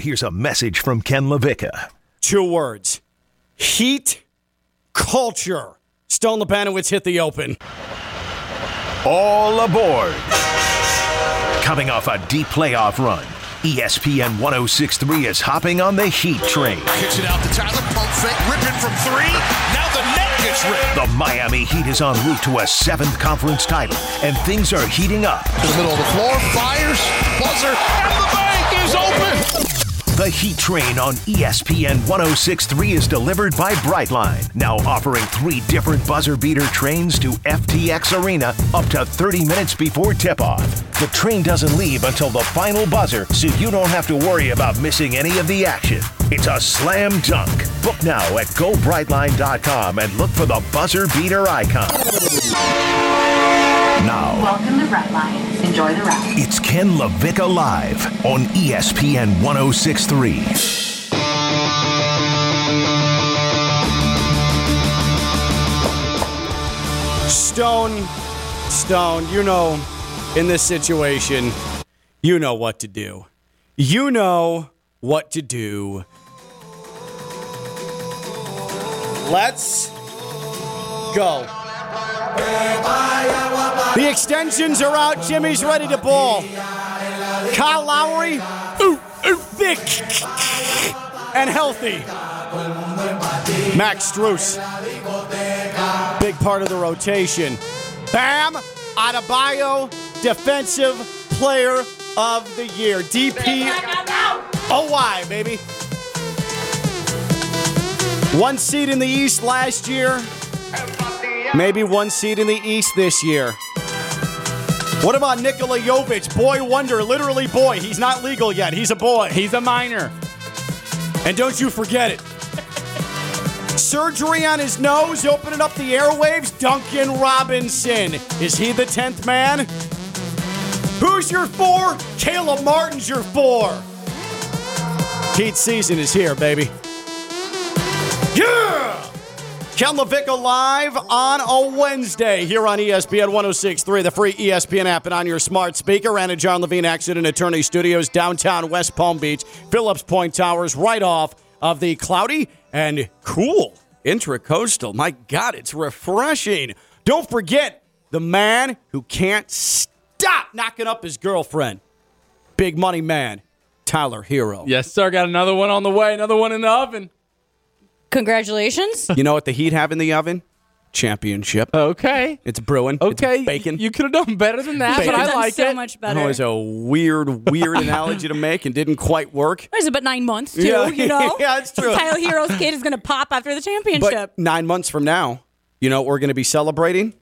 Here's a message from Ken LaVicka. Two words heat culture. Stone Labanowitz hit the open. All aboard. Coming off a deep playoff run, ESPN 1063 is hopping on the Heat train. Kicks it out to Tyler. Pump fake. Ripping from three. Now the net gets ripped. The Miami Heat is en route to a seventh conference title, and things are heating up. In the middle of the floor. Fires. Buzzer. And the bank is open. The Heat Train on ESPN 1063 is delivered by Brightline, now offering three different buzzer beater trains to FTX Arena up to 30 minutes before tip off. The train doesn't leave until the final buzzer, so you don't have to worry about missing any of the action. It's a slam dunk. Book now at gobrightline.com and look for the buzzer beater icon. Now, Welcome to Brightline. Enjoy the ride. it's Ken LaVicka Live on ESPN 1063. Stone, Stone, you know, in this situation, you know what to do. You know what to do. Let's go. The extensions are out. Jimmy's ready to ball. Kyle Lowry, ooh, ooh, thick and healthy. Max Strus, big part of the rotation. Bam Adebayo, defensive player of the year. DP. Why, baby? One seed in the East last year. Maybe one seed in the East this year. What about Nikola Jovic? Boy wonder, literally boy. He's not legal yet. He's a boy. He's a minor. And don't you forget it. Surgery on his nose, opening up the airwaves. Duncan Robinson. Is he the 10th man? Who's your four? Caleb Martin's your four. Heat season is here, baby. Yeah! Ken LaVicka live on a Wednesday here on ESPN 1063, the free ESPN app, and on your smart speaker. And at John Levine Accident Attorney Studios, downtown West Palm Beach, Phillips Point Towers, right off of the cloudy and cool intracoastal. My God, it's refreshing. Don't forget the man who can't stop knocking up his girlfriend. Big money man, Tyler Herro. Yes, sir. Got another one on the way. Another one in the oven. Congratulations. You know what the Heat have in the oven? Championship. Okay. It's brewing. Okay. It's bacon. You could have done better than that, Bacon. but I Done like so it. much That better. was a weird, weird analogy to make and didn't quite work. What is it, but nine months too? Yeah. you know, Yeah, it's true. Tyler Herro's kid is going to pop after the championship. But nine months from now, you know what we're going to be celebrating?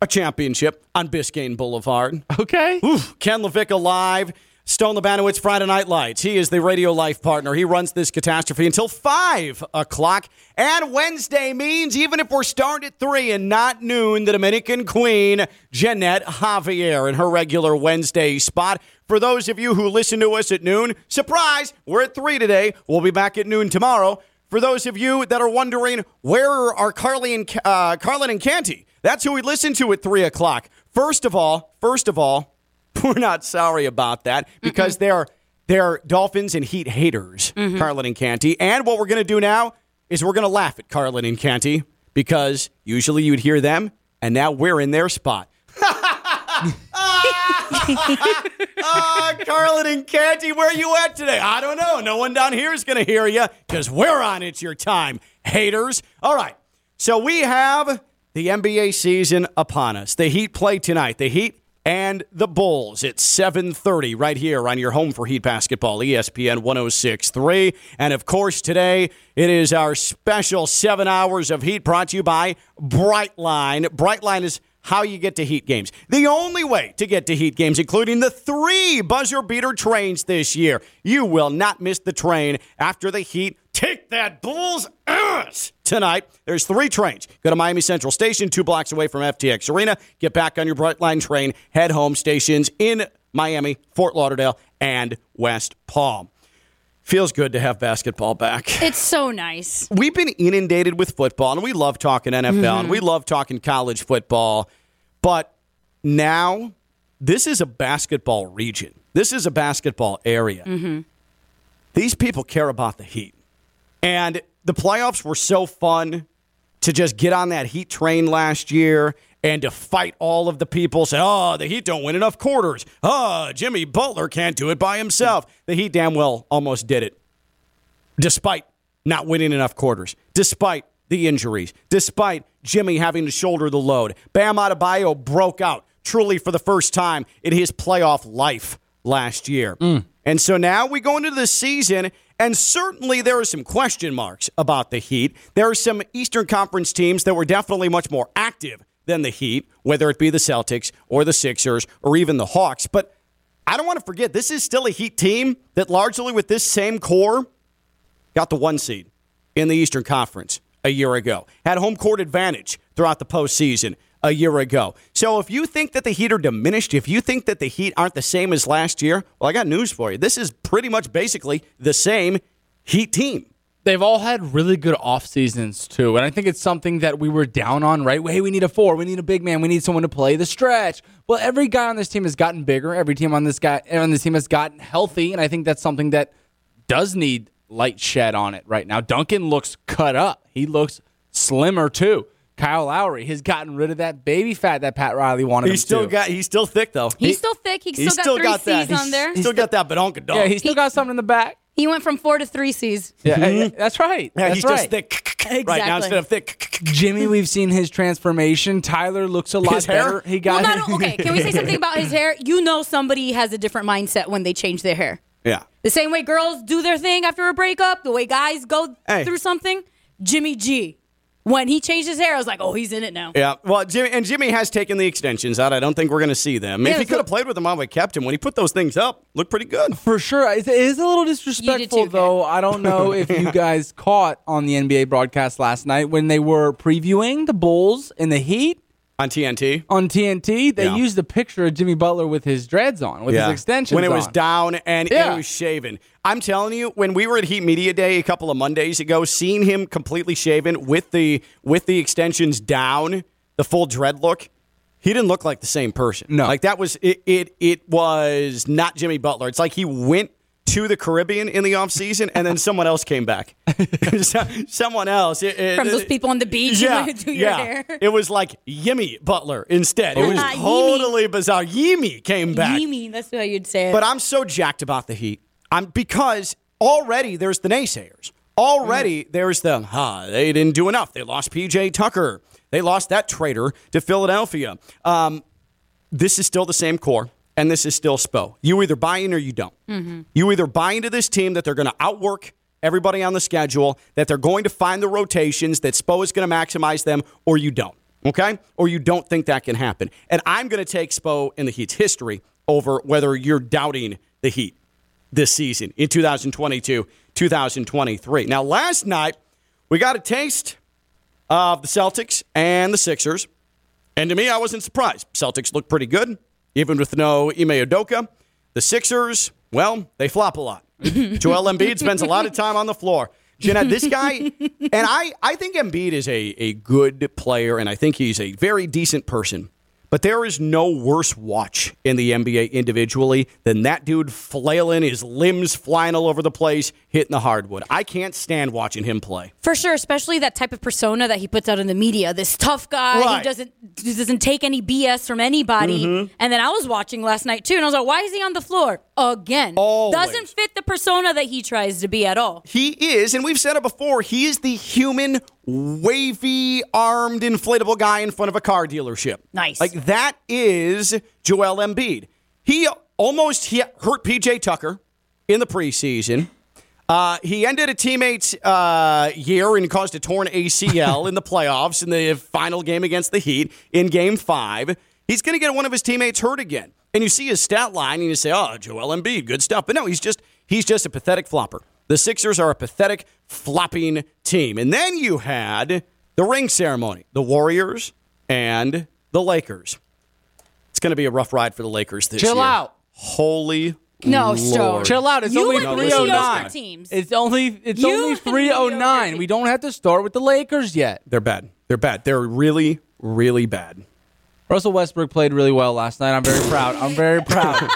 A championship on Biscayne Boulevard. Okay. Oof. Ken LaVicka live. Stone Labanowitz Friday Night Lights. He is the radio life partner. He runs this catastrophe until 5 o'clock. And Wednesday means even if we're starting at 3 and not noon, the Dominican Queen, Jeanette Javier, in her regular Wednesday spot. For those of you who listen to us at noon, surprise, we're at 3 today. We'll be back at noon tomorrow. For those of you that are wondering, where are Carly and, uh, Carlin and Canty? That's who we listen to at 3 o'clock. First of all, first of all, we're not sorry about that because they're they're Dolphins and Heat haters, Carlin and Canty. And what we're gonna do now is we're gonna laugh at Carlin and Canty because usually you'd hear them, and now we're in their spot. Ah, Carlin and Canty, where you at today? I don't know. No one down here is gonna hear you because we're on. It's your time, haters. All right. So we have the NBA season upon us. The Heat play tonight. The Heat and the Bulls at 7:30 right here on your home for Heat basketball, ESPN 106.3. And of course, today it is our special 7 hours of Heat brought to you by Brightline. Brightline is how you get to Heat games. The only way to get to Heat games, including the three buzzer beater trains this year. You will not miss the train after the Heat take that Bulls ass tonight. There's three trains. Go to Miami Central Station, two blocks away from FTX Arena. Get back on your Brightline train. Head home stations in Miami, Fort Lauderdale, and West Palm. Feels good to have basketball back it's so nice. we've been inundated with football and we love talking NFL Mm-hmm. and we love talking college football. But now this is a basketball region. This is a basketball area. Mm-hmm. these people care about the Heat. And the playoffs were so fun to just get on that Heat train last year and to fight all of the people say, oh, the Heat don't win enough quarters. Oh, Jimmy Butler can't do it by himself. The Heat damn well almost did it, despite not winning enough quarters, despite the injuries, despite Jimmy having to shoulder the load. Bam Adebayo broke out truly for the first time in his playoff life last year. Mm. And so now we go into the season, and certainly there are some question marks about the Heat. There are some Eastern Conference teams that were definitely much more active than the Heat, whether it be the Celtics or the Sixers or even the Hawks. But I don't want to forget, this is still a Heat team that largely with this same core got the one seed in the Eastern Conference a year ago, had home court advantage throughout the postseason a year ago. So if you think that the Heat are diminished, if you think that the Heat aren't the same as last year, well, I got news for you. This is pretty much basically the same Heat team. They've all had really good off seasons too, and I think it's something that we were down on. Right? Hey, we need a four. We need a big man. We need someone to play the stretch. Well, every guy on this team has gotten bigger. Every team on this guy on this team has gotten healthy, and I think that's something that does need light shed on it right now. Duncan looks cut up. He looks slimmer too. Kyle Lowry has gotten rid of that baby fat that Pat Riley wanted him He's still to. got he's still thick though. He's He- still thick. He's he's still got three that. C's on there. He's still got that badonka dog. yeah, he's still got something in the back. He went from four to three C's. Yeah, mm-hmm. yeah, that's right. yeah, that's he's right. just thick right now Exactly. instead of thick. Jimmy, we've seen his transformation. Tyler looks a lot His hair? better. He Well, got not, okay, can we say something about his hair? You know somebody has a different mindset when they change their hair. Yeah. The same way girls do their thing after a breakup, the way guys go Hey. through something. Jimmy G, when he changed his hair, I was like, oh, he's in it now. Yeah, well, Jimmy and Jimmy has taken the extensions out. I don't think we're going to see them. Yeah, if he could have played with them, I would have kept him. When he put those things up, looked pretty good. For sure. It is a little disrespectful, too, though. I don't know if you guys caught on the NBA broadcast last night when they were previewing the Bulls and the Heat On TNT, on TNT. They Yeah. used a picture of Jimmy Butler with his dreads on, with his extensions when it was on. down and Yeah. it was shaven. I'm telling you, when we were at Heat Media Day a couple of Mondays ago, seeing him completely shaven with the with the extensions down, the full dread look. He didn't look like the same person. No. like that was it. It it was not Jimmy Butler. It's like he went to the Caribbean in the offseason and then someone else came back. Someone else It- it- From those people on the beach yeah, want do your yeah. hair. It was like Yimmy Butler instead. It was Ah, Yimmy. totally bizarre. Yimmy came back. Yimi, that's how you'd say it. But I'm so jacked about the Heat. I'm because already there's the naysayers. Already there's the ha, they didn't do enough. They lost PJ Tucker. They lost that traitor to Philadelphia. Um, this is still the same core, and this is still Spo. You either buy in or you don't. Mm-hmm. You either buy into this team that they're going to outwork everybody on the schedule, that they're going to find the rotations, that Spo is going to maximize them, or you don't. Okay? Or you don't think that can happen. And I'm going to take Spo in the Heat's history over whether you're doubting the Heat this season in 2022, 2023. Now, last night, we got a taste of the Celtics and the Sixers. And to me, I wasn't surprised. Celtics look pretty good, even with no Ime Udoka. The Sixers, well, they flop a lot. Joel Embiid spends a lot of time on the floor. Jeanette, this guy, and I, I think Embiid is a, a good player, and I think he's a very decent person. But there is no worse watch in the NBA individually than that dude flailing, his limbs flying all over the place, hitting the hardwood. I can't stand watching him play. For sure, especially that type of persona that he puts out in the media. This tough guy Right. who doesn't who doesn't take any BS from anybody. Mm-hmm. And then I was watching last night too, and I was like, "Why is he on the floor again? Always. Doesn't fit the persona that he tries to be at all." He is, and we've said it before, he is the human, wavy armed, inflatable guy in front of a car dealership. Nice. Like that is Joel Embiid. He almost he hurt PJ Tucker in the preseason. Uh, he ended a teammate's uh, year and caused a torn ACL in the playoffs in the final game against the Heat in game five. He's going to get one of his teammates hurt again. And you see his stat line and you say, oh, Joel Embiid, good stuff. But no, he's just he's just a pathetic flopper. The Sixers are a pathetic flopping team. And then you had the ring ceremony, the Warriors and the Lakers. It's going to be a rough ride for the Lakers this Chill year. out. Holy No, Stone. Chill out. It's You only and No, the 309. mediocre teams. It's only it's You only and the 309. mediocre We don't have to start with the Lakers yet. They're bad. They're bad. They're really, really bad. Russell Westbrook played really well last night. I'm very proud. I'm very proud.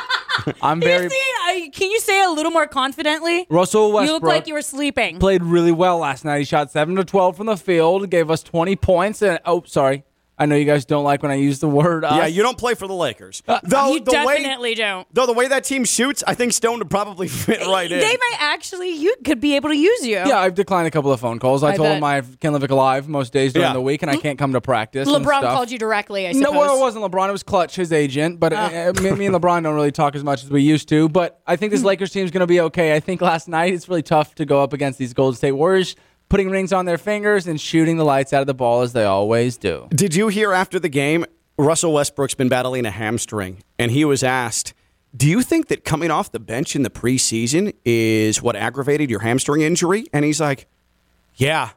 I'm very See, I, uh, can you say it a little more confidently? Russell Westbrook. You look like you were sleeping. played really well last night. He shot seven to twelve from the field, gave us twenty points, and oh, sorry, I know you guys don't like when I use the word. Us. Yeah, you don't play for the Lakers. Uh, though you the way definitely don't. though the way that team shoots, I think Stone would probably fit right in. They might actually you could be able to use you. Yeah, I've declined a couple of phone calls. I, I told bet. him I can live alive most days during Yeah. the week, and I can't come to practice. and LeBron stuff. called you directly. I suppose. No, well, it wasn't LeBron. It was Klutch, his agent. But ah. uh, me, me and LeBron don't really talk as much as we used to. But I think this hmm. Lakers team's going to be okay. I think last night it's really tough to go up against these Golden State Warriors, putting rings on their fingers and shooting the lights out of the ball as they always do. Did you hear after the game? Russell Westbrook's been battling a hamstring, and he was asked, "Do you think that coming off the bench in the preseason is what aggravated your hamstring injury?" And he's like, "Yeah,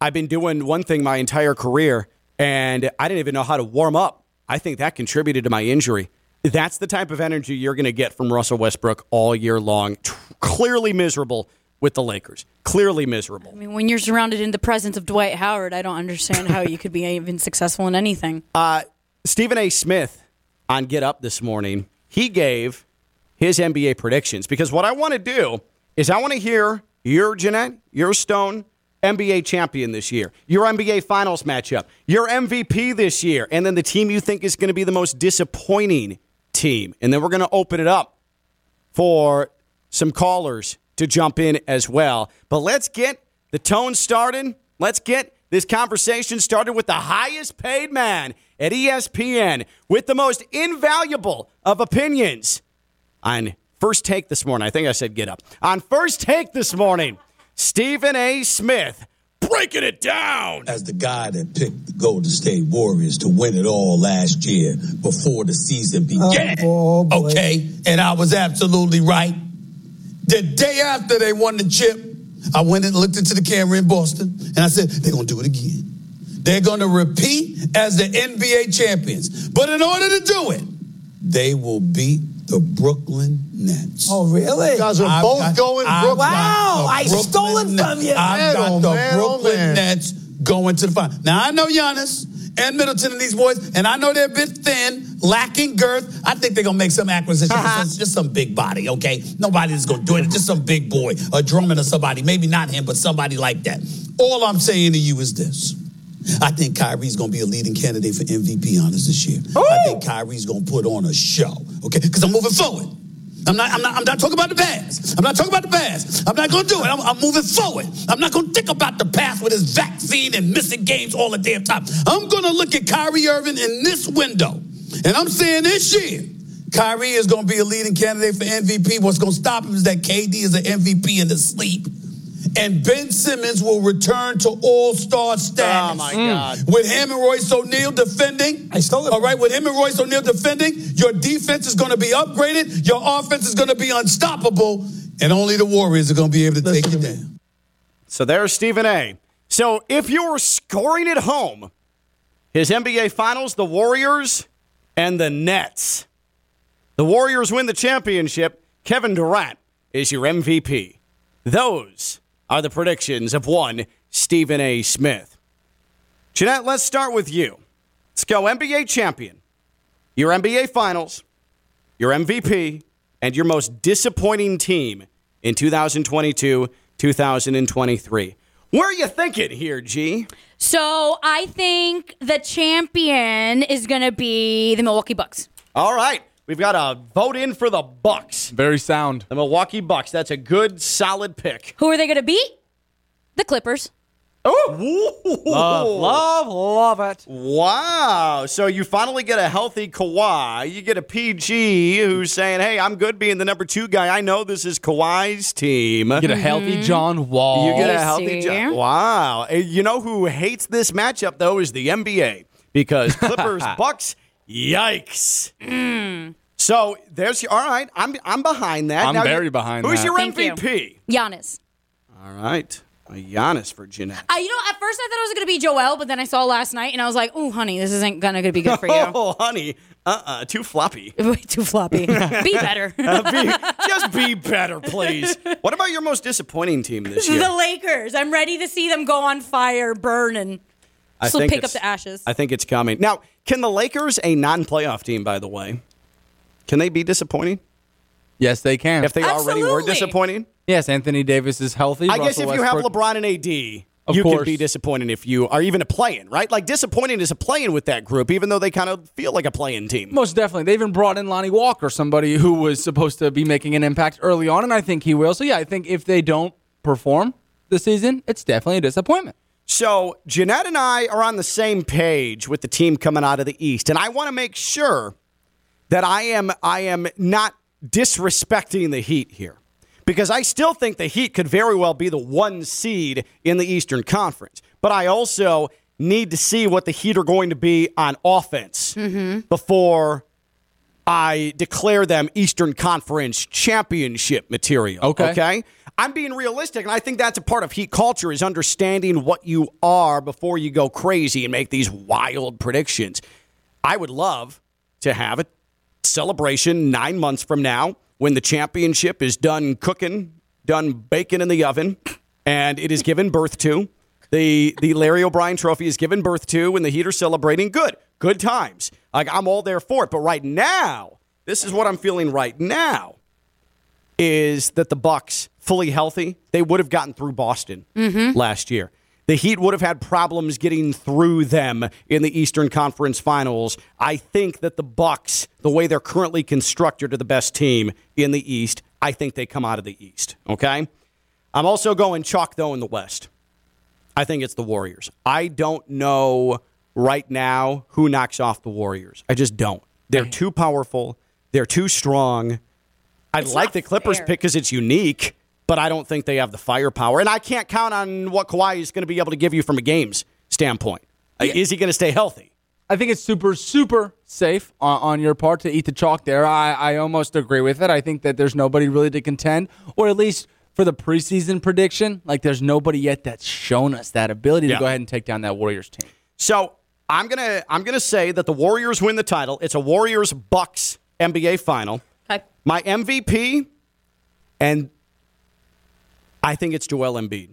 I've been doing one thing my entire career, and I didn't even know how to warm up. I think that contributed to my injury." That's the type of energy you're going to get from Russell Westbrook all year long. Tr- clearly miserable with the Lakers. Clearly miserable. I mean, when you're surrounded in the presence of Dwight Howard, I don't understand how you could be even successful in anything. Uh, Stephen A. Smith on Get Up this morning, he gave his NBA predictions because what I want to do is I want to hear your Jeanette, your Stone NBA champion this year, your NBA Finals matchup, your MVP this year, and then the team you think is going to be the most disappointing team. And then we're going to open it up for some callers to jump in as well. But let's get the tone started. Let's get this conversation started with the highest paid man at ESPN with the most invaluable of opinions on first take this morning. I think I said get up. On first take this morning, Stephen A. Smith breaking it down. as the guy that picked the Golden State Warriors to win it all last year before the season began. Oh, boy. okay, and I was absolutely right. The day after they won the chip, I went and looked into the camera in Boston, and I said, they're going to do it again. They're going to repeat as the NBA champions. But in order to do it, they will beat the Brooklyn Nets. Oh, really? You guys are I've both got- going I've Brooklyn. Wow, I Brooklyn stole it Nets. from you. I've Man, got oh, the man, oh, Brooklyn man. Nets going to the final. Now I know Giannis and Middleton and these boys, and I know they're a bit thin, lacking girth. I think they're gonna make some acquisitions. Uh-huh. just, just some big body, okay? Nobody's gonna do it. Just some big boy, a Drummond or somebody. Maybe not him, but somebody like that. All I'm saying to you is this. I think Kyrie's going to be a leading candidate for MVP honors this year. I think Kyrie's going to put on a show, okay? Because I'm moving forward. I'm not, I'm, not, I'm not talking about the past. I'm not talking about the past. I'm not going to do it. I'm, I'm moving forward. I'm not going to think about the past with his vaccine and missing games all the damn time. I'm going to look at Kyrie Irving in this window. And I'm saying this year, Kyrie is going to be a leading candidate for MVP. What's going to stop him is that KD is an MVP in his sleep. And Ben Simmons will return to all star status. Oh, my God. Mm. With him and Royce O'Neale defending, I stole it. All right, with him and Royce O'Neale defending, your defense is going to be upgraded, your offense is going to be unstoppable, and only the Warriors are going to be able to take you down. So there's Stephen A. So if you were scoring at home, his NBA Finals, the Warriors and the Nets. The Warriors win the championship. Kevin Durant is your MVP. Those are the predictions of one Stephen A. Smith. Jeanette, let's start with you. Let's go NBA champion, your NBA Finals, your MVP, and your most disappointing team in 2022 2023. Where are you thinking here, G? So I think the champion is going to be the Milwaukee Bucks. All right. We've got a vote in for the Bucks. Very sound. The Milwaukee Bucks. That's a good, solid pick. Who are they going to beat? The Clippers. Oh, Love, love, love it. Wow. So you finally get a healthy Kawhi. You get a PG who's saying, hey, I'm good being the number two guy. I know this is Kawhi's team. Get a healthy John Wall. You get a healthy John. job. Wow. Uh, You know who hates this matchup, though, is the NBA because Clippers, Bucks, yikes. So there's your, all right. I'm, I'm behind that. I'm Now, very you- behind Who's that. your Thank you. MVP? Giannis. All right. A Giannis for Jeanette. Uh, you know, at first I thought it was going to be Joel, but then I saw last night and I was like, "Oh, honey, this isn't gonna be good for you." Oh, honey. Uh-uh. Too floppy. Way too floppy. be better. Be- just be better, please. What about your most disappointing team this year? the Lakers. I'm ready to see them go on fire, burn, and I still think pick up it's- the ashes. I think it's coming. Now, can the Lakers, a non-playoff team, by the way, can they be disappointing? Yes, they can. if they already were Absolutely. disappointing? yes, Anthony Davis is healthy. I guess Russell if you have LeBron and AD, Of you can be disappointed if you are even a play-in, right? Like disappointing is a play-in with that group, even though they kind of feel like a play-in team. Most definitely. They even brought in Lonnie Walker, somebody who was supposed to be making an impact early on, and I think he will. So, yeah, I think if they don't perform this season, it's definitely a disappointment. So Jeanette and I are on the same page with the team coming out of the East, and I want to make sure that I am I am not disrespecting the Heat here. Because I still think the Heat could very well be the one seed in the Eastern Conference. But I also need to see what the Heat are going to be on offense mm-hmm. before I declare them Eastern Conference championship material. Okay. Okay. I'm being realistic, and I think that's a part of Heat culture is understanding what you are before you go crazy and make these wild predictions. I would love to have a celebration nine months from now when the championship is done cooking, done baking in the oven, and it is given birth to. The the Larry O'Brien trophy is given birth to, and the Heat are celebrating. Good, good times. Like I'm all there for it. But right now, this is what I'm feeling right now is that the Bucks fully healthy, they would have gotten through Boston mm-hmm. last year. The Heat would have had problems getting through them in the Eastern Conference Finals. I think that the Bucks, the way they're currently constructed, are the best team in the East. I think they come out of the East. Okay. I'm also going chalk though in the West. I think it's the Warriors. I don't know right now who knocks off the Warriors. I just don't. They're too powerful. They're too strong. I like the Clippers fair. pick because it's unique, but I don't think they have the firepower. And I can't count on what Kawhi is going to be able to give you from a games standpoint. Uh, Is he going to stay healthy? I think it's super, super safe on, on your part to eat the chalk there. I, I almost agree with it. I think that there's nobody really to contend, or at least for the preseason prediction, like there's nobody yet that's shown us that ability Yeah. to go ahead and take down that Warriors team. So I'm gonna I'm gonna say that the Warriors win the title. It's a Warriors Bucks NBA final. Okay. My MVP, and I think it's Joel Embiid.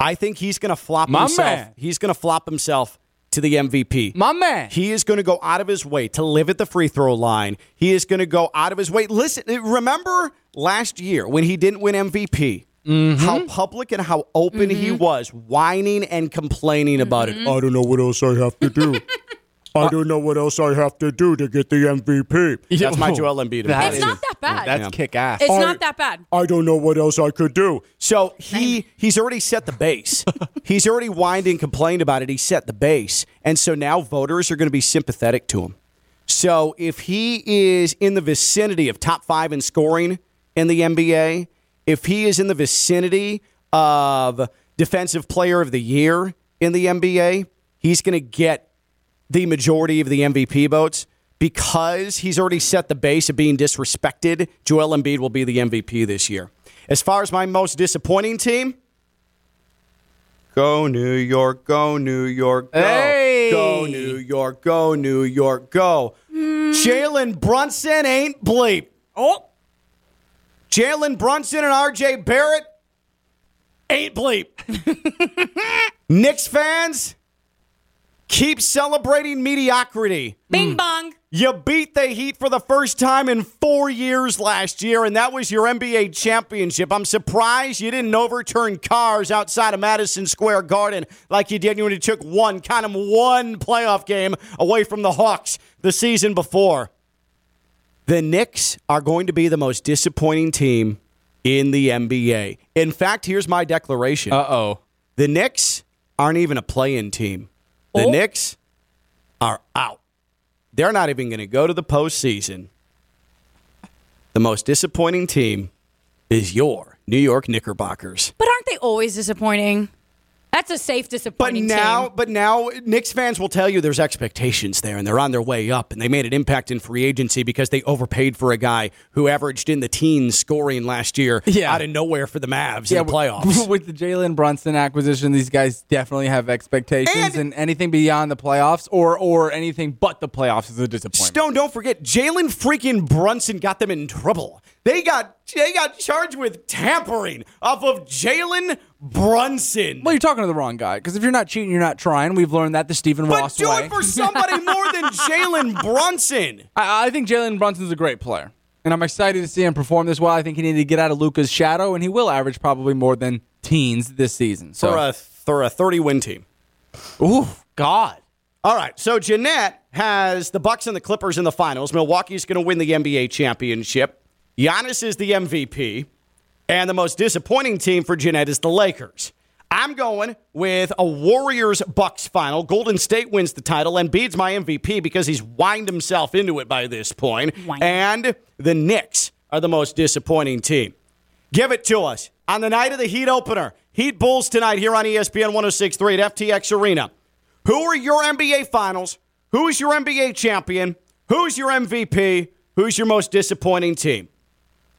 I think he's going to flop My himself. man. He's going to flop himself to the MVP. My man. He is going to go out of his way to live at the free throw line. He is going to go out of his way. Listen, remember last year when he didn't win MVP? Mm-hmm. How public and how open he mm-hmm. was, whining and complaining about it. Mm-hmm. I don't know what else I have to do. I don't know what else I have to do to get the MVP. That's my Joel Embiid. That It's impression. not that bad. That's Yeah. kick ass. It's not that bad. I don't know what else I could do. So he he's already set the base. he's already whined and complained about it. He set the base, and so now voters are going to be sympathetic to him. So if he is in the vicinity of top five in scoring in the NBA, if he is in the vicinity of defensive player of the year in the NBA, he's going to get the majority of the MVP votes because he's already set the base of being disrespected. Joel Embiid will be the MVP this year. As far as my most disappointing team, go New York, go New York, go. Hey. Go New York, go New York, go. Hmm. Jalen Brunson ain't bleep. Oh. Jalen Brunson and RJ Barrett ain't bleep. Knicks fans, keep celebrating mediocrity. Bing bong. You beat the Heat for the first time in four years last year, and that was your NBA championship. I'm surprised you didn't overturn cars outside of Madison Square Garden like you did when you took one, kind of one playoff game away from the Hawks the season before. The Knicks are going to be the most disappointing team in the NBA. In fact, here's my declaration. Uh oh. The Knicks aren't even a play-in team. The Knicks are out. They're not even going to go to the postseason. The most disappointing team is your New York Knickerbockers. But aren't they always disappointing? That's a safe But now, team. but now, Knicks fans will tell you there's expectations there, and they're on their way up, and they made an impact in free agency because they overpaid for a guy who averaged in the teens scoring last year Yeah. out of nowhere for the Mavs Yeah, in the playoffs. With the Jalen Brunson acquisition, these guys definitely have expectations, And- and, anything beyond the playoffs or or anything but the playoffs is a disappointment. Stone, don't forget, Jalen freaking Brunson got them in trouble. They got they got charged with tampering off of Jalen Brunson. well, you're talking to the wrong guy because if you're not cheating, you're not trying. We've learned that the Stephen but Ross do way. it for somebody more than Jalen Brunson. I, I think Jalen Brunson's a great player. And I'm excited to see him perform this well. I think he needed to get out of Luka's shadow, and he will average probably more than teens this season. So, for a for a 30 win team. ooh, God. All right, so Jeanette has the Bucks and the Clippers in the finals. Milwaukee's going to win the NBA championship. Giannis is the MVP, and the most disappointing team for Jeanette is the Lakers. I'm going with a Warriors Bucks final. Golden State wins the title, and Embiid's my MVP because he's whined himself into it by this point. And the Knicks are the most disappointing team. Give it to us on the night of the Heat opener. Heat Bulls tonight here on ESPN 1063 at FTX Arena. Who are your NBA finals? Who's your NBA champion? Who's your MVP? Who's your most disappointing team?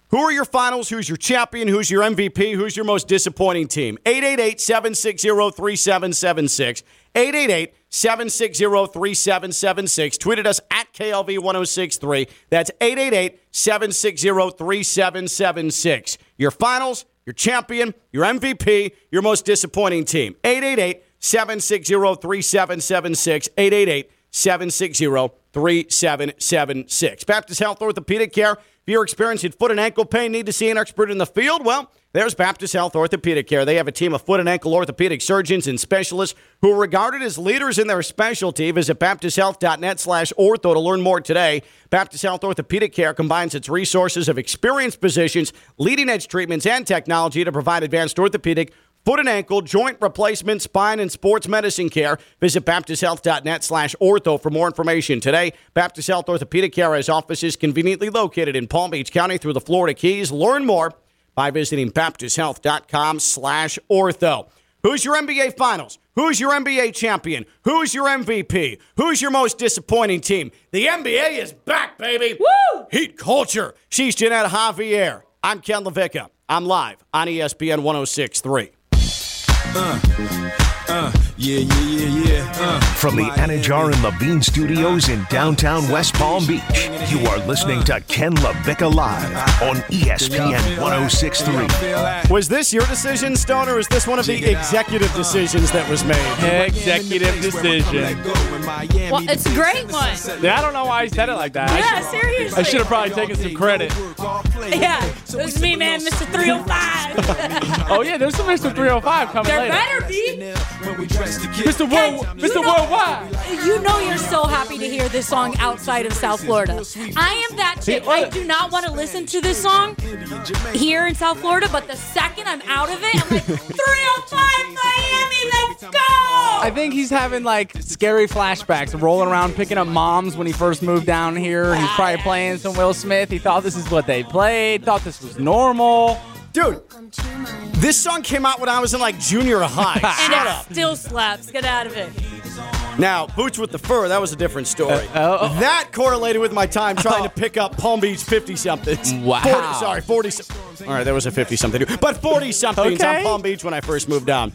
Who are your finals? Who's your champion? Who's your MVP? Who's your most disappointing team? 888 760 3776. 888 760 3776. Tweeted us at KLV 1063. That's 888 760 3776. Your finals, your champion, your MVP, your most disappointing team. 888 760 3776. 888 760 3776. Baptist Health Orthopedic Care. If you're experiencing foot and ankle pain, need to see an expert in the field, well, there's Baptist Health Orthopedic Care. They have a team of foot and ankle orthopedic surgeons and specialists who are regarded as leaders in their specialty. Visit baptisthealth.net slash ortho to learn more today. Baptist Health Orthopedic Care combines its resources of experienced physicians, leading edge treatments, and technology to provide advanced orthopedic foot and ankle, joint replacement, spine, and sports medicine care. Visit baptisthealth.net slash ortho for more information. Today, Baptist Health Orthopedic Care has offices conveniently located in Palm Beach County through the Florida Keys. Learn more by visiting baptisthealth.com slash ortho. Who's your NBA Finals? Who's your NBA champion? Who's your MVP? Who's your most disappointing team? The NBA is back, baby. Woo! Heat culture. She's Jeanette Javier. I'm Ken LaVicka. I'm live on ESPN 1063. Uh, uh. Yeah, yeah, yeah, yeah. Uh, From the Anidjar and Levine Studios in downtown West Palm Beach, you are listening to Ken LaVicka Live on ESPN 1063. Was this your decision, Stone, or is this one of the executive decisions that was made? Executive decision. Well, it's a great one. Yeah, I don't know why he said it like that. I Yeah, should- seriously. I should have probably taken some credit. Yeah, this is me, man, Mr. 305. Oh yeah, there's some Mr. 305 coming there later. better be. Mr. World, Ken, Mr. you know- Worldwide. You know you're so happy to hear this song outside of South Florida. I am that chick. I do not want to listen to this song here in South Florida, but the second I'm out of it, I'm like, 305 Miami, let's go! I think he's having like scary flashbacks, rolling around picking up moms when he first moved down here. He's probably playing some Will Smith. He thought this is what they played, thought this was normal. Dude, this song came out when I was in like junior high. and Shut it up. still slaps. Get out of it. Now, Boots with the Fur, that was a different story. oh, oh. That correlated with my time trying to pick up Palm Beach 50 somethings. Wow. 40, sorry, 40 some- All right, there was a 50 something. But 40 somethings on Palm Beach when I first moved down.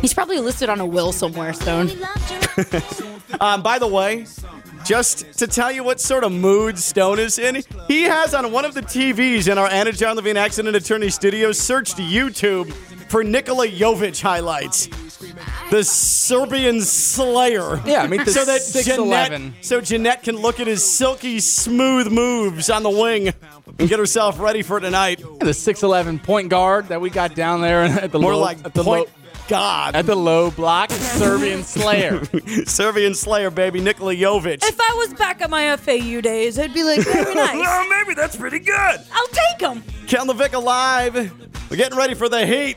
He's probably listed on a will somewhere, Stone. Um, by the way, just to tell you what sort of mood Stone is in, he has on one of the TVs in our Anidjar Levine Accident Attorney Studios searched YouTube for Nikola Jovic highlights. The Serbian Slayer. Yeah, meet the so that 6'11". Jeanette, so Jeanette can look at his silky smooth moves on the wing and get herself ready for tonight. The 6'11 point guard that we got down there at the More low, like at the point low, God. at the low block, Serbian Slayer. Serbian Slayer, baby, Nikola Jovic. If I was back at my FAU days, I'd be like, very nice. well, maybe that's pretty good. I'll take him. Ken LaVicka Live. We're getting ready for the Heat.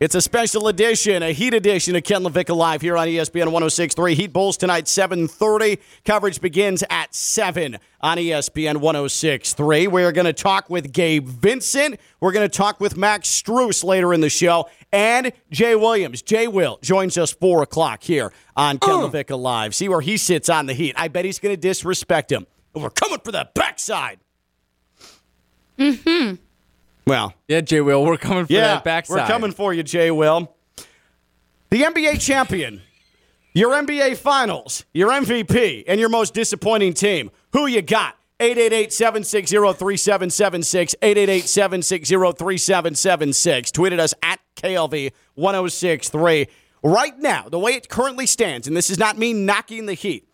It's a special edition, a Heat edition of Ken LaVicka Live here on ESPN 1063. Heat Bulls tonight, 7.30. Coverage begins at 7 on ESPN 1063. We're going to talk with Gabe Vincent. We're going to talk with Max Strus later in the show. And Jay Williams, Jay Will, joins us 4 o'clock here on Ken LaVicka Live. See where he sits on the Heat. I bet he's going to disrespect him. We're coming for the backside. Mm-hmm. Well, yeah, Jay Will, we're coming for yeah, that backside. we're coming for you, Jay Will. The NBA champion, your NBA Finals, your MVP, and your most disappointing team. Who you got? 888-760-3776, 888-760-3776. Tweeted us at KLV1063. Right now, the way it currently stands, and this is not me knocking the heat,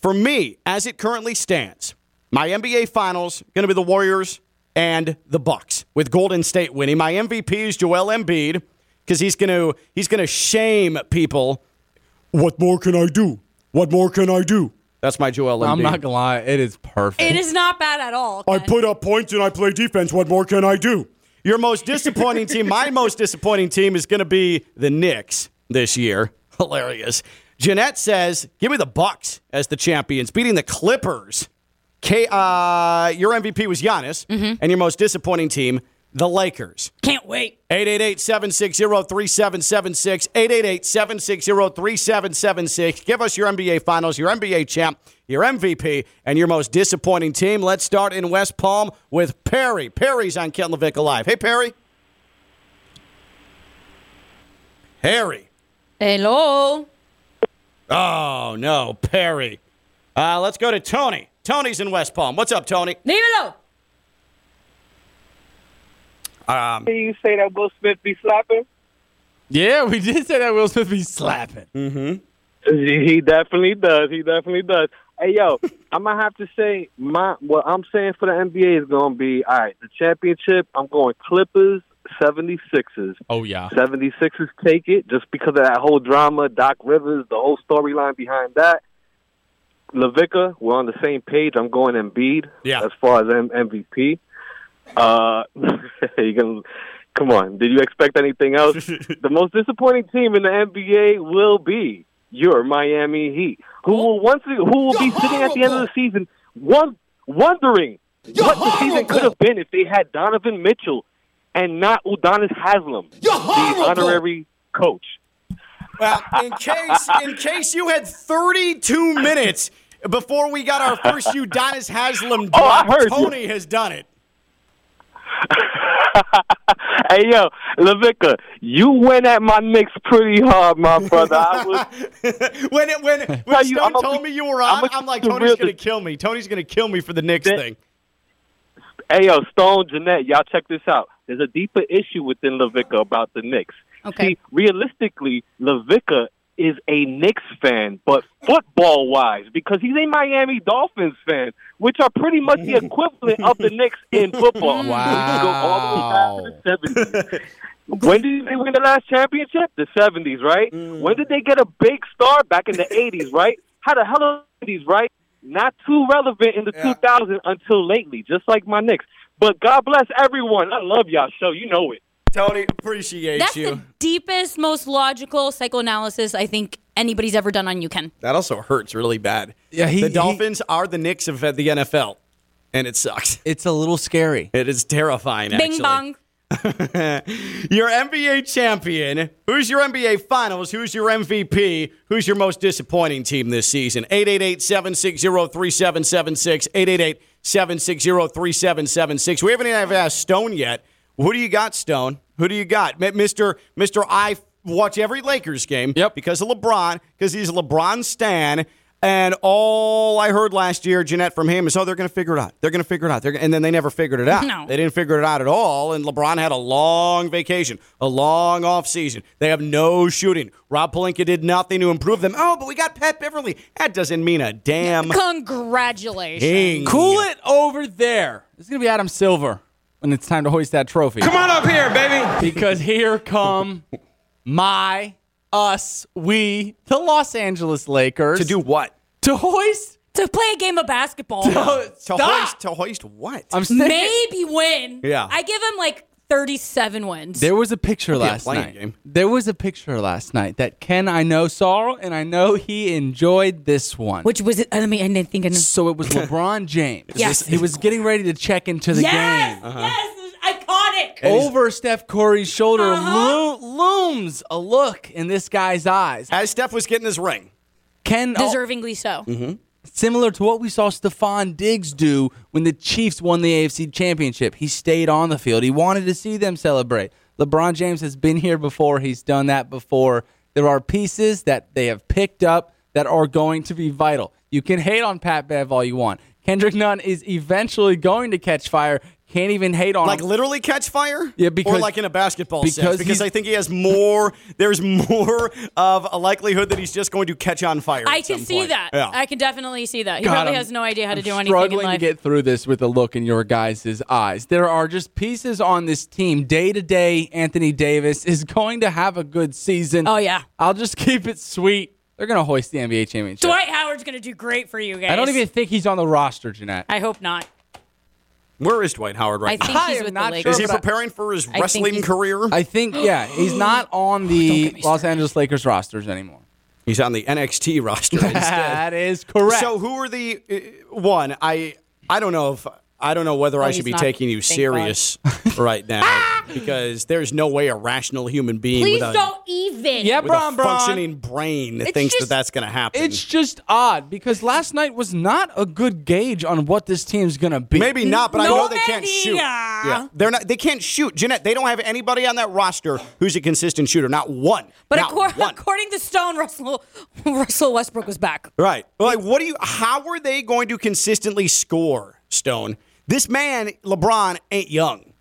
for me, as it currently stands, My NBA Finals going to be the Warriors and the Bucks with Golden State winning. My MVP is Joel Embiid because he's going to he's going to shame people. What more can I do? What more can I do? That's my Joel Embiid. I'm not gonna lie, it is perfect. It is not bad at all. I put up points and I play defense. What more can I do? Your most disappointing team, my most disappointing team is going to be the Knicks this year. Hilarious. Jeanette says, "Give me the Bucks as the champions, beating the Clippers." K, uh, your MVP was Giannis, and your most disappointing team, the Lakers. Can't wait. 888-760-3776, 888-760-3776. Give us your NBA Finals, your NBA champ, your MVP, and your most disappointing team. Let's start in West Palm with Perry. Perry's on Ken LaVicka Live. Hey, Perry. Harry. Hello. Oh, no, Perry. Uh, let's go to Tony. Tony's in West Palm. What's up, Tony? Leave it alone. Um, you say that Will Smith be slapping? yeah, we did say that Will Smith be slapping. Mm-hmm. He definitely does. He definitely does. Hey yo, I'm gonna have to say my what I'm saying for the NBA is gonna be all right. The championship, I'm going Clippers, 76ers. Oh yeah. 76ers take it just because of that whole drama, Doc Rivers, the whole storyline behind that. LaVicka, we're on the same page. I'm going Embiid Yeah. as far as M- MVP. Uh, you can come on. Did you expect anything else? the most disappointing team in the NBA will be your Miami Heat, who will once who will be sitting at the end of the season, one, wondering what the season could have been if they had Donovan Mitchell and not Udonis Haslem, the honorary coach. Well, in case in case you had 32 minutes before we got our first Udonis Haslem drop, Oh, I heard you. Tony has done it. hey yo, LaVicka, you went at my Knicks pretty hard, my brother. I was when it, when when Tell you, I'm a- told me you were I'm on, a- I'm like Tony's real- gonna kill me. Tony's gonna kill me for the Knicks That- thing. Hey, yo, Stone, Jeanette, y'all check this out. There's a deeper issue within LaVicka about the Knicks. Okay. See, realistically, LaVicka is a Knicks fan, but football wise, because he's a Miami Dolphins fan, which are pretty much the equivalent of the Knicks in football. Wow. We go all the way back to the 70s. when did they win the last championship? The 70s, right? Mm. When did they get a big star? Back in the 80s, right? How the hell are these, right? Not too relevant in the 2000s until lately, just like my Knicks. But God bless everyone. I love y'all show. You know it. Tony, appreciate That's you. the deepest, most logical psychoanalysis I think anybody's ever done on you, Ken. that also hurts really bad. Yeah, he- the he- Dolphins are the Knicks of the NFL, and it sucks. It's a little scary. It is terrifying. Bing actually. bong. Your NBA champion. Who's your NBA Finals? Who's your MVP? Who's your most disappointing team this season? 888-760-3776. 888-760-3776. We haven't even asked Stone yet. Who do you got, Stone? Who do you got? Mr. Mr. I watch every Lakers game Yep. because of LeBron, because he's a LeBron stan. And all I heard last year, Jeanette, from him is, oh, they're going to figure it out. They're going to figure it out. They're, gonna-" and then they never figured it out. No. They didn't figure it out at all. And LeBron had a long vacation, a long off season. They have no shooting. Rob Pelinka did nothing to improve them. Oh, but we got Pat Beverley. That doesn't mean a damn Congratulations. thing. Cool it over there. It's gonna be Adam Silver when it's time to hoist that trophy. Come on up here, baby. because here come my, us, we, the Los Angeles Lakers To do what? to hoist. To play a game of basketball. To Stop. hoist, to hoist what? I'm sick. Maybe win. Yeah. I give him like 37 wins. There was a picture be a last night. game. There was a picture last night that Ken I know saw, and I know he enjoyed this one. Which was it? I mean, I didn't think. I so it was LeBron James. Yes. he was getting ready to check into the yes, game. yes, it was iconic. Over Steph Curry's shoulder Uh-huh. lo- looms a look in this guy's eyes. As Steph was getting his ring. Ken, oh, Deservingly so. Similar to what we saw Stefon Diggs do when the Chiefs won the AFC Championship. He stayed on the field. He wanted to see them celebrate. LeBron James has been here before. He's done that before. There are pieces that they have picked up that are going to be vital. You can hate on Pat Bev all you want. Kendrick Nunn is eventually going to catch fire. Can't even hate on Like him. literally catch fire? Yeah, because- or like in a basketball sense. because Because I think he has more. There's more of a likelihood that he's just going to catch on fire. I at can some see point. that. Yeah. I can definitely see that. He God, probably I'm- has no idea how to I'm do anything in struggling to get through this with a look in your guys' eyes. There are just pieces on this team. Day to day, Anthony Davis is going to have a good season. Oh, yeah. I'll just keep it sweet. They're going to hoist the NBA championship. Dwight Howard's going to do great for you guys. I don't even think he's on the roster, Jeanette. I hope not. Where is Dwight Howard right I now? think I he's am with the Lakers. Is he preparing for his think wrestling he's- career? I think, yeah, he's not on the get Los. Angeles Lakers rosters anymore. He's on the NXT roster instead. That is correct. So who are the uh, one? I I don't know if I don't know whether I should be taking you Thank serious right now because there's no way a rational human being Please with a, don't even. yeah, with Bron, a Bron. functioning brain It's thinks just- that that's going to happen. It's just odd because last night was not a good gauge on what this team's going to be. Maybe not, but I know they can't shoot. Yeah, they're not. They can't shoot. Jeanette, they don't have anybody on that roster who's a consistent shooter. Not one. But not according, one. according to Stone, Russell Russell Westbrook was back. Right. Like, what do you? How are they going to consistently score, Stone? This man, LeBron, ain't young.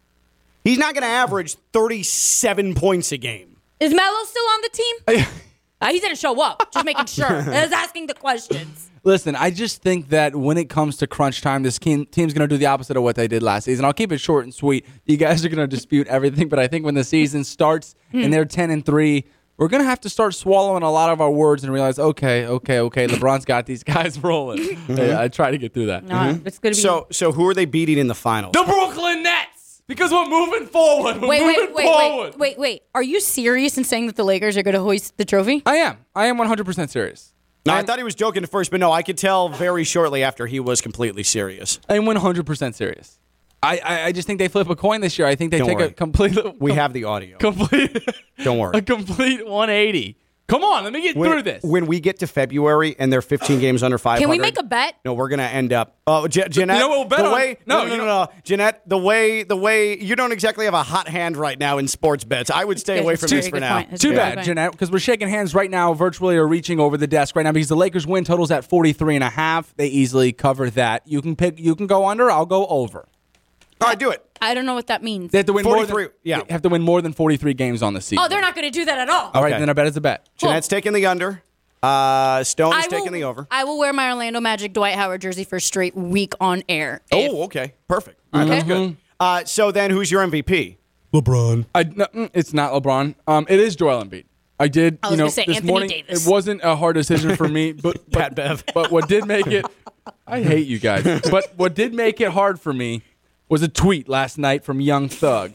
He's not going to average 37 points a game. Is Melo still on the team? uh, he didn't show up. Just making sure. I was asking the questions. Listen, I just think that when it comes to crunch time, this team, team's going to do the opposite of what they did last season. I'll keep it short and sweet. You guys are going to dispute everything, but I think when the season starts Hmm. and they're 10 and 3, we're going to have to start swallowing a lot of our words and realize, okay, okay, okay, LeBron's got these guys rolling. Mm-hmm. I, I try to get through that. No, mm-hmm. it's gonna be. So, so who are they beating in the finals? The Brooklyn Nets! Because we're moving forward. We're wait, moving wait, wait, forward. wait, wait, wait. Are you serious in saying that the Lakers are going to hoist the trophy? I am. I am 100% serious. No, I I'm- thought he was joking at first, but no, I could tell very shortly after he was completely serious. I'm 100% serious. I, I, I just think they flip a coin this year. I think they Don't take worry. a complete We have the audio. complete Don't worry. a complete 180. Come on, let me get When, through this. when we get to February and they're 15 games under 500, Can we make a bet? No, we're gonna end up. Oh, Je- Jeanette. You know we'll bet the on? way, No, no, no, no, know- no, Jeanette. The way, the way you don't exactly have a hot hand right now in sports bets. I would stay away from a this very for now. point. Too bad, point. Jeanette, because we're shaking hands right now, virtually or reaching over the desk right now because the Lakers win totals at 43 and a half. They easily cover that. You can pick you can go under, I'll go over. All right, do it. I don't know what that means. They have to win more 43, than yeah. they have to win more than 43 games on the season. Oh, they're not going to do that at all. All right, Okay. then I bet it's a bet. Jeanette's taking the under. Uh, Stone is I taking the over. I will wear my Orlando Magic Dwight Howard jersey for a straight week on air. If- Oh, okay, perfect. All right, that's good. Uh, so then, who's your MVP? LeBron. I, no, mm, it's not LeBron. Um, it is Joel Embiid. I did. I you know, gonna say this Anthony morning Davis. it wasn't a hard decision for me, but Pat but, Bev. but what did make it? I hate you guys. But what did make it hard for me was a tweet last night from Young Thug.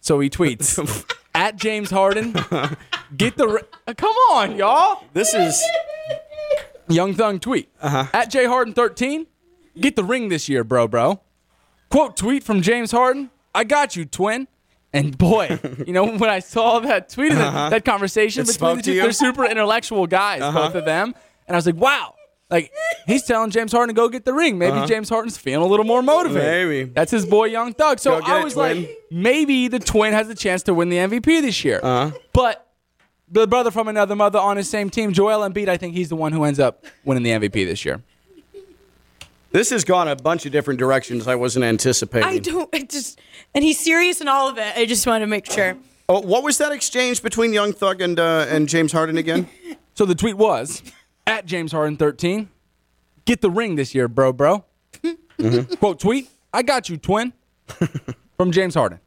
So he tweets at James Harden. Get the ri- uh, come on, y'all. This is Young Thug tweet Uh-huh. at Jay Harden 13. Get the ring this year, bro, bro. Quote tweet from James Harden. I got you, twin. And boy, you know when I saw that tweet, and that, that conversation Uh-huh. It between the two, they're super intellectual guys, both of them. And I was like, wow. Like he's telling James Harden to go get the ring. Maybe James Harden's feeling a little more motivated. Uh-huh. Maybe. that's his boy, Young Thug. So I was twin. like, maybe the twin has a chance to win the MVP this year. Uh-huh. But the brother from another mother on his same team, Joel Embiid, I think he's the one who ends up winning the MVP this year. this has gone a bunch of different directions I wasn't anticipating. I don't. I just and he's serious in all of it. I just want to make sure. Oh, what was that exchange between Young Thug and uh, and James Harden again? So the tweet was at James Harden 13, get the ring this year, bro, bro. Mm-hmm. Quote tweet, I got you, twin. From James Harden.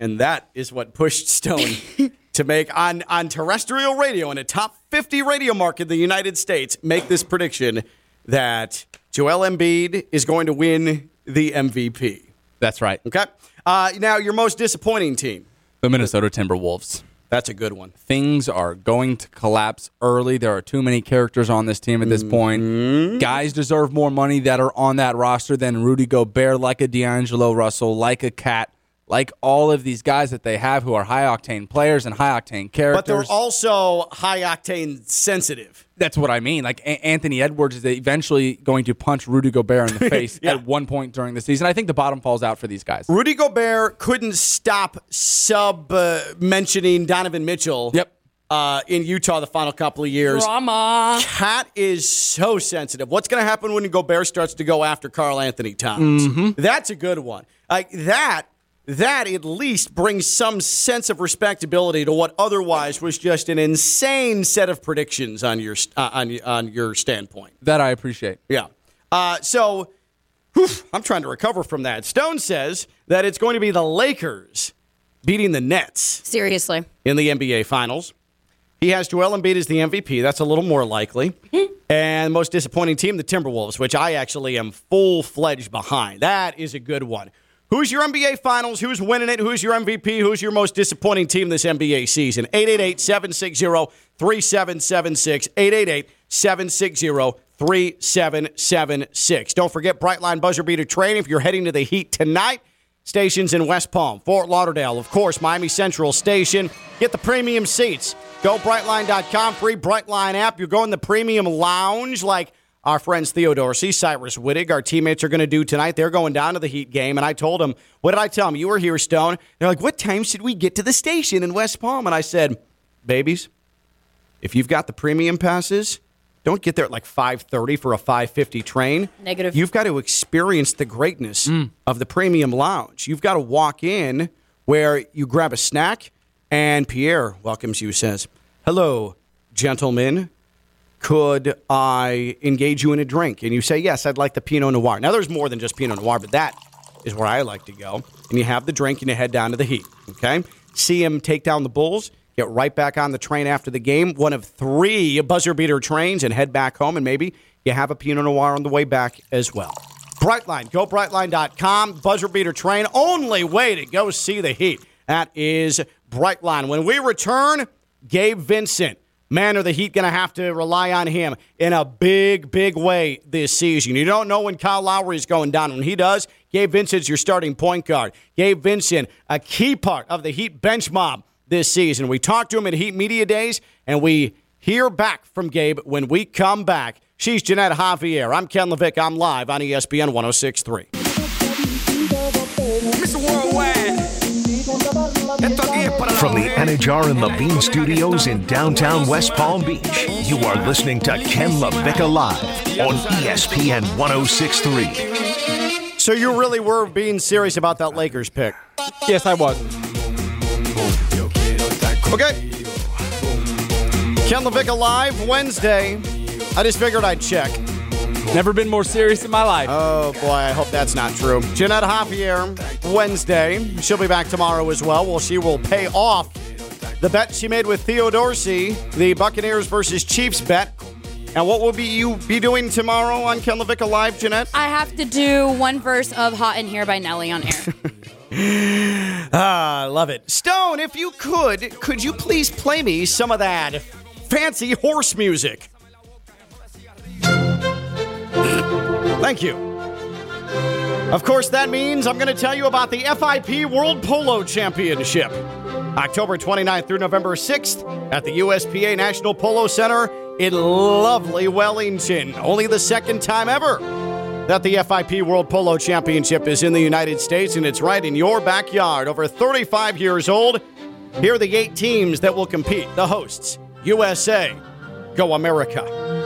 and that is what pushed Stone to make on on terrestrial radio in a top 50 radio market in the United States make this prediction that Joel Embiid is going to win the MVP. That's right. Okay. Uh, now your most disappointing team. The Minnesota Timberwolves. That's a good one. Things are going to collapse early. There are too many characters on this team at this point. Mm-hmm. Guys deserve more money that are on that roster than Rudy Gobert, like a D'Angelo Russell, like a KAT, like all of these guys that they have who are high octane players and high octane characters. But they're also high octane sensitive. That's what I mean. Like a- Anthony Edwards is eventually going to punch Rudy Gobert in the face Yeah. at one point during the season. I think the bottom falls out for these guys. Rudy Gobert couldn't stop sub uh, mentioning Donovan Mitchell. Yep. uh, in Utah the final couple of years. Drama. KAT is so sensitive. What's going to happen when Gobert starts to go after Karl-Anthony Towns? That's a good one. Like that. That at least brings some sense of respectability to what otherwise was just an insane set of predictions on your uh, on on your standpoint. That I appreciate. Yeah. Uh, so whew, I'm trying to recover from that. Stone says that it's going to be the Lakers beating the Nets Seriously. in the NBA Finals. He has Joel Embiid as the MVP. That's a little more likely. and most disappointing team, the Timberwolves, which I actually am full fledged behind. That is a good one. Who's your NBA Finals? Who's winning it? Who's your MVP? Who's your most disappointing team this NBA season? 888 760 3776. 888 760 3776. Don't forget Brightline Buzzer Beater Train if you're heading to the Heat tonight. Stations in West Palm, Fort Lauderdale, of course, Miami Central Station. Get the premium seats. Go Brightline.com, free Brightline app. You're going the premium lounge like our friends Theo Dorsey, Cyrus Wittig, our teammates are going to do tonight. They're going down to the Heat game. And I told them, what did I tell them? You were here, Stone. They're like, what time should we get to the station in West Palm? And I said, babies, if you've got the premium passes, don't get there at like 5:30 for a 5:50 train. Negative. You've got to experience the greatness mm. of the premium lounge. You've got to walk in where you grab a snack and Pierre welcomes you says, "Hello, gentlemen. Could I engage you in a drink?" And you say, "Yes, I'd like the Pinot Noir." Now there's more than just Pinot Noir, but that is where I like to go. And you have the drink and you head down to the Heat, okay? See him take down the Bulls. Get right back on the train after the game, one of three buzzer beater trains, and head back home. And maybe you have a Pinot Noir on the way back as well. Brightline, go brightline.com, buzzer beater train, only way to go see the Heat. That is Brightline. When we return, Gabe Vincent. Man, are the Heat going to have to rely on him in a big, big way this season. You don't know when Kyle Lowry is going down. When he does, Gabe Vincent's your starting point guard. Gabe Vincent, a key part of the Heat bench mob this season. We talked to him at Heat Media Days, and we hear back from Gabe when we come back. She's Jeanette Javier. I'm Ken LaVicka. I'm live on ESPN 1063. From the Anidjar and Levine Studios in downtown West Palm Beach, you are listening to Ken LaVicka Live on ESPN 1063. So you really were being serious about that Lakers pick? Yes, I was. Okay. Ken LaVicka Live Wednesday. I just figured I'd check. Never been more serious in my life. Oh boy, I hope that's not true. Jeanette Javier, Wednesday. She'll be back tomorrow as well. Well, she will pay off the bet she made with Theo Dorsey, the Buccaneers versus Chiefs bet. And what will be you be doing tomorrow on Ken LaVicka Live, Jeanette? I have to do one verse of Hot in Here by Nelly on air. Ah, I love it. Stone, if you could, could you please play me some of that fancy horse music? Thank you. Of course, that means I'm going to tell you about the FIP World Polo Championship. October 29th through November 6th at the USPA National Polo Center in lovely Wellington. Only the second time ever that the FIP World Polo Championship is in the United States, and it's right in your backyard. Over 35 years old. Here are the eight teams that will compete. The hosts USA, Go America.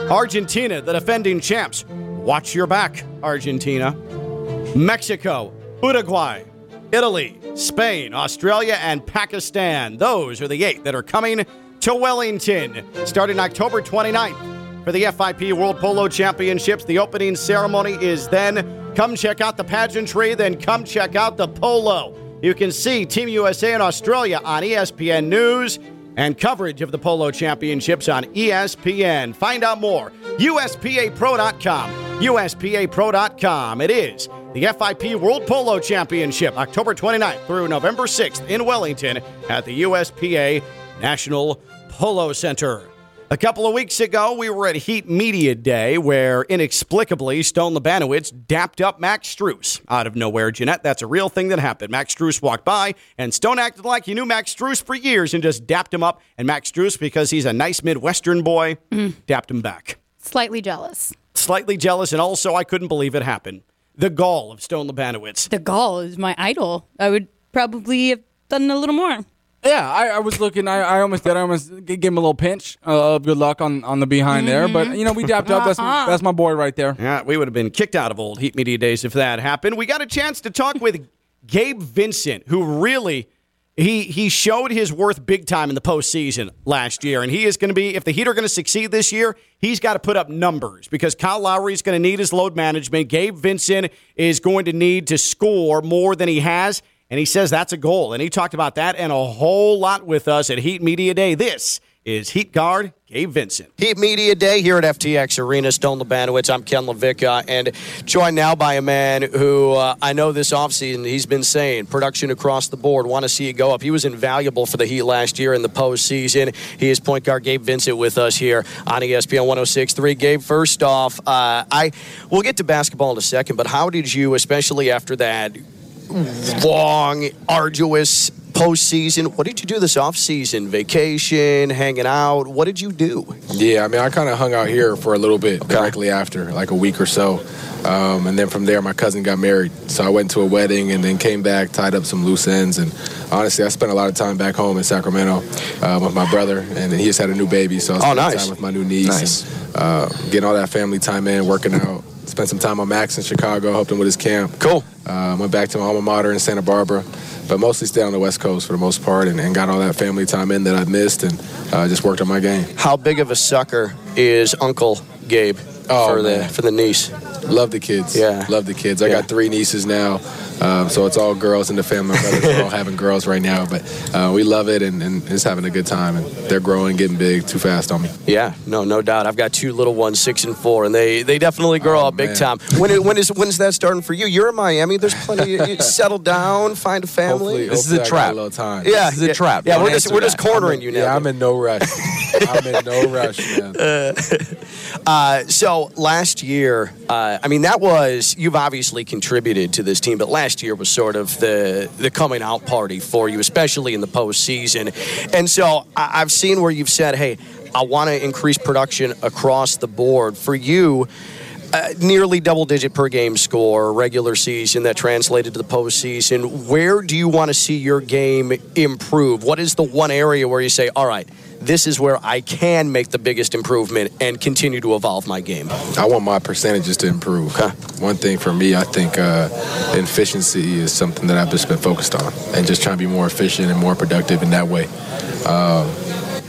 Argentina, the defending champs. Watch your back, Argentina. Mexico, Uruguay, Italy, Spain, Australia, and Pakistan. Those are the eight that are coming to Wellington starting October 29th for the FIP World Polo Championships. The opening ceremony is then. Come check out the pageantry, then come check out the polo. You can see Team USA and Australia on ESPN News and coverage of the Polo Championships on ESPN. Find out more. USPAPro.com. USPAPro.com. It is the FIP World Polo Championship, October 29th through November 6th in Wellington at the USPA National Polo Center. A couple of weeks ago, we were at Heat Media Day where inexplicably Stone Labanowitz dapped up Max Strus out of nowhere. Jeanette, that's a real thing that happened. Max Strus walked by and Stone acted like he knew Max Strus for years and just dapped him up. And Max Strus, because he's a nice Midwestern boy, mm. dapped him back. Slightly jealous. Slightly jealous, and also I couldn't believe it happened. The gall of Stone Labanowitz. The gall is my idol. I would probably have done a little more. Yeah, I, I was looking. I, I almost did. I almost gave him a little pinch uh, of good luck on, on the behind there. But you know, we dapped up. That's that's my boy right there. Yeah, we would have been kicked out of old Heat Media days if that happened. We got a chance to talk with Gabe Vincent, who really he he showed his worth big time in the postseason last year, and he is going to be if the Heat are going to succeed this year, he's got to put up numbers because Kyle Lowry is going to need his load management. Gabe Vincent is going to need to score more than he has. And he says that's a goal. And he talked about that and a whole lot with us at Heat Media Day. This is Heat Guard Gabe Vincent. Heat Media Day here at FTX Arena. Stone Labanowitz. I'm Ken LaVicka, and joined now by a man who uh, I know this offseason he's been saying production across the board. Want to see it go up. He was invaluable for the Heat last year in the postseason. He is point guard Gabe Vincent with us here on ESPN 106.3. Gabe, first off, uh, I we'll get to basketball in a second, but how did you, especially after that long, arduous postseason. What did you do this offseason? Vacation, hanging out? What did you do? Yeah, I mean, I kind of hung out here for a little bit directly after, like a week or so. Um, and then from there, my cousin got married. So I went to a wedding and then came back, tied up some loose ends. And honestly, I spent a lot of time back home in Sacramento uh, with my brother. And he just had a new baby. So I Oh, spent nice. time with my new niece. Nice. And, uh, getting all that family time in, working out. Spent some time on Max in Chicago, helped him with his camp. Cool. Uh, went back to my alma mater in Santa Barbara, but mostly stayed on the West Coast for the most part and, and got all that family time in that I missed and uh, just worked on my game. How big of a sucker is Uncle Gabe Oh, for the for the niece? Love the kids. Yeah. Love the kids. I Yeah. got three nieces now, um, so it's all girls in the family. My brothers are all having girls right now, but uh, we love it and, and just having a good time. And they're growing, getting big too fast on me. Yeah, no, no doubt. I've got two little ones, six and four, and they they definitely grow Oh, up big time. When it- when is when's that starting for you? You're in Miami. There's plenty. You settle down, find a family. Hopefully, This is a hopefully got trap. A little time. yeah, This is a yeah, trap. Yeah, Don't we're just we're just that. cornering you now. Yeah, I'm in no rush. I'm in no rush, man. Uh, so last year, uh, I mean, that was you've obviously contributed to this team, but last year was sort of the the coming out party for you, especially in the postseason. And so I, I've seen where you've said, "Hey, I want to increase production across the board." For you. Uh, nearly double digit per game score regular season that translated to the postseason. Where do you want to see your game improve? What is the one area where you say, all right, this is where I can make the biggest improvement and continue to evolve my game? I want my percentages to improve. One thing for me, I think uh, efficiency is something that I've just been focused on, and just trying to be more efficient and more productive in that way. Um,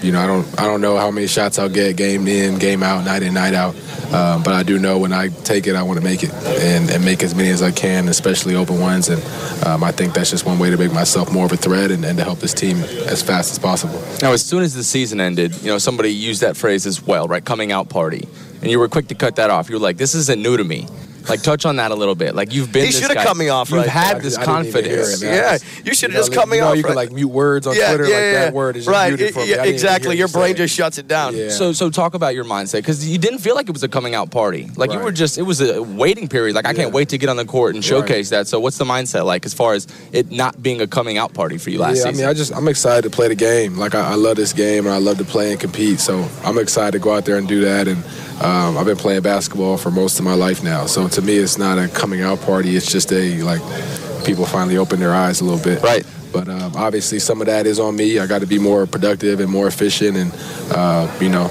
you know, I don't, I don't know how many shots I'll get game in, game out, night in, night out. Um, but I do know when I take it, I want to make it and, and make as many as I can, especially open ones. And um, I think that's just one way to make myself more of a threat and, and to help this team as fast as possible. Now, as soon as the season ended, you know, somebody used that phrase as well, right? Coming out party. And you were quick to cut that off. You were like, this isn't new to me. Like, touch on that a little bit. Like, you've been He should have cut me off You've right had there. this I didn't hear confidence. it, Yeah, you should have just know, cut me you know, off. You can like mute words on yeah, Twitter, yeah, like yeah. that word is just right. muted for me. yeah, I exactly. Your brain just shuts it down. Yeah. So, so talk about your mindset because you didn't feel like it was a coming out party. Like you were just, it was a waiting period. Like I can't wait to get on the court and showcase that. So, what's the mindset like as far as it not being a coming out party for you last yeah, I mean, I just I'm excited to play the game. Like I, I love this game and I love to play and compete. So I'm excited to go out there and do that. And um, I've been playing basketball for most of my life now. So to me, it's not a coming out party. It's just a like people finally open their eyes a little bit. Right. But um, obviously, some of that is on me. I got to be more productive and more efficient. And uh, you know,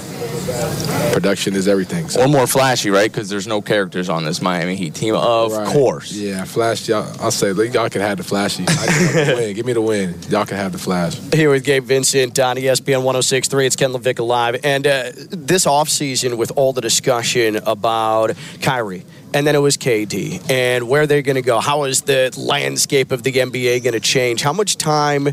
production is everything. So. or more flashy, right? Because there's no characters on this Miami Heat team, of Right. course. Yeah, flash. Y'all, I'll say y'all can have the flashy. I can have the win. Give me the win. Y'all can have the flash. Here with Gabe Vincent on ESPN 1063. It's Ken LaVicka Live. And uh, this offseason, with all the discussion about Kyrie, and then it was KD, and where they're going to go, how is the landscape of the NBA going to change? How much time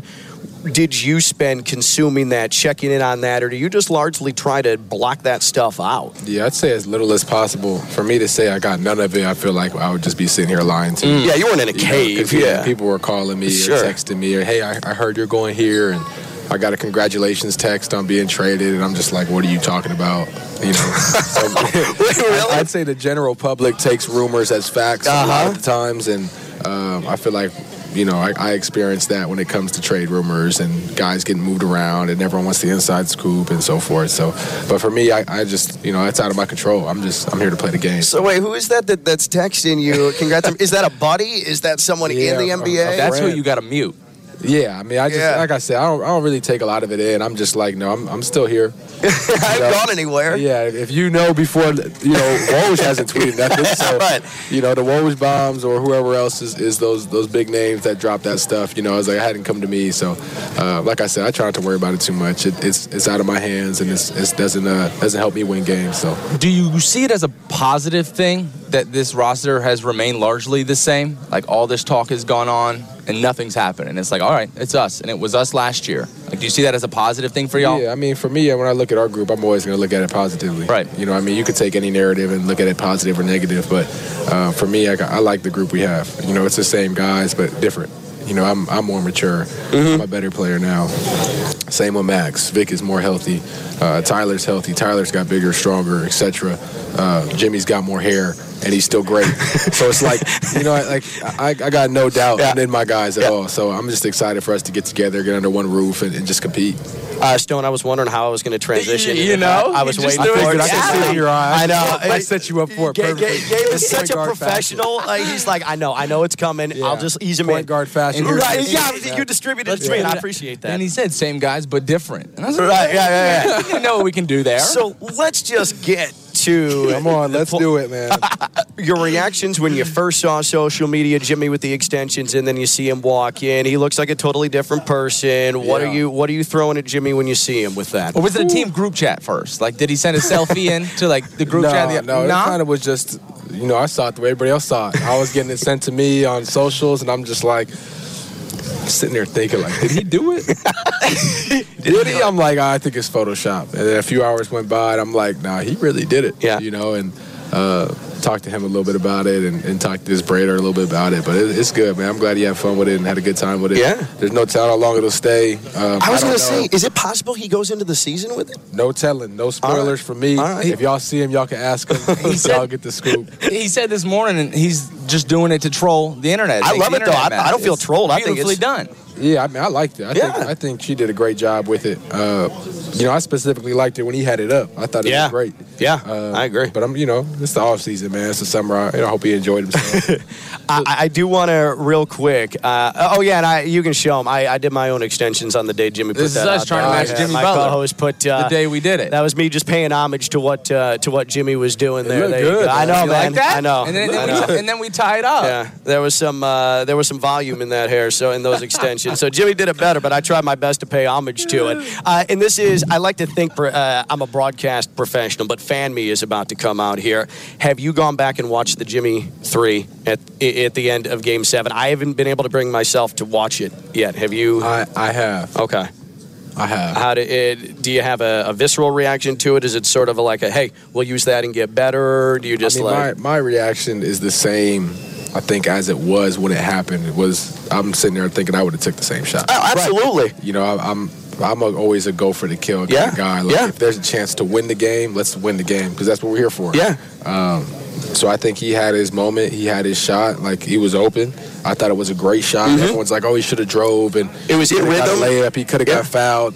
did you spend consuming that, checking in on that, or do you just largely try to block that stuff out? Yeah, I'd say as little as possible. For me to say I got none of it, I feel like I would just be sitting here lying to you. Yeah, you weren't in a You know, 'cause, cave. yeah, yeah. people were calling me Sure. or texting me or hey, I, I heard you're going here and I got a congratulations text on being traded and I'm just like, what are you talking about? You know, so, really? I'd say the general public takes rumors as facts a lot Uh-huh. of the times, and um, I feel like. You know, I, I experience that when it comes to trade rumors and guys getting moved around, and everyone wants the inside scoop and so forth. So, but for me, I, I just, you know, that's out of my control. I'm just, I'm here to play the game. So wait, who is that, that that's texting you? Congrats! is that a buddy? Is that someone Yeah, in the a- a NBA? That's who you got to mute. Yeah, I mean, I just Yeah. like I said, I don't, I don't really take a lot of it in. I'm just like, no, I'm, I'm still here. I haven't gone anywhere. Yeah, if you know before, you know, Woj hasn't tweeted nothing, so Right. you know the Woj bombs or whoever else is, is those those big names that drop that stuff. You know, I was like, it hadn't come to me, so uh, like I said, I try not to worry about it too much. It, it's it's out of my hands, and it's, it doesn't uh, doesn't help me win games. So Do you see it as a positive thing that this roster has remained largely the same? Like all this talk has gone on and nothing's happened, and it's like, all right, it's us, and it was us last year. Like, do you see that as a positive thing for y'all? Yeah, I mean, for me, when I look at our group, I'm always going to look at it positively. Right. You know, I mean, you could take any narrative and look at it positive or negative, but uh, for me, I, I like the group we have. You know, it's the same guys, but different. You know, I'm, I'm more mature. I'm a better player now. Same with Max. Vic is more healthy. Uh, Tyler's healthy. Tyler's got bigger, stronger, etc. Uh, Jimmy's got more hair, and he's still great. so it's like, you know, like I, I got no doubt in my guys at all. So I'm just excited for us to get together, get under one roof, and, and just compete. Uh, Stone, I was wondering how I was going to transition. You into know, that. I was waiting for it. it. I can see it in your eyes. I know. I set you up for it Gabe, perfectly. Gabe- Gabe is such a professional. Like, he's like, I know, I know it's coming. Yeah. I'll just ease him Point in. guard fashion. And right, yeah, Yeah. you distributed it to me, and I appreciate that. And he said, same guys, but different. And I was like, Right, yeah, yeah, yeah. We didn't know what we can do there. So let's just get to Come on, let's do it, man. your reactions when you first saw social media Jimmy with the extensions and then you see him walk in. He looks like a totally different person. What Yeah. are you what are you throwing at Jimmy when you see him with that? or was it a team group chat first? Like, did he send a selfie in to like the group no, chat? The, no, Nah? it kind of was just, you know, I saw it the way everybody else saw it. I was getting it sent to me on socials, and I'm just like sitting there thinking, like, did he do it? did he? I'm like, "Ah, I think it's Photoshop. And then a few hours went by, and I'm like, nah, he really did it. Yeah. you know, and. Uh, talked to him a little bit about it and, and talked to his braider a little bit about it, but it, it's good, man. I'm glad he had fun with it and had a good time with it. Yeah. There's no telling how long it'll stay. Um, I was gonna say, is it possible he goes into the season with it? No telling, no spoilers for me. Right. If y'all see him, y'all can ask him. y'all get the scoop. He said this morning, and he's just doing it to troll the internet. I love it, though. I- I don't feel It's trolled. I think it's- done. Yeah, I mean, I liked it. I Yeah. think I think she did a great job with it. Uh, you know, I specifically liked it when he had it up. I thought it Yeah. was great. Yeah, Uh, I agree. But I'm, you know, it's the off season, man. It's the summer. I, you know, I hope he enjoyed himself. I, I do want to real quick. Uh, oh yeah, and I, you can show him. I, I did my own extensions on the day Jimmy put This is us out trying to match Yeah, Jimmy my Butler. co-host put uh, the day we did it. That was me just paying homage to what uh, to what Jimmy was doing there. looked There good, go. I know, You man. like that? I know. And then, I and know. then we, and then we tie it up. Yeah, there was some uh, there was some volume in that hair, so in those extensions. So Jimmy did it better, but I tried my best to pay homage to it. Uh, and this is, I like to think uh, I'm a broadcast professional, but Fan Me is about to come out here. Have you gone back and watched the Jimmy three at at the end of Game Seven? I haven't been able to bring myself to watch it yet. Have you? I, I have. Okay. I have. How do it? Do you have a, a visceral reaction to it? Is it sort of a like a hey, we'll use that and get better? Do you just I mean, like? my, my reaction is the same. I think as it was when it happened. It was. I'm sitting there thinking I would have took the same shot. oh, absolutely. You know, I, I'm I'm a, always a go for the kill kind Yeah, of guy. Like, yeah. If there's a chance to win the game, let's win the game because that's what we're here for. Yeah. Um, so I think he had his moment. He had his shot. Like he was open. I thought it was a great shot. Everyone's like, "Oh, he should have drove," and Mm-hmm. It was a rhythm. layup. He could have Yeah. got fouled.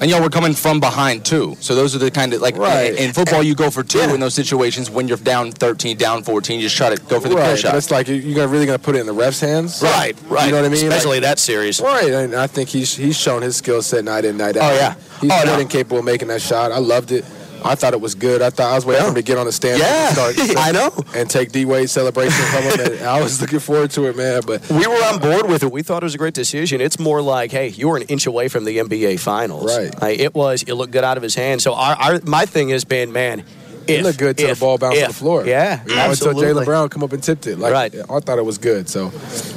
And y'all were coming from behind too. So those are the kind of like Right. in, in football you go for two Yeah. in those situations when you're down 13, down 14, you just try to go for the kill right. shot. But it's like you- you're really going to put it in the refs' hands. Right, right. You know what I mean? Especially Like- that series. Right, and I think he's he's shown his skill set night in, night out. Oh, yeah. he's Oh, good no. and capable of making that shot. I loved it. I thought it was good. I thought I was waiting for him to get on the stand. Yeah, and start, I know. And take D Wade's celebration from him. I was looking forward to it, man. But We were on board with it. We thought it was a great decision. It's more like, hey, you were an inch away from the NBA Finals. Right. Like, it was. It looked good out of his hand. So our, our my thing has been, man, it looked good till the ball bounced on the floor. Yeah, you know, until absolutely. Jaylen Brown come up and tipped it. Like, Right. I thought it was good. So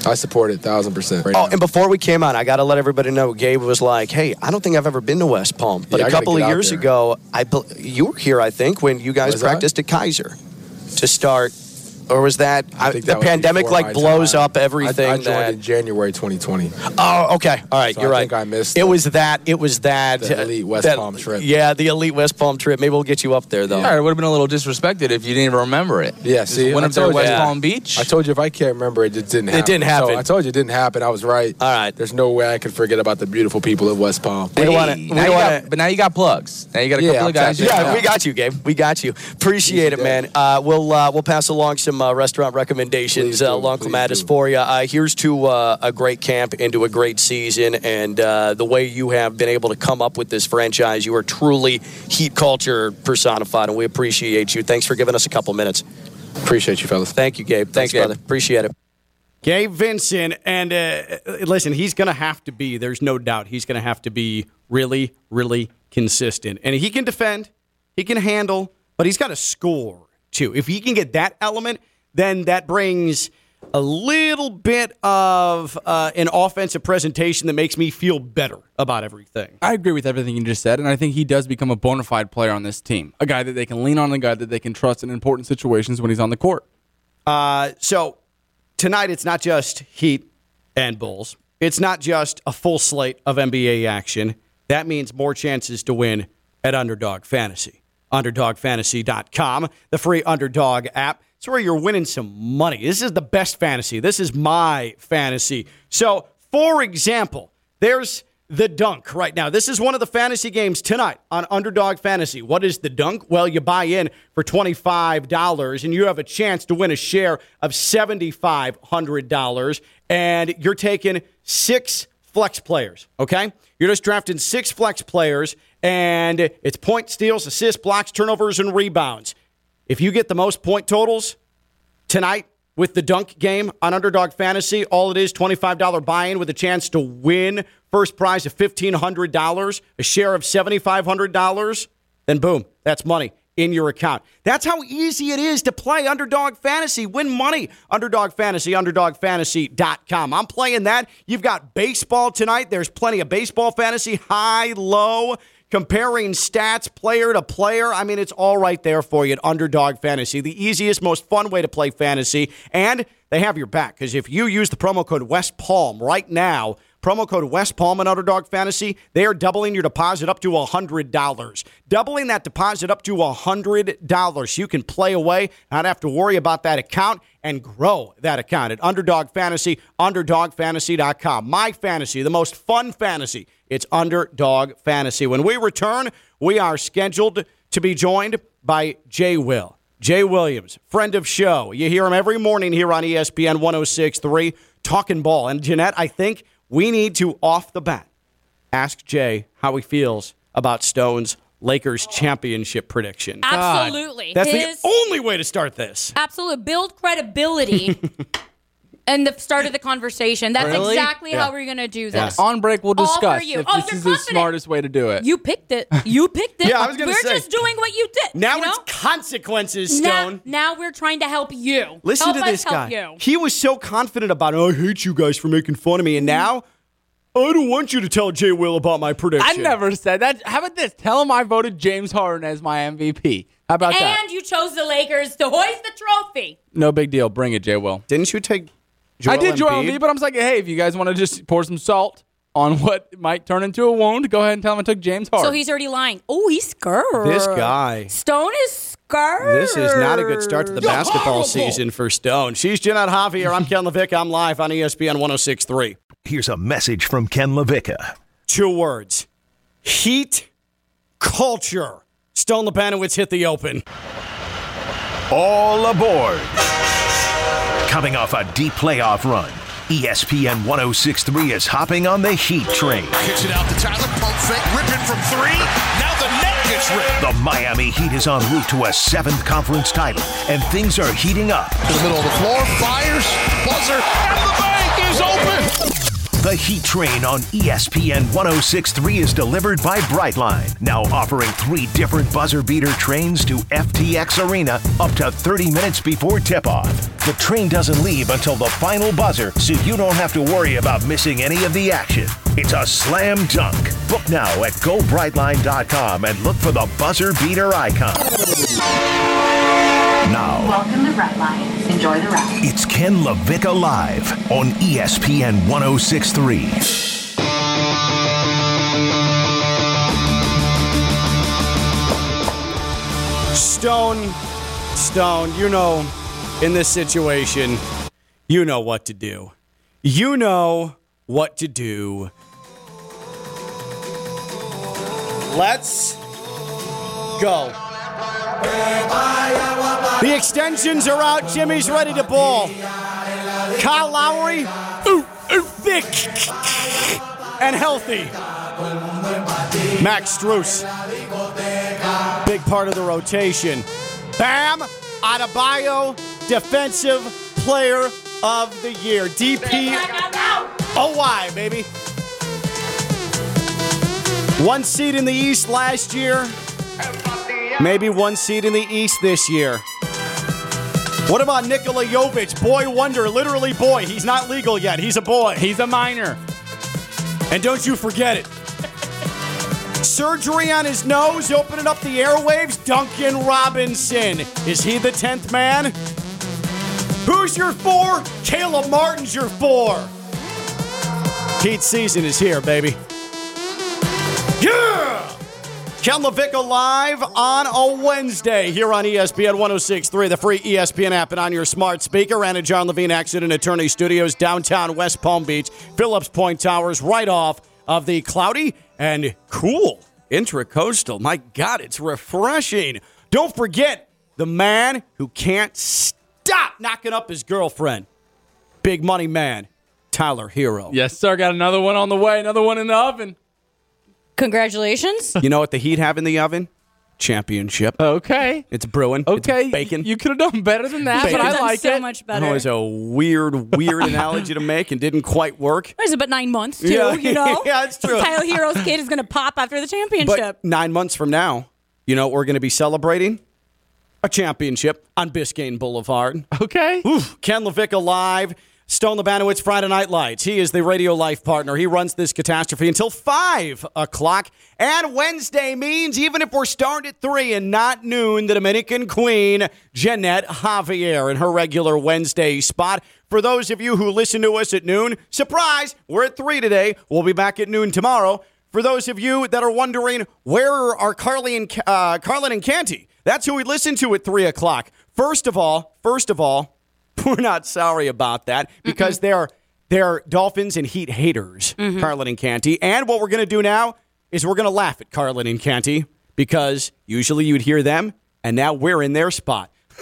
I support it thousand percent. Right Oh, now. and before we came on, I got to let everybody know. Gabe was like, "Hey, I don't think I've ever been to West Palm, but Yeah, a couple of years there. ago, I you were here, I think, when you guys Was I? practiced at Keiser to start, or was that, I think the that was pandemic before like blows time. up everything? I, I joined that, in January 2020. Oh, okay. All right, So you're I right. think I missed It the- was that. It was that. the elite West that- Palm trip. Yeah, the elite West Palm trip. Maybe we'll get you up there though. Yeah, it would have been a little disrespected if you didn't even remember it. Yeah, Just see, went I up there told West you. Palm Beach. I told you if I can't remember it, it didn't It happen. didn't happen. So I told you it didn't happen. I was right. All right. There's no way I could forget about the beautiful people of West Palm. We don't wanna- Hey, we now don't you wanna- got- but now you got plugs. Now you got a Yeah, couple I'm of guys. you Yeah, know. we got you, Gabe. We got you. Appreciate it, Easy man. Uh, we'll uh, we'll pass along some some uh, restaurant recommendations uh, along Clematis for you. Uh, here's to uh, a great camp into a great season, and uh, the way you have been able to come up with this franchise. You are truly heat culture personified, and we appreciate you. Thanks for giving us a couple minutes. Appreciate you, fellas. Thank you, Gabe. Thanks, Thanks, Gabe. brother. Appreciate it. Gabe Vincent, and uh, listen, he's going to have to be. There's no doubt he's going to have to be really, really consistent, and he can defend, he can handle, but he's got to score too. If he can get that element, then that brings a little bit of uh, an offensive presentation that makes me feel better about everything. I agree with everything you just said, and I think he does become a bona fide player on this team. A guy that they can lean on, a guy that they can trust in important situations when he's on the court. Uh, so tonight it's not just Heat and Bulls. It's not just a full slate of NBA action. That means more chances to win at Underdog Fantasy. UnderdogFantasy.com, the free Underdog app. It's where you're winning some money. This is the best fantasy. This is my fantasy. So, for example, there's the dunk right now. This is one of the fantasy games tonight on Underdog Fantasy. What is the dunk? Well, you buy in for $25 and you have a chance to win a share of $7,500. And you're taking six flex players, okay? You're just drafting six flex players, and it's point steals, assists, blocks, turnovers, and rebounds. If you get the most point totals tonight with the dunk game on Underdog Fantasy, all it is $25 buy-in with a chance to win first prize of $1,500, a share of $7,500, then boom, that's money in your account. That's how easy it is to play Underdog Fantasy. Win money. Underdog Fantasy, UnderdogFantasy.com. I'm playing that. You've got baseball tonight. There's plenty of baseball fantasy, high, low, comparing stats player to player. I mean, it's all right there for you at Underdog Fantasy, the easiest, most fun way to play fantasy. And they have your back because if you use the promo code West Palm right now, promo code West Palm and Underdog Fantasy, they are doubling your deposit up to $100. Doubling that deposit up to $100. You can play away, not have to worry about that account, and grow that account at Underdog Fantasy, UnderdogFantasy.com. My fantasy, the most fun fantasy. It's Underdog Fantasy. When we return, we are scheduled to be joined by Jay Will. Jay Williams, friend of show. You hear him every morning here on ESPN 1063, talking ball. And Jeanette, I think we need to, off the bat, ask Jay how he feels about Stone's Lakers championship prediction. Absolutely. That's His- the only way to start this. Absolutely. Build credibility and the start of the conversation. That's Really? exactly Yeah. how we're going to do this. On break, we'll All for discuss you. if Oh, this you're is the confident. smartest way to do it. You picked it. You picked it. Yeah, I was gonna We're say. just doing what you did. Now you know? it's consequences, Stone. now we're trying to help you. Listen help to us this help guy. You. He was so confident about it. I hate you guys for making fun of me. And now, I don't want you to tell Jay Will about my prediction. I never said that. How about this? Tell him I voted James Harden as my MVP. How about that? And you chose the Lakers to hoist the trophy. No big deal. Bring it, Jay Will. Didn't you take I did Joel Embiid? Embiid, but I'm just like, hey, if you guys want to just pour some salt on what might turn into a wound, go ahead and tell him I took James Harden. So he's already lying. Oh, he's scared. This guy. Stone is scared. This is not a good start to the You're basketball horrible. season for Stone. She's Jeanette Javier. I'm Ken LaVicka. I'm live on ESPN 1063. Here's a message from Ken LaVicka. Two words heat culture. Stone Labanowitz hit the open. All aboard. Coming off a deep playoff run, ESPN 1063 is hopping on the Heat train. Kicks it out to Tyler. Pump fake. Ripping from three. Now the net gets ripped. The Miami Heat is en route to a seventh conference title, and things are heating up. In the middle of the floor. Fires. Buzzer. And the open. The Heat Train on ESPN 1063 is delivered by Brightline, now offering three different buzzer beater trains to FTX Arena up to 30 minutes before tip off. The train doesn't leave until the final buzzer, so you don't have to worry about missing any of the action. It's a slam dunk. Book now at gobrightline.com and look for the buzzer beater icon. Now, Welcome to Brightline. Enjoy the ride. it's Ken LaVicka Live on ESPN 1063. Stone, Stone, you know, in this situation, you know what to do. You know what to do. Let's go. The extensions are out. Jimmy's ready to ball. Kyle Lowry, ooh, ooh, thick and healthy. Max Strus, big part of the rotation. Bam Adebayo, defensive player of the year. DP. Why, baby? One seed in the East last year. Maybe one seed in the East this year. What about Nikola Jovic? Boy wonder, literally boy. He's not legal yet. He's a boy. He's a minor. And don't you forget it. Surgery on his nose, opening up the airwaves. Duncan Robinson. Is he the 10th man? Who's your four? Caleb Martin's your four. Heat season is here, baby. Yeah! Ken LaVicka live on a Wednesday here on ESPN 1063, the free ESPN app, and on your smart speaker. And at John Levine Accident Attorney Studios, downtown West Palm Beach, Phillips Point Towers, right off of the cloudy and cool intracoastal. My God, it's refreshing. Don't forget the man who can't stop knocking up his girlfriend. Big money man, Tyler Herro. Yes, sir. Got another one on the way. Another one in the oven. Congratulations. You know what the Heat have in the oven? Championship. Okay. It's brewing. Okay. It's bacon. You could have done better than that, Bacon. but I Done like so it. much That better. was a weird, weird analogy to make and didn't quite work. What is it, but nine months too? Yeah. You know, Yeah, it's true. Tyler Herro's kid is going to pop after the championship. But nine months from now, you know what we're going to be celebrating? A championship on Biscayne Boulevard. Okay. Oof. Ken LaVicka live. Stone Labanowitz Friday Night Lights. He is the radio life partner. He runs this catastrophe until 5 o'clock. And Wednesday means even if we're starting at 3 and not noon, the Dominican Queen, Jeanette Javier, in her regular Wednesday spot. For those of you who listen to us at noon, surprise, we're at 3 today. We'll be back at noon tomorrow. For those of you that are wondering, where are Carly and, uh, Carlin and Canty? That's who we listen to at 3 o'clock. First of all, first of all, we're not sorry about that because they're they're Dolphins and Heat haters, Carlin and Canty. And what we're going to do now is we're going to laugh at Carlin and Canty because usually you'd hear them, and now we're in their spot.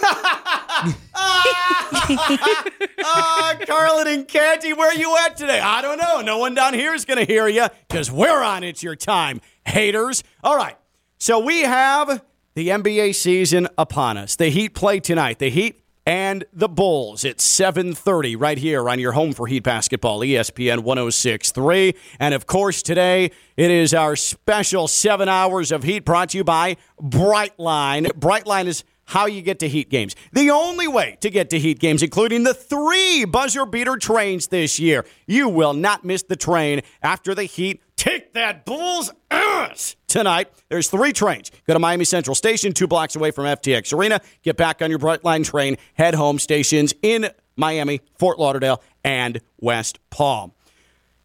Ah, Carlin and Canty, where you at today? I don't know. No one down here is going to hear you because we're on. It's your time, haters. All right. So we have the NBA season upon us. The Heat play tonight. The Heat and the Bulls at 7:30 right here on your home for Heat basketball, ESPN 106.3. And of course, today it is our special seven hours of Heat brought to you by Brightline. Brightline is how you get to Heat games. The only way to get to Heat games, including the three buzzer beater trains this year. You will not miss the train after the Heat take that Bulls ass tonight. There's three trains. Go to Miami Central Station, two blocks away from FTX Arena. Get back on your Brightline train. Head home stations in Miami, Fort Lauderdale, and West Palm.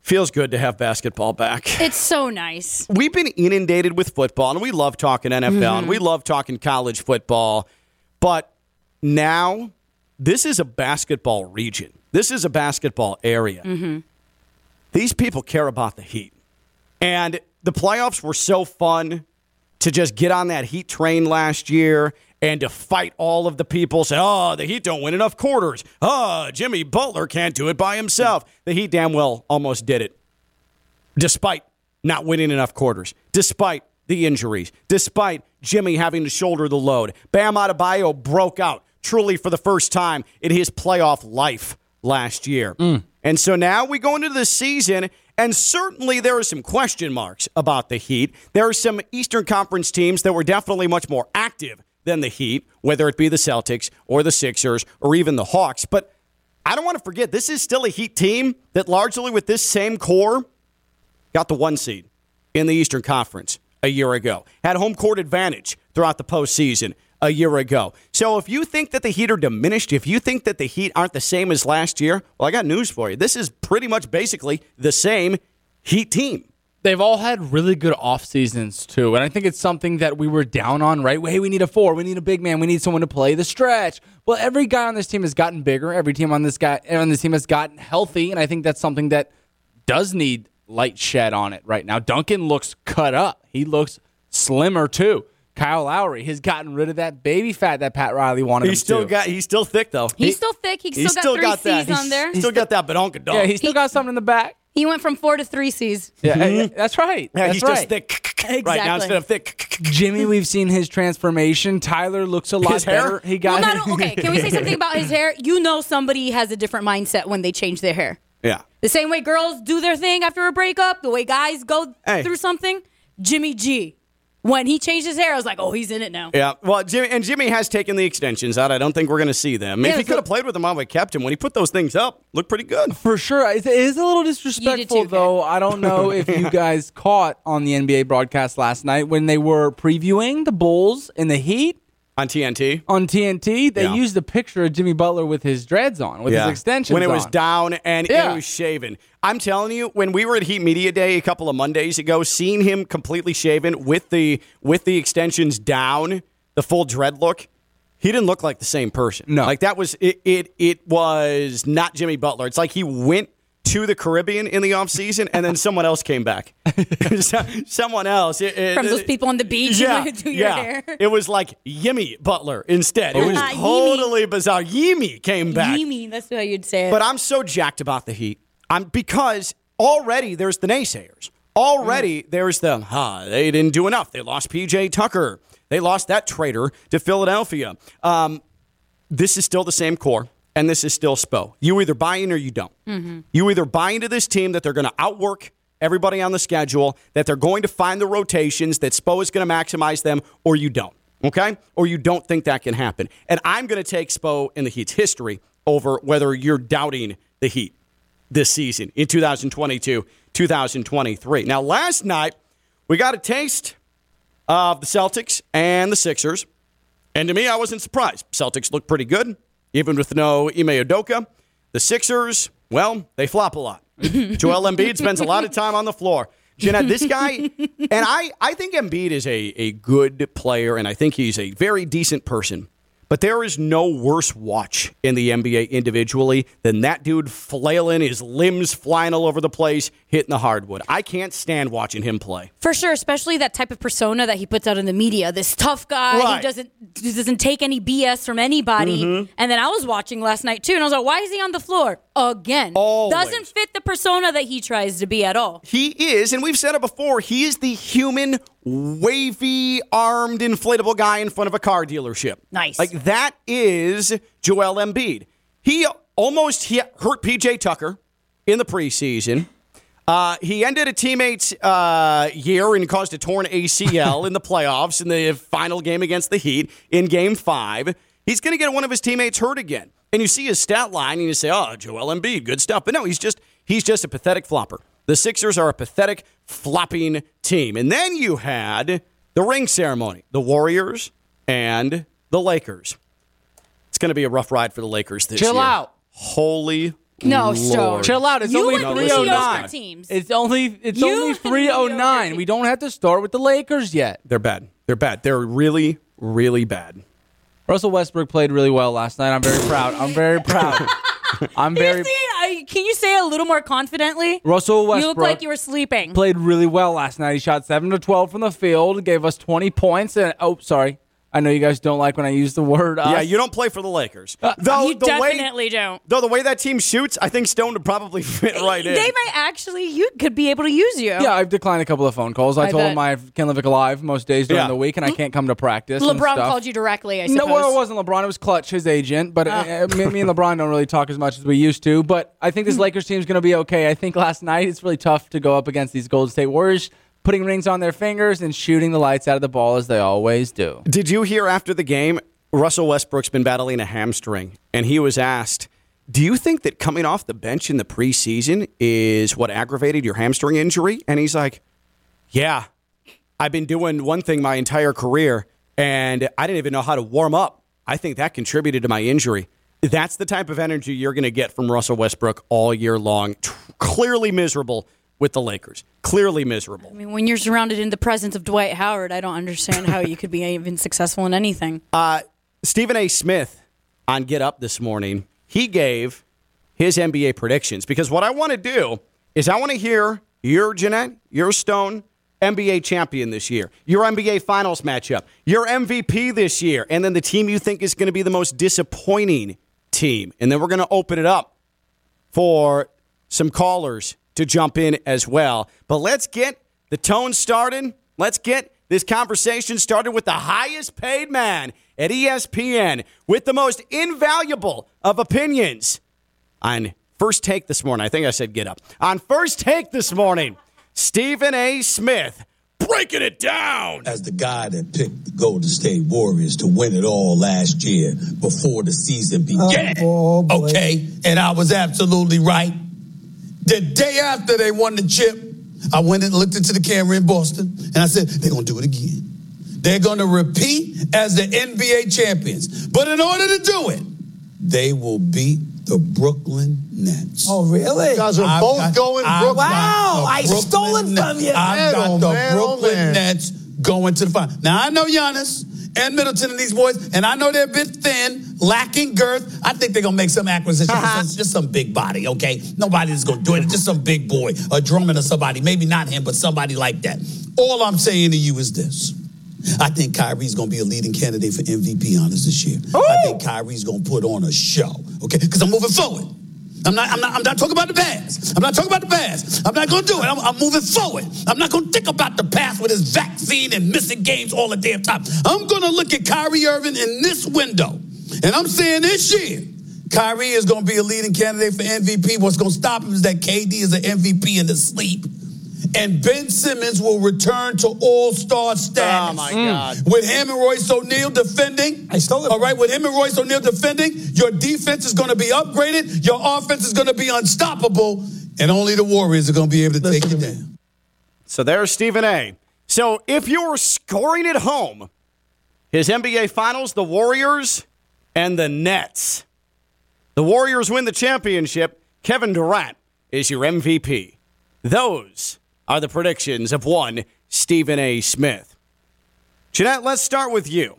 Feels good to have basketball back. it's so nice. We've been inundated with football, and we love talking NFL, and Mm-hmm. we love talking college football. But now, this is a basketball region. This is a basketball area. Mm-hmm. These people care about the Heat. And the playoffs were so fun to just get on that Heat train last year and to fight all of the people. Say, oh, the Heat don't win enough quarters. Oh, Jimmy Butler can't do it by himself. The Heat damn well almost did it despite not winning enough quarters, despite the injuries, despite Jimmy having to shoulder the load. Bam Adebayo broke out truly for the first time in his playoff life last year. Mm. And so now we go into the season, and certainly there are some question marks about the Heat. There are some Eastern Conference teams that were definitely much more active than the Heat, whether it be the Celtics or the Sixers or even the Hawks. But I don't want to forget, this is still a Heat team that largely with this same core got the one seed in the Eastern Conference a year ago, had home court advantage throughout the postseason a year ago. So if you think that the Heat are diminished, if you think that the Heat aren't the same as last year, well, I got news for you. This is pretty much basically the same Heat team. They've all had really good off seasons too, and I think it's something that we were down on. Right? Hey, we need a four. We need a big man. We need someone to play the stretch. Well, every guy on this team has gotten bigger. Every team on this guy on this team has gotten healthy, and I think that's something that does need light shed on it right now. Duncan looks cut up. He looks slimmer too. Kyle Lowry has gotten rid of that baby fat that Pat Riley wanted. He's him still to. got. He's still thick though. He's still thick. He's He's still got three that. C's He's- on there. He's still got that badonka dog. Yeah, he's still got something in the back. He went from four to three C's. Yeah, yeah, mm-hmm. that's right. Yeah, that's he's right. just thick Exactly. right now instead of thick. Jimmy, we've seen his transformation. Tyler looks a lot His hair? better. He got well, not, okay, can we say something about his hair? You know somebody has a different mindset when they change their hair. Yeah. The same way girls do their thing after a breakup, the way guys go Hey. through something. Jimmy G. When he changed his hair, I was like, oh, he's in it now. Yeah, well, Jimmy and Jimmy has taken the extensions out. I don't think we're going to see them. Yeah, if he could have played with them, I would have kept him. When he put those things up, looked pretty good. For sure. It is a little disrespectful, too, though. I don't know if you guys caught on the NBA broadcast last night when they were previewing the Bulls and the Heat On TNT, on TNT. They Yeah. used a picture of Jimmy Butler with his dreads on, with his extensions when it was on. down and Yeah. it was shaven. I'm telling you, when we were at Heat Media Day a couple of Mondays ago, seeing him completely shaven with the with the extensions down, the full dread look, he didn't look like the same person. No. like that was it. It it was not Jimmy Butler. It's like he went to the Caribbean in the off season, and then someone else came back. someone else It- it- From those people on the beach yeah, who do your yeah. hair. It was like Yimmy Butler instead. It was Ah, totally bizarre. Yimmy came back. Yimi, that's how you'd say it. But I'm so jacked about the Heat. I'm because already there's the naysayers. Already Mm. there's the ha, they didn't do enough. They lost PJ Tucker. They lost that traitor to Philadelphia. Um, this is still the same core, and this is still Spo. You either buy in or you don't. Mm-hmm. You either buy into this team that they're going to outwork everybody on the schedule, that they're going to find the rotations, that Spo is going to maximize them, or you don't. Okay? Or you don't think that can happen. And I'm going to take Spo in the Heat's history over whether you're doubting the Heat this season in 2022, 2023. Now, last night, we got a taste of the Celtics and the Sixers. And to me, I wasn't surprised. Celtics look pretty good, even with no Ime Udoka. The Sixers, well, they flop a lot. Joel Embiid spends a lot of time on the floor. Jeanette, this guy, and I, I think Embiid is a, a good player, and I think he's a very decent person. But there is no worse watch in the NBA individually than that dude flailing, his limbs flying all over the place, hitting the hardwood. I can't stand watching him play. For sure, especially that type of persona that he puts out in the media. This tough guy Right. who doesn't who doesn't take any BS from anybody. Mm-hmm. And then I was watching last night too, and I was like, why is he on the floor again? Always. Doesn't fit the persona that he tries to be at all. He is, and we've said it before, he is the human, wavy armed, inflatable guy in front of a car dealership. Nice. Like that is Joel Embiid. He almost hit, hurt PJ Tucker in the preseason. Uh, he ended a teammate's uh, year and caused a torn ACL in the playoffs in the final game against the Heat in game five. He's going to get one of his teammates hurt again. And you see his stat line and you say, oh, Joel Embiid, good stuff. But no, he's just he's just a pathetic flopper. The Sixers are a pathetic flopping team. And then you had the ring ceremony, the Warriors and the Lakers. It's going to be a rough ride for the Lakers this year. Chill out. Holy No, Lord. Stone. Chill out. It's You only and No, the listen, mediocre 309. teams. It's only it's You only 309. We don't have to start with the Lakers yet. They're bad. They're bad. They're really, really bad. Russell Westbrook played really well last night. I'm very proud. I'm very proud. I'm very You see, can you say it a little more confidently? Russell Westbrook. You look like you were sleeping. played really well last night. He shot 7 to 12 from the field, gave us 20 points and oh, sorry. I know you guys don't like when I use the word us. Yeah, you don't play for the Lakers. Uh, though you the way definitely don't. though the way that team shoots, I think Stone would probably fit right in. They might actually, you could be able to use you. Yeah, I've declined a couple of phone calls. I, I told bet. him I can't live alive most days during Yeah. the week, and I can't come to practice. and LeBron called you directly, I suppose. No, well, it wasn't LeBron. It was Klutch, his agent. But uh, me, me and LeBron don't really talk as much as we used to. But I think this Lakers team's going to be okay. I think last night it's really tough to go up against these Golden State Warriors, putting rings on their fingers and shooting the lights out of the ball as they always do. Did you hear after the game? Russell Westbrook's been battling a hamstring, and he was asked, "Do you think that coming off the bench in the preseason is what aggravated your hamstring injury?" And he's like, "Yeah, I've been doing one thing my entire career, and I didn't even know how to warm up. I think that contributed to my injury." That's the type of energy you're going to get from Russell Westbrook all year long. T- clearly miserable with the Lakers. Clearly miserable. I mean, when you're surrounded in the presence of Dwight Howard, I don't understand how you could be even successful in anything. Uh, Stephen A. Smith on Get Up this morning, he gave his NBA predictions because what I want to do is I want to hear your Jeanette, your Stone, NBA champion this year, your NBA Finals matchup, your MVP this year, and then the team you think is going to be the most disappointing team. And then we're going to open it up for some callers to jump in as well. But let's get the tone started. Let's get this conversation started with the highest paid man at ESPN with the most invaluable of opinions on first take this morning. I think I said get up. On first take this morning, Stephen A. Smith breaking it down. As the guy that picked the Golden State Warriors to win it all last year before the season began. Oh, okay, and I was absolutely right. The day after they won the chip, I went and looked into the camera in Boston, and I said, they're going to do it again. They're going to repeat as the NBA champions. But in order to do it, they will beat the Brooklyn Nets. Oh, really? You guys are both going I've Brooklyn. Wow, I stole it Brooklyn from you. I've got the man, oh, Brooklyn man. Nets going to the final. Now, I know Giannis and Middleton and these boys, and I know they're a bit thin, lacking girth. I think they're going to make some acquisitions. Uh-huh. just, just some big body, okay? Nobody's going to do it. Just some big boy, a Drummond or somebody. Maybe not him, but somebody like that. All I'm saying to you is this. I think Kyrie's going to be a leading candidate for MVP honors this year. I think Kyrie's going to put on a show, okay? Because I'm moving forward. I'm not, I'm, not, I'm not talking about the past. I'm not talking about the past. I'm not going to do it. I'm, I'm moving forward. I'm not going to think about the past with his vaccine and missing games all the damn time. I'm going to look at Kyrie Irving in this window. And I'm saying this year, Kyrie is going to be a leading candidate for MVP. What's going to stop him is that KD is an MVP in his sleep. And Ben Simmons will return to all star status. Oh, my God. Mm. With him and Royce O'Neale defending. I stole it. All right, with him and Royce O'Neale defending, your defense is going to be upgraded, your offense is going to be unstoppable, and only the Warriors are going to be able to take you down. So there's Stephen A. So if you're scoring at home, his NBA Finals, the Warriors and the Nets. The Warriors win the championship. Kevin Durant is your MVP. Those are the predictions of one Stephen A. Smith. Jeanette, let's start with you.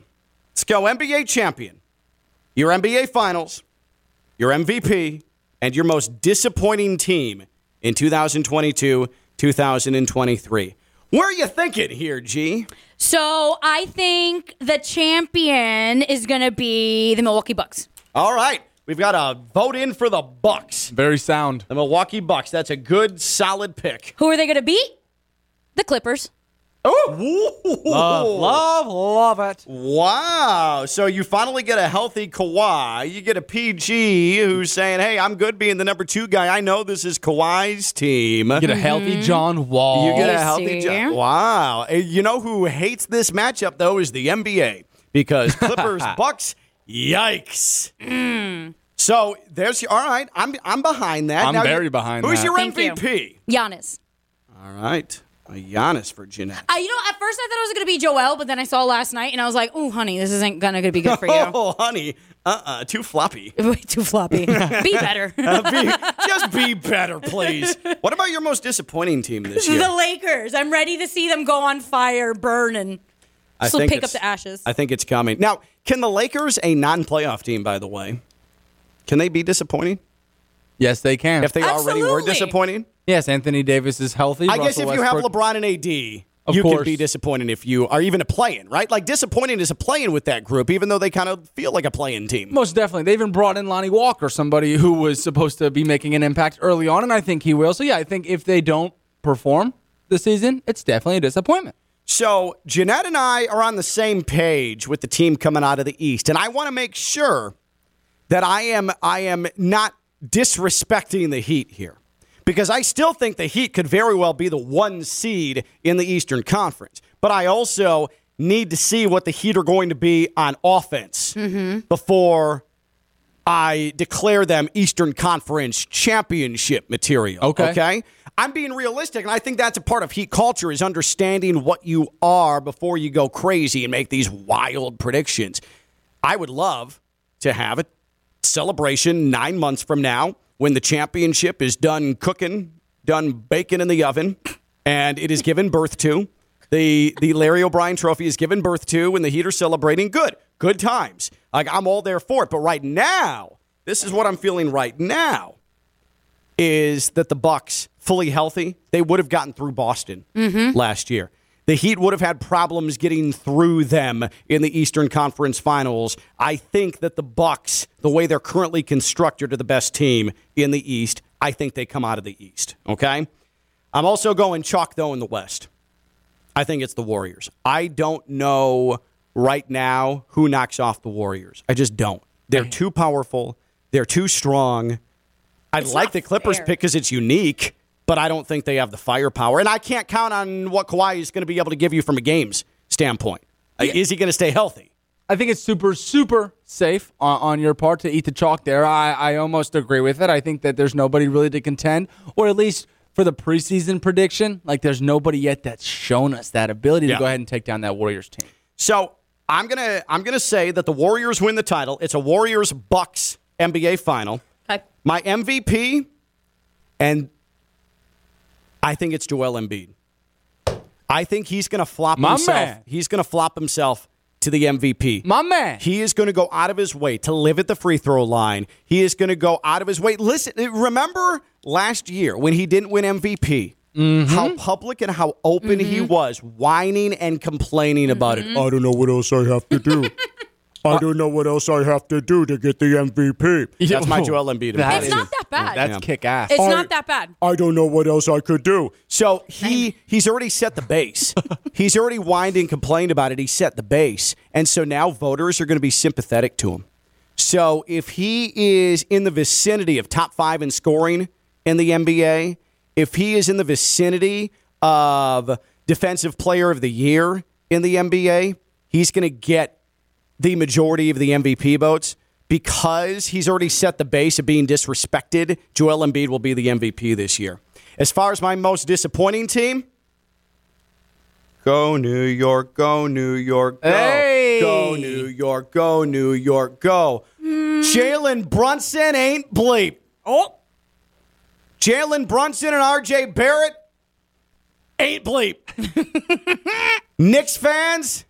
Let's go NBA champion, your NBA Finals, your MVP, and your most disappointing team in 2022 2023. Where are you thinking here, G? So I think the champion is going to be the Milwaukee Bucks. All right. We've got a vote in for the Bucks. Very sound. The Milwaukee Bucks. That's a good, solid pick. Who are they going to beat? The Clippers. Oh, Love, love, love it. Wow. So you finally get a healthy Kawhi. You get a PG who's saying, hey, I'm good being the number two guy. I know this is Kawhi's team. You get a healthy mm-hmm. John Wall. You get a healthy see? John. Wow. You know who hates this matchup, though, is the NBA because Clippers, Bucks, yikes. Mm. So there's your, all right. I'm, I'm behind that. I'm Now, very you- behind Who's that. your Thank you. MVP? Giannis. All right. A Giannis for Jeanette. I, you know, at first I thought it was going to be Joel, but then I saw last night and I was like, "Oh, honey, this isn't going to be good for you." Oh, honey. Uh-uh. Too floppy. Way too floppy. be better. Uh, be- just be better, please. What about your most disappointing team this year? the Lakers. I'm ready to see them go on fire, burn, and I still think pick up the ashes. I think it's coming. Now, can the Lakers, a non-playoff team, by the way, can they be disappointing Yes, they can. if they already were Absolutely. disappointing? yes, Anthony Davis is healthy. I guess Russell if you have LeBron and AD, Of you can be disappointed if you are even a play-in, right? Like disappointing is a play-in with that group, even though they kind of feel like a play-in team. Most definitely. They even brought in Lonnie Walker, somebody who was supposed to be making an impact early on, and I think he will. So, yeah, I think if they don't perform this season, it's definitely a disappointment. So Jeanette and I are on the same page with the team coming out of the East, and I want to make sure that I am I am not disrespecting the Heat here. Because I still think the Heat could very well be the one seed in the Eastern Conference. But I also need to see what the Heat are going to be on offense mm-hmm. before I declare them Eastern Conference championship material. Okay. Okay. I'm being realistic, and I think that's a part of Heat culture is understanding what you are before you go crazy and make these wild predictions. I would love to have a celebration nine months from now when the championship is done cooking, done baking in the oven, and it is given birth to. The the Larry O'Brien trophy is given birth to and the Heat are celebrating. Good. Good times. Like I'm all there for it. But right now, this is what I'm feeling right now is that the Bucks fully healthy, they would have gotten through Boston mm-hmm. last year. the Heat would have had problems getting through them in the Eastern Conference Finals. I think that the Bucks, the way they're currently constructed, are the best team in the East. I think they come out of the East. Okay. I'm also going chalk though in the West. I think it's the Warriors. I don't know right now who knocks off the Warriors. I just don't. They're too powerful. They're too strong. I It's like the Clippers fair. pick because it's unique, but I don't think they have the firepower. And I can't count on what Kawhi is going to be able to give you from a games standpoint. Uh, like, Is he going to stay healthy? I think it's super, super safe on, on your part to eat the chalk there. I, I almost agree with it. I think that there's nobody really to contend, or at least for the preseason prediction, like there's nobody yet that's shown us that ability Yeah. to go ahead and take down that Warriors team. So I'm gonna I'm gonna say that the Warriors win the title. It's a Warriors Bucks NBA final. Okay. My MVP, and I think it's Joel Embiid. I think he's gonna flop My himself. man. He's gonna flop himself to the MVP. My man. He is going to go out of his way to live at the free throw line. He is going to go out of his way. Listen, remember last year when he didn't win MVP? Mm-hmm. How public and how open he was, whining and complaining about Mm-hmm. it. I don't know what else I have to do. I don't know what else I have to do to get the MVP. That's my Joel Embiid. That It's impression. not that bad. That's Yeah. kick ass. It's I- not that bad. I don't know what else I could do. So he he's already set the base. he's already whined and complained about it. He set the base, and so now voters are going to be sympathetic to him. So if he is in the vicinity of top five in scoring in the NBA, if he is in the vicinity of defensive player of the year in the NBA, he's going to get the majority of the MVP votes because he's already set the base of being disrespected. Joel Embiid will be the MVP this year. As far as my most disappointing team, go New York, go New York, go. Hey! Go New York, go New York, go. Hmm. Jalen Brunson ain't bleep. Oh, Jalen Brunson and RJ Barrett ain't bleep. Knicks fans,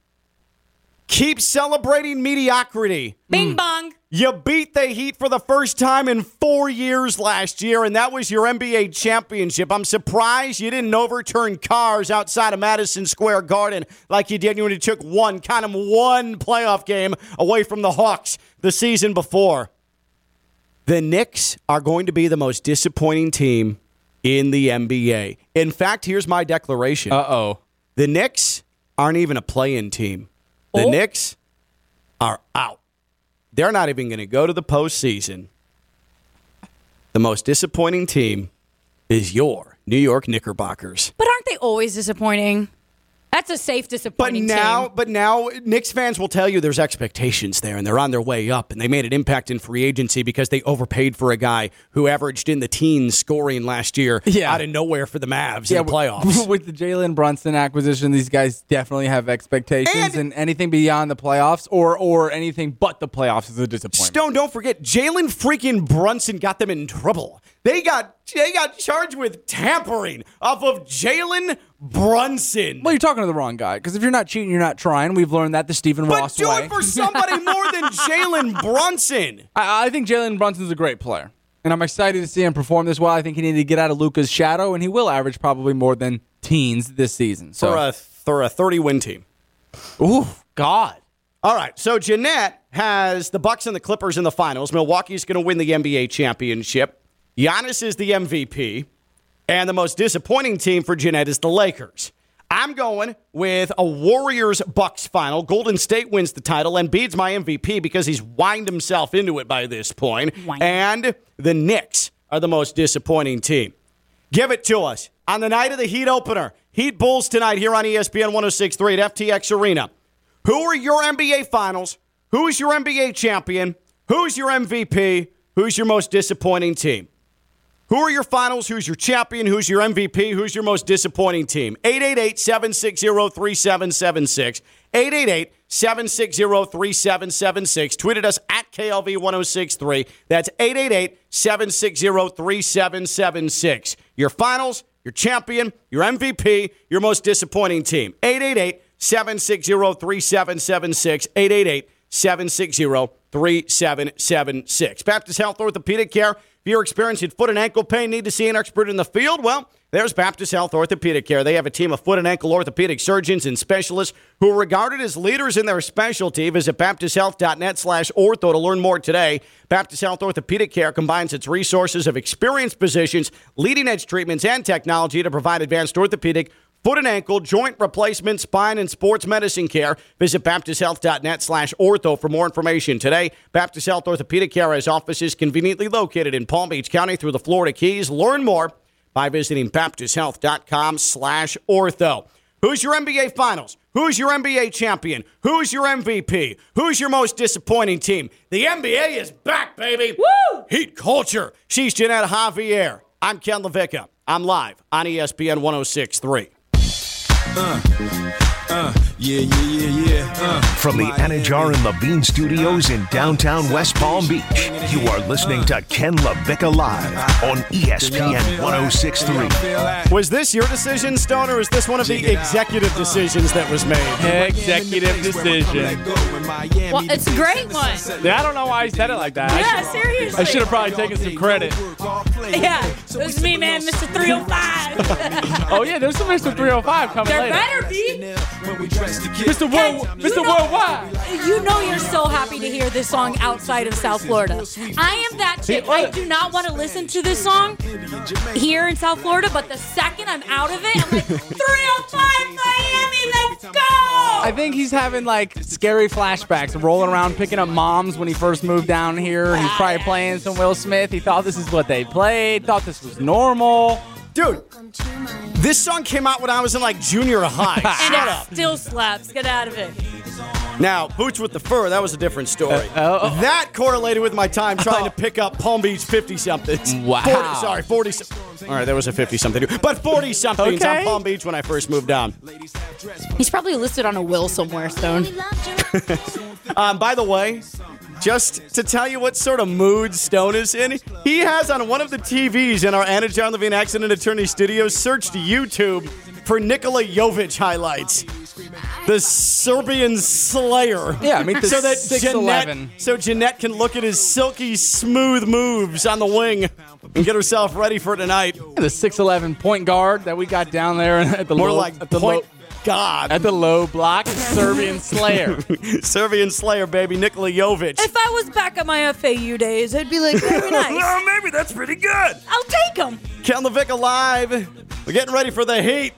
keep celebrating mediocrity. bing mm. bong. You beat the Heat for the first time in four years last year, and that was your NBA championship. I'm surprised you didn't overturn cars outside of Madison Square Garden like you did when you took one, kind of one playoff game away from the Hawks the season before. The Knicks are going to be the most disappointing team in the NBA. In fact, here's my declaration. Uh oh. The Knicks aren't even a play-in team. The Oh. Knicks are out. They're not even going to go to the postseason. The most disappointing team is your New York Knickerbockers. But aren't they always disappointing? That's a safe But disappointing now, team. but now, Knicks fans will tell you there's expectations there, and they're on their way up, and they made an impact in free agency because they overpaid for a guy who averaged in the teens scoring last year Yeah. out of nowhere for the Mavs in the playoffs. With the Jalen Brunson acquisition, these guys definitely have expectations, And- and, anything beyond the playoffs or or anything but the playoffs is a disappointment. Stone, don't forget, Jalen freaking Brunson got them in trouble. They got they got charged with tampering off of Jalen Brunson. well, you're talking to the wrong guy because if you're not cheating, you're not trying. We've learned that the Stephen but Ross do way. it for somebody more than Jalen Brunson. I, I think Jalen Brunson's a great player, and I'm excited to see him perform this well. I think he needed to get out of Luka's shadow, and he will average probably more than teens this season. So, For a for a 30 win team. ooh, God. All right, so Jeanette has the Bucks and the Clippers in the finals. Milwaukee's going to win the NBA championship. Giannis is the MVP, and the most disappointing team for Jeanette is the Lakers. I'm going with a Warriors Bucks final. Golden State wins the title, and Embiid's my MVP because he's whined himself into it by this point. And the Knicks are the most disappointing team. Give it to us on the night of the Heat opener. Heat Bulls tonight here on ESPN 1063 at FTX Arena. Who are your NBA finals? Who's your NBA champion? Who's your MVP? Who's your most disappointing team? Who are your finals? Who's your champion? Who's your MVP? Who's your most disappointing team? 888 760 3776. 888 760 3776. Tweeted us at KLV 1063. That's 888 760 3776. Your finals, your champion, your MVP, your most disappointing team. 888 760 3776. 888 760 3776. Baptist Health Orthopedic Care. If you're experiencing foot and ankle pain, need to see an expert in the field, well, There's Baptist Health Orthopedic Care. They have a team of foot and ankle orthopedic surgeons and specialists who are regarded as leaders in their specialty. Visit baptisthealth.net slash ortho to learn more today. Baptist Health Orthopedic Care combines its resources of experienced physicians, leading edge treatments, and technology to provide advanced orthopedic foot and ankle, joint replacement, spine, and sports medicine care. Visit baptisthealth.net slash ortho for more information. Today, Baptist Health Orthopedic Care has offices conveniently located in Palm Beach County through the Florida Keys. Learn more by visiting baptisthealth.com slash ortho. Who's your NBA Finals? Who's your NBA champion? Who's your MVP? Who's your most disappointing team? The NBA is back, baby. Woo! Heat culture. She's Jeanette Javier. I'm Ken LaVicka. I'm live on ESPN 1063. Uh, uh, yeah, yeah, yeah, yeah. Uh, From the Anidjar and Levine Studios in downtown West Palm Beach, you are listening to Ken LaVicka Live on ESPN 1063. Was this your decision, Stone, or is this one of the executive decisions that was made? Executive decision. Well, it's a great one. Yeah, I don't know why he said it like that. I Yeah, should- seriously. I should have probably taken some credit. Yeah, it was me, man, Mr. 305. Oh yeah, there's some Mr. 305 coming there later. better be. Mr. World, Mr. Worldwide. You know you're so happy to hear this song outside of South Florida. I am that chick. I do not want to listen to this song here in South Florida, but the second I'm out of it, I'm like, 305 Miami, let's go! I think he's having like scary flashbacks, rolling around picking up moms when he first moved down here. He's probably playing some Will Smith. He thought this is what they played, thought this was normal. Dude, this song came out when I was in like junior high. and Shut it up. still slaps. Get out of it. Now, Boots with the Fur, that was a different story. Uh, oh. That correlated with my time trying to pick up Palm Beach 50 somethings. Wow. 40, sorry, 40 some- All right, there was a 50 something. But 40 somethings on Okay. Palm Beach when I first moved down. He's probably listed on a will somewhere, Stone. Um, by the way, just to tell you what sort of mood Stone is in, he has on one of the TVs in our Anidjar Levine Accident Attorney Studios searched YouTube for Nikola Jovic highlights. The Serbian Slayer. Yeah, I mean, the so that 6'11". Jeanette, so Jeanette can look at his silky smooth moves on the wing and get herself ready for tonight. The 6'11 point guard that we got down there at the More low, like at the point low, God. at the low block, Serbian Slayer. Serbian Slayer, baby, Nikola Jovic. If I was back at my FAU days, I'd be like, very nice. well, maybe that's pretty good. I'll take him. Ken LaVicka Live. We're getting ready for the heat.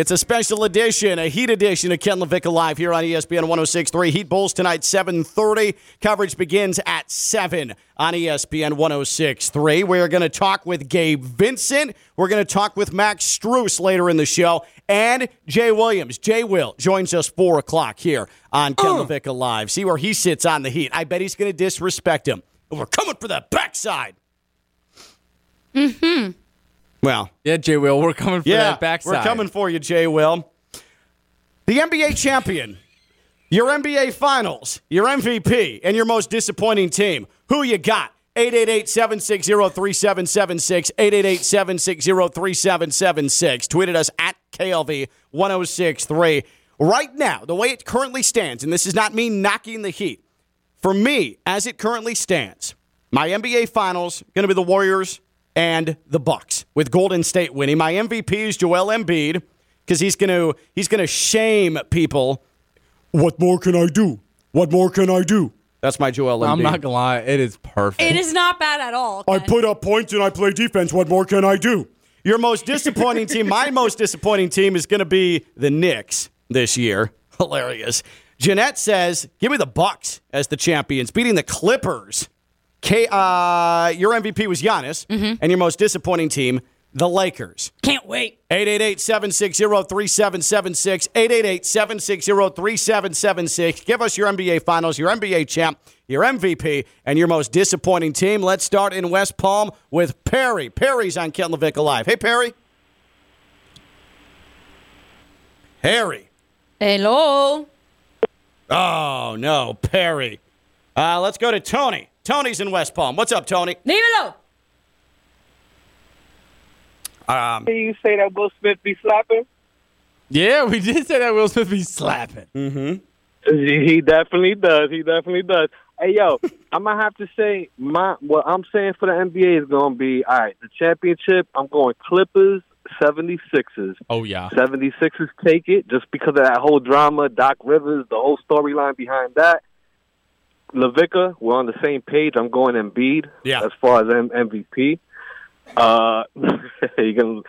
It's a special edition, a heat edition of Ken LaVicka Live here on ESPN 1063. Heat Bulls tonight, 7.30. Coverage begins at 7 on ESPN 1063. We're going to talk with Gabe Vincent. We're going to talk with Max Strus later in the show. And Jay Williams, Jay Will, joins us 4 o'clock here on Ken LaVicka Live. See where he sits on the heat. I bet he's going to disrespect him. We're coming for the backside. Mm-hmm. Well, yeah, Jay Will, we're coming for yeah, that backside. We're coming for you, Jay Will. The NBA champion, your NBA finals, your MVP, and your most disappointing team. Who you got? 888-760-3776, 888-760-3776. Tweeted us at KLV1063. Right now, the way it currently stands, and this is not me knocking the heat, for me, as it currently stands, my NBA finals going to be the Warriors and the Bucks with Golden State winning. My MVP is Joel Embiid because he's going to he's going to shame people. What more can I do? What more can I do? That's my Joel Embiid. I'm not gonna lie, it is perfect. It is not bad at all. I put up points and I play defense. What more can I do? Your most disappointing team, my most disappointing team is going to be the Knicks this year. Hilarious. Jeanette says, "Give me the Bucks as the champions, beating the Clippers." K, uh, your MVP was Giannis, and your most disappointing team, the Lakers. Can't wait. 888-760-3776, 888-760-3776. Give us your NBA Finals, your NBA champ, your MVP, and your most disappointing team. Let's start in West Palm with Perry. Perry's on Ken LaVicka Live. Hey, Perry. Harry. Hello. Oh, no, Perry. Uh, let's go to Tony. Tony's in West Palm. What's up, Tony? Dímelo. Um, you say that Will Smith be slapping? Yeah, we did say that Will Smith be slapping. Mm-hmm. He definitely does. He definitely does. Hey, yo, I'm gonna have to say my what I'm saying for the NBA is gonna be all right. The championship, I'm going Clippers 76ers. Oh yeah. 76ers take it just because of that whole drama, Doc Rivers, the whole storyline behind that. LaVicka, we're on the same page. I'm going Embiid Yeah. as far as M- MVP. Uh, you can,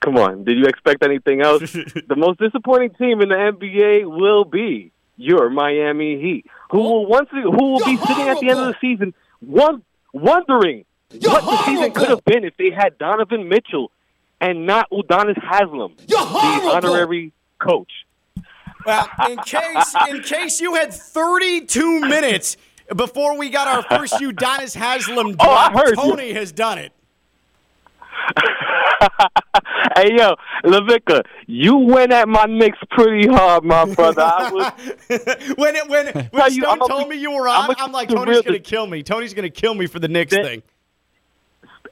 come on. Did you expect anything else? the most disappointing team in the NBA will be your Miami Heat, who will once who will be sitting at the end of the season, one, wondering what the season could have been if they had Donovan Mitchell and not Udonis Haslem, the honorary coach. Well, in case in case you had 32 minutes before we got our first Udonis Haslem Oh, I drop, heard you. Tony has done it. hey yo, LaVicka, you went at my Knicks pretty hard, my brother. I was when it, when when Tell you, Stone I'ma told be- me you were on, I'ma I'm like Tony's real. gonna kill me. Tony's gonna kill me for the Knicks thing.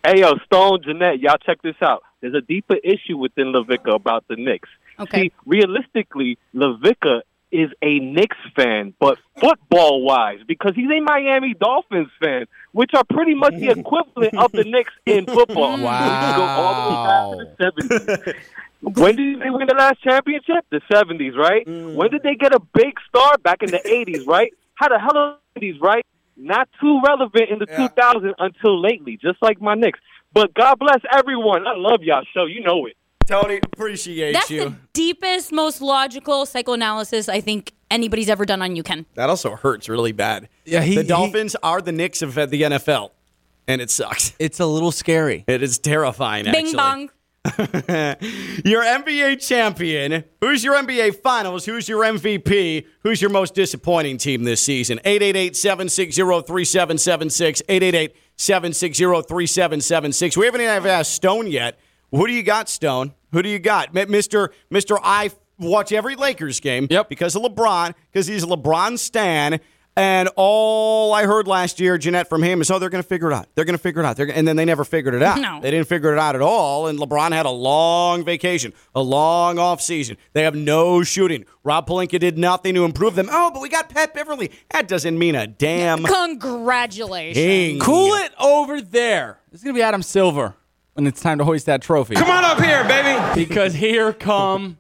Hey yo, Stone, Jeanette, y'all check this out. There's a deeper issue within LaVicka about the Knicks. Okay. See, realistically, LaVicka is a Knicks fan, but football wise, because he's a Miami Dolphins fan, which are pretty much the equivalent of the Knicks in football. Wow. We go all the way back to the 70s. When did they win the last championship? The 70s, right? Mm. When did they get a big star? Back in the 80s, right? How the hell are the 80s, right? Not too relevant in the 2000s until lately, just like my Knicks. But God bless everyone. I love y'all show. You know it. Tony, appreciate That's you. the deepest, most logical psychoanalysis I think anybody's ever done on you, Ken. That also hurts really bad. Yeah, he- the he- Dolphins are the Knicks of uh, the NFL, and it sucks. It's a little scary. It is terrifying. Bing actually. bong. your NBA champion. Who's your NBA Finals? Who's your MVP? Who's your most disappointing team this season? 888-760-3776. 888-760-3776. We haven't even asked Stone yet. Who do you got, Stone? Who do you got? Mr. Mr. I watch every Lakers game Yep. because of LeBron, because he's a LeBron stan. And all I heard last year, Jeanette, from him is, oh, they're going to figure it out. They're going to figure it out. They're, gonna- and then they never figured it out. No. They didn't figure it out at all. And LeBron had a long vacation, a long off season. They have no shooting. Rob Pelinka did nothing to improve them. Oh, but we got Pat Beverley. That doesn't mean a damn Congratulations. thing. Cool it over there. It's gonna be Adam Silver when it's time to hoist that trophy. Come on up here, baby. because here come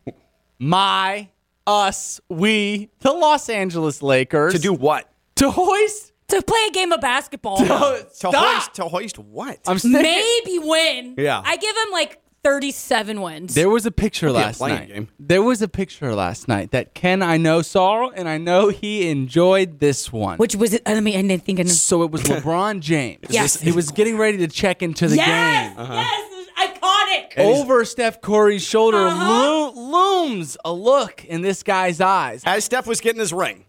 my, us, we, the Los Angeles Lakers To do what? to hoist. To play a game of basketball. To Stop. hoist, to hoist what? I'm sick. Maybe win. Yeah. I give him like 37 wins. There was a picture be a last playing night. game. There was a picture last night that Ken I know saw, and I know he enjoyed this one. Which was it? I mean, I didn't think I knew. so it was LeBron James. Yes. He was getting ready to check into the yes, game. yes, it was iconic. Over Steph Curry's shoulder Uh-huh. lo- looms a look in this guy's eyes. As Steph was getting his ring.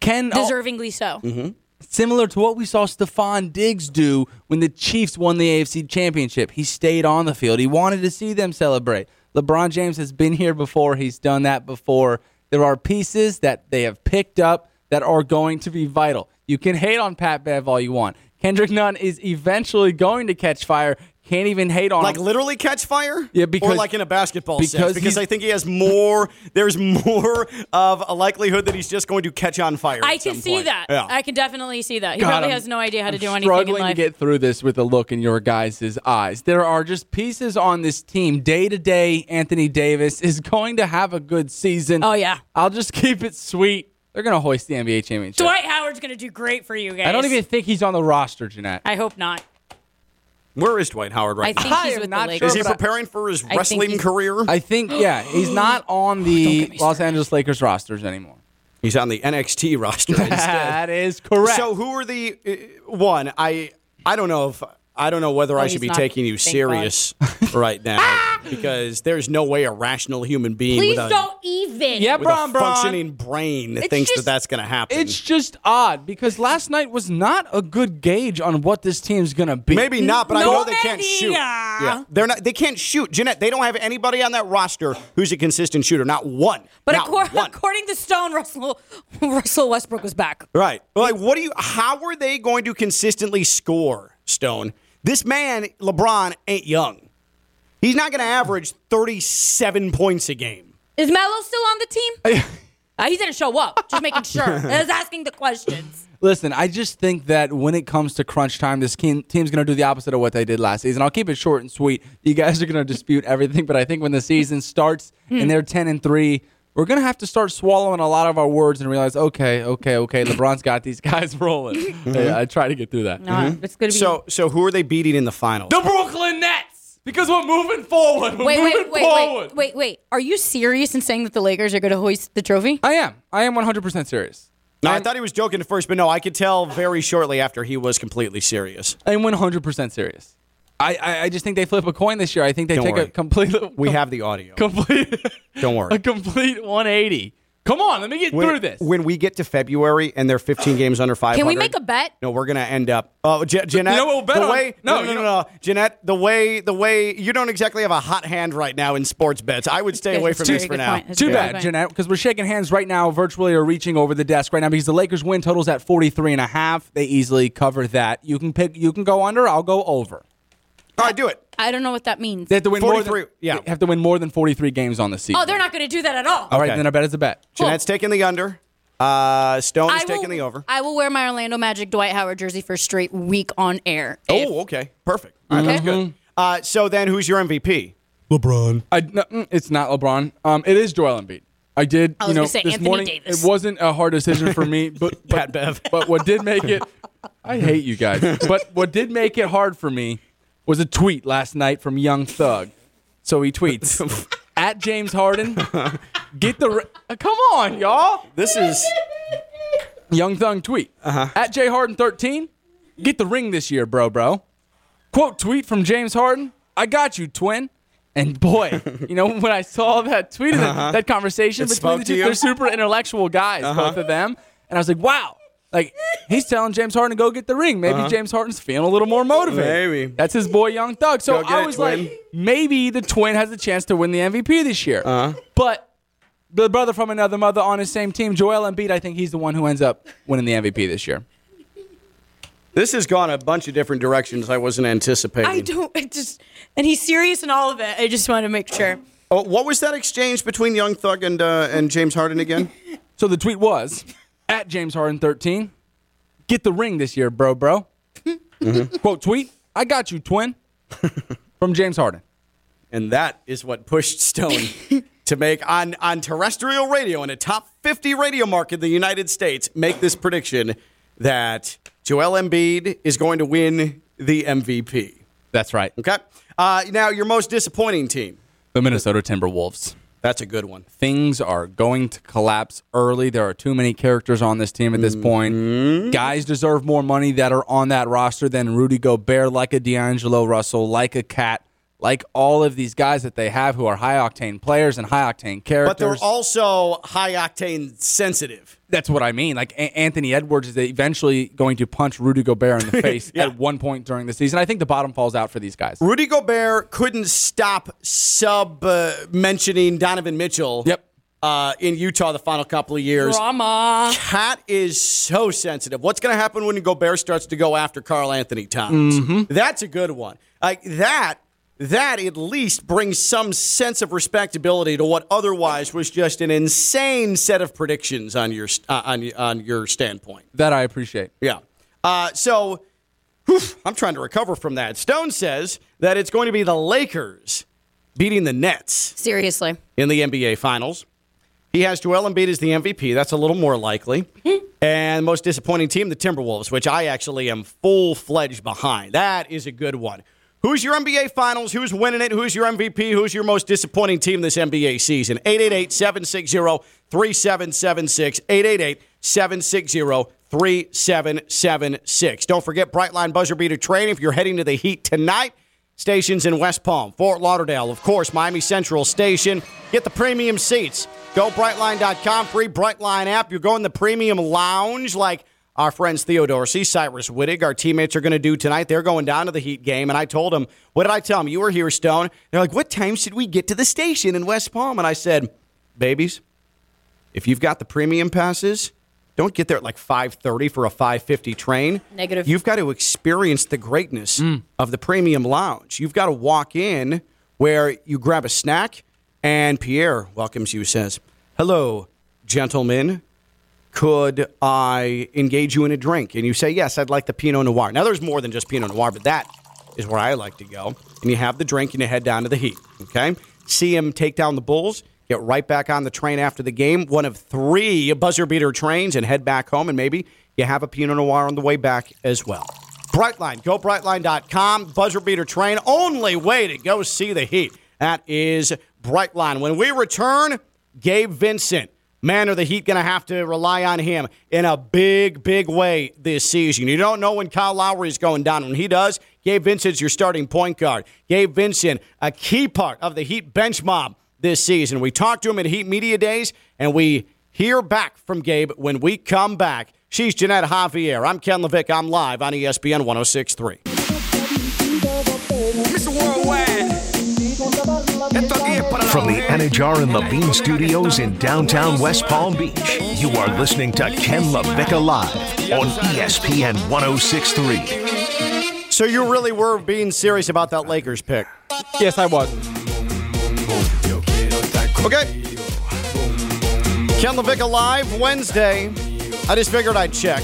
Ken, oh, Deservingly so. Similar to what we saw Stefon Diggs do when the Chiefs won the AFC Championship. He stayed on the field. He wanted to see them celebrate. LeBron James has been here before. He's done that before. There are pieces that they have picked up that are going to be vital. You can hate on Pat Bev all you want. Kendrick Nunn is eventually going to catch fire. Can't even hate on Like him. literally catch fire? Yeah, because- or like in a basketball sense. because Because I think he has more. There's more of a likelihood that he's just going to catch on fire. I at can some see point. that. Yeah. I can definitely see that. He God, probably I'm- has no idea how to I'm do anything in struggling life. to get through this with a look in your guys' eyes. There are just pieces on this team. Day to day, Anthony Davis is going to have a good season. oh yeah. I'll just keep it sweet. They're going to hoist the NBA championship. Dwight Howard's gonna do great for you guys. I don't even think he's on the roster, Jeanette. I hope not. Where is Dwight Howard right I now? think I he's am with the Lakers. Is he preparing for his think wrestling he's- career? I think, yeah, he's not on the get Los. Angeles Lakers rosters anymore. He's on the NXT roster instead. that is correct. So who are the uh, one? I I don't know if I don't know whether I should be taking you Thank serious right now because there's no way a rational human being Please with a, don't even. yeah, with Bron a Bron. functioning brain It's thinks just- that that's going to happen. It's just odd because last night was not a good gauge on what this team's going to be. Maybe not, but I know they can't shoot. Yeah, they're not. They can't shoot. Jeanette, they don't have anybody on that roster who's a consistent shooter. Not one. But not accor- one. according to Stone, Russell Russell Westbrook was back. Right. Like, what do you? How are they going to consistently score, Stone? This man, LeBron, ain't young. He's not going to average 37 points a game. Is Melo still on the team? Uh, he didn't show up. Just making sure. I was asking the questions. Listen, I just think that when it comes to crunch time, this team, team's going to do the opposite of what they did last season. I'll keep it short and sweet. You guys are going to dispute everything, but I think when the season starts and they're 10 and 3, we're going to have to start swallowing a lot of our words and realize, okay, okay, okay, LeBron's got these guys rolling. Mm-hmm. I, I try to get through that. No, mm-hmm. it's gonna be. So, so who are they beating in the finals? The Brooklyn Nets! Because we're moving forward. We're wait, moving wait, wait, forward. wait, wait, wait. Are you serious in saying that the Lakers are going to hoist the trophy? I am. I am 100% serious. No, I thought he was joking at first, but no, I could tell very shortly after he was completely serious. I'm 100% serious. I, I, I just think they flip a coin this year. I think they Don't take worry. a complete We have the audio. complete Don't worry. a complete 180. Come on, let me get when, through this. When we get to February and they're 15 games under 500. Can we make a bet? No, we're gonna end up. Oh, Je- Jeanette. You know we'll bet the on? way, No, no, no, no, know- no, Jeanette. The way, the way you don't exactly have a hot hand right now in sports bets. I would stay away from this very for now. point. Too bad, point. Jeanette, because we're shaking hands right now, virtually or reaching over the desk right now because the Lakers win totals at 43 and a half. They easily cover that. You can pick you can go under, I'll go over. All right, do it. I don't know what that means. They have to win more 43, than yeah. they have to win more than 43 games on the season. Oh, they're not going to do that at all. All right, Okay. then I bet it's a bet. Jeanette's taking the under. Uh, Stone is I taking the over. I will wear my Orlando Magic Dwight Howard jersey for straight week on air. If- Oh, okay, perfect. All right, that's good. Uh, so then, who's your MVP? LeBron. I, no, mm, it's not LeBron. Um, it is Joel Embiid. I did. I you know, gonna say this Anthony morning Davis. it wasn't a hard decision for me, but Pat Bev. But what did make it? I hate you guys. But what did make it hard for me was a tweet last night from Young Thug. So he tweets at James Harden. Get the. Ri- uh, come on, y'all. This is Young Thug tweet Uh-huh. at J Harden 13. Get the ring this year, bro, bro. Quote tweet from James Harden. I got you, twin. And boy, you know when I saw that tweet, and that, that conversation Uh-huh. It between the two, they're super intellectual guys, Uh-huh. both of them. And I was like, wow, like he's telling James Harden to go get the ring. Maybe James Harden's feeling a little more motivated. Uh-huh. Maybe. that's his boy, Young Thug. So I was twin. like, maybe the twin has a chance to win the MVP this year. Uh-huh. But the brother from another mother on his same team, Joel Embiid, I think he's the one who ends up winning the MVP this year. this has gone a bunch of different directions I wasn't anticipating. I don't. I just and he's serious in all of it. I just want to make sure. Oh, what was that exchange between Young Thug and uh, and James Harden again? So the tweet was at James Harden 13, get the ring this year, bro, bro. Mm-hmm. Quote tweet, I got you, twin. From James Harden. and that is what pushed Stone to make on on terrestrial radio in a top 50 radio market in the United States make this prediction that Joel Embiid is going to win the MVP. That's right. Okay. Uh, now your most disappointing team. The Minnesota Timberwolves. That's a good one. Things are going to collapse early. There are too many characters on this team at this point. Mm-hmm. Guys deserve more money that are on that roster than Rudy Gobert, like a D'Angelo Russell, like a KAT, like all of these guys that they have who are high octane players and high octane characters. But they're also high octane sensitive. That's what I mean. Like A- Anthony Edwards is eventually going to punch Rudy Gobert in the face Yeah. at one point during the season. I think the bottom falls out for these guys. Rudy Gobert couldn't stop sub uh, mentioning Donovan Mitchell. Yep. Uh, in Utah, the final couple of years. Drama. KAT is so sensitive. What's going to happen when Gobert starts to go after Karl-Anthony Towns? Mm-hmm. That's a good one. Like that. That at least brings some sense of respectability to what otherwise was just an insane set of predictions on your uh, on on your standpoint. That I appreciate. Yeah. Uh, so whew, I'm trying to recover from that. Stone says that it's going to be the Lakers beating the Nets Seriously. in the NBA Finals. He has Joel Embiid as the MVP. That's a little more likely. and most disappointing team, the Timberwolves, which I actually am full fledged behind. That is a good one. Who's your NBA Finals? Who's winning it? Who's your MVP? Who's your most disappointing team this NBA season? 888 760 3776. 888 760 3776. Don't forget Brightline Buzzer Beater Training if you're heading to the Heat tonight. Stations in West Palm, Fort Lauderdale, of course, Miami Central Station. Get the premium seats. Go Brightline.com, free Brightline app. You're going the premium lounge like our friends Theo Dorsey, Cyrus Wittig, our teammates are going to do tonight. They're going down to the Heat game. And I told them, what did I tell them? You were here, Stone. They're like, what time should we get to the station in West Palm? And I said, babies, if you've got the premium passes, don't get there at like 5:30 for a 5:50 train. Negative. You've got to experience the greatness mm. of the premium lounge. You've got to walk in where you grab a snack and Pierre welcomes you says, "Hello, gentlemen. Could I engage you in a drink? And you say, yes, I'd like the Pinot Noir. Now, there's more than just Pinot Noir, but that is where I like to go. And you have the drink and you head down to the Heat, okay? See him take down the Bulls, get right back on the train after the game, one of three buzzer beater trains, and head back home. And maybe you have a Pinot Noir on the way back as well. Brightline, go brightline.com, buzzer beater train, only way to go see the Heat. That is Brightline. When we return, Gabe Vincent. Man, are the Heat going to have to rely on him in a big, big way this season. You don't know when Kyle Lowry is going down. When he does, Gabe Vincent's your starting point guard. Gabe Vincent, a key part of the Heat bench mob this season. We talked to him at Heat Media Days, and we hear back from Gabe when we come back. She's Jeanette Javier. I'm Ken LaVicka. I'm live on ESPN 1063. From the Anidjar and Levine Studios in downtown West Palm Beach, you are listening to Ken LaVicka Live on ESPN 1063. So you really were being serious about that Lakers pick? Yes, I was. Okay. Ken LaVicka Live Wednesday. I just figured I'd check.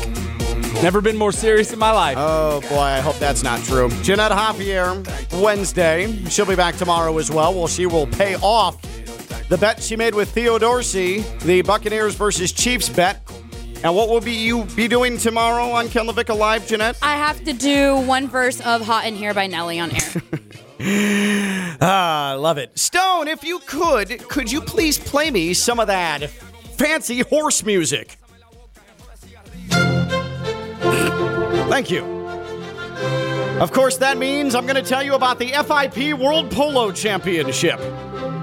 Never been more serious in my life. Oh boy, I hope that's not true. Jeanette Javier, Wednesday. She'll be back tomorrow as well. Well, she will pay off the bet she made with Theo Dorsey, the Buccaneers versus Chiefs bet. And what will be you be doing tomorrow on Ken LaVicka Live, Jeanette? I have to do one verse of Hot in Here by Nelly on air. Ah, I love it. Stone, if you could, could you please play me some of that fancy horse music? Thank you. Of course, that means I'm going to tell you about the FIP World Polo Championship.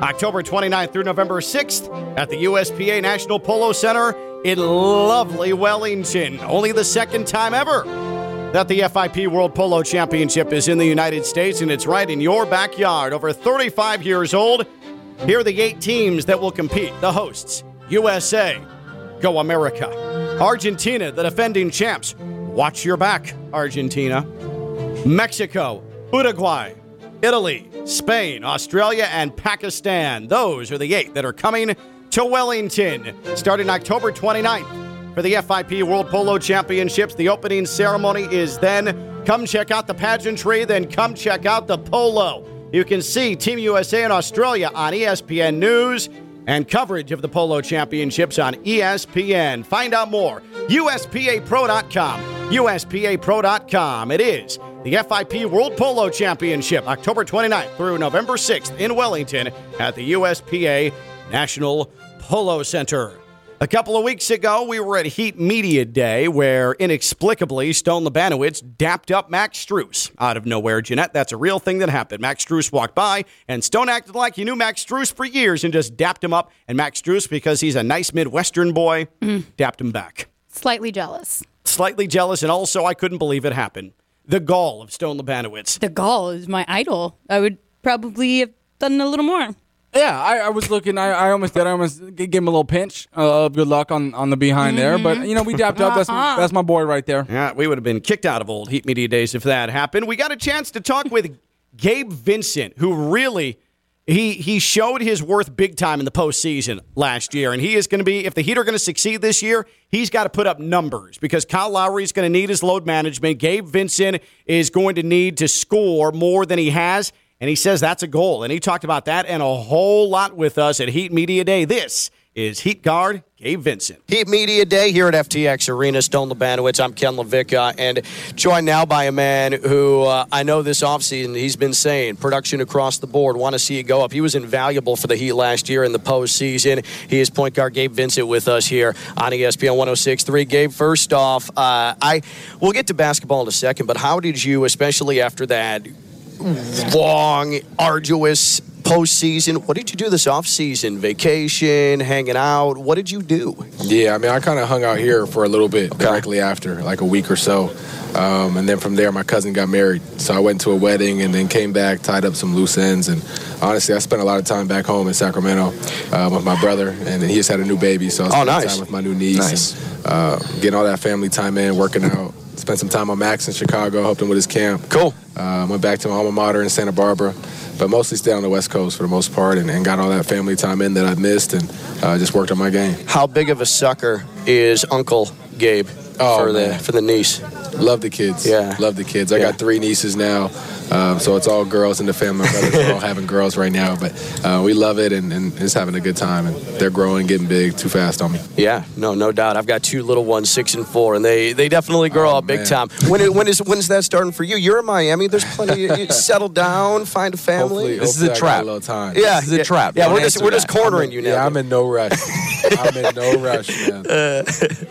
October 29th through November 6th at the USPA National Polo Center in lovely Wellington. Only the second time ever that the FIP World Polo Championship is in the United States, and it's right in your backyard. Over 35 years old. Here are the eight teams that will compete. The hosts USA, Go America. Argentina, the defending champs. Watch your back, Argentina. Mexico, Uruguay, Italy, Spain, Australia, and Pakistan. Those are the eight that are coming to Wellington starting October 29th for the FIP World Polo Championships. The opening ceremony is then. Come check out the pageantry, then come check out the polo. You can see Team USA and Australia on ESPN News and coverage of the Polo Championships on ESPN. Find out more. USPAPro.com. USPAPro.com. It is the FIP World Polo Championship, October 29th through November 6th in Wellington at the USPA National Polo Center. A couple of weeks ago, we were at Heat Media Day where inexplicably Stone Labanowitz dapped up Max Strus out of nowhere. Jeanette, that's a real thing that happened. Max Strus walked by and Stone acted like he knew Max Strus for years and just dapped him up. And Max Strus, because he's a nice Midwestern boy, mm. dapped him back. Slightly jealous. Slightly jealous, and also I couldn't believe it happened. The gall of Stone Labanowitz. The gall is my idol. I would probably have done a little more. Yeah, I, I was looking. I, I almost did. I almost gave him a little pinch uh, of good luck on, on the behind there. But you know, we dapped up. That's that's my boy right there. Yeah, we would have been kicked out of old Heat Media Days if that happened. We got a chance to talk with Gabe Vincent, who really he he showed his worth big time in the postseason last year, and he is going to be if the Heat are going to succeed this year, he's got to put up numbers because Kyle Lowry is going to need his load management. Gabe Vincent is going to need to score more than he has. And he says that's a goal. And he talked about that and a whole lot with us at Heat Media Day. This is Heat Guard Gabe Vincent. Heat Media Day here at FTX Arena. Stone Labanowitz. I'm Ken LaVicka, and joined now by a man who uh, I know this offseason he's been saying production across the board. Want to see it go up. He was invaluable for the Heat last year in the postseason. He is point guard Gabe Vincent with us here on ESPN 106.3. Gabe, first off, uh, I we'll get to basketball in a second, but how did you, especially after that long, arduous postseason. What did you do this offseason? Vacation, hanging out? What did you do? Yeah, I mean, I kind of hung out here for a little bit directly after, like a week or so. Um, and then from there, my cousin got married. So I went to a wedding and then came back, tied up some loose ends. And honestly, I spent a lot of time back home in Sacramento uh, with my brother. And he just had a new baby. So I Oh, spent nice. time with my new niece. Nice. And, uh, getting all that family time in, working out. Spent some time on Max in Chicago, helped him with his camp. Cool. Uh, went back to my alma mater in Santa Barbara. but mostly stayed on the West Coast for the most part, and, and got all that family time in that I missed, and uh, just worked on my game. How big of a sucker is Uncle Gabe Oh, for the for the niece? Love the kids. Yeah. Love the kids. I Yeah. got three nieces now, um, so it's all girls in the family. My brothers are all having girls right now, but uh, we love it and, and just having a good time. And they're growing, getting big too fast on me. Yeah, no, no doubt. I've got two little ones, six and four, and they they definitely grow up big time. When it, when is when's that starting for you? You're in Miami. There's plenty. You, you settle down, find a family. Hopefully, hopefully I got A little time. Yeah, This is a yeah, trap. Yeah, Don't we're just we're just cornering you now. Yeah, I'm in no rush. I'm in no rush, man.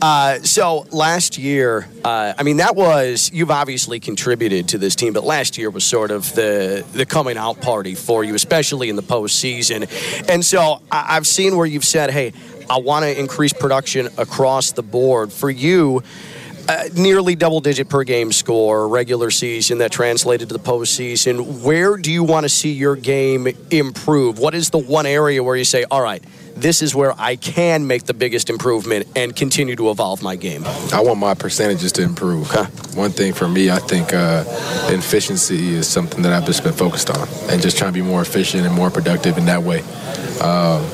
Uh, so last year, uh, I mean, that was you've obviously contributed to this team, but last year was sort of the the coming out party for you, especially in the postseason. And so I, I've seen where you've said, "Hey, I want to increase production across the board." For you. Uh, nearly double digit per game score regular season that translated to the postseason. Where do you want to see your game improve? What is the one area where you say, all right, this is where I can make the biggest improvement and continue to evolve my game? I want my percentages to improve. One thing for me, I think uh, efficiency is something that I've just been focused on, and just trying to be more efficient and more productive in that way. Um,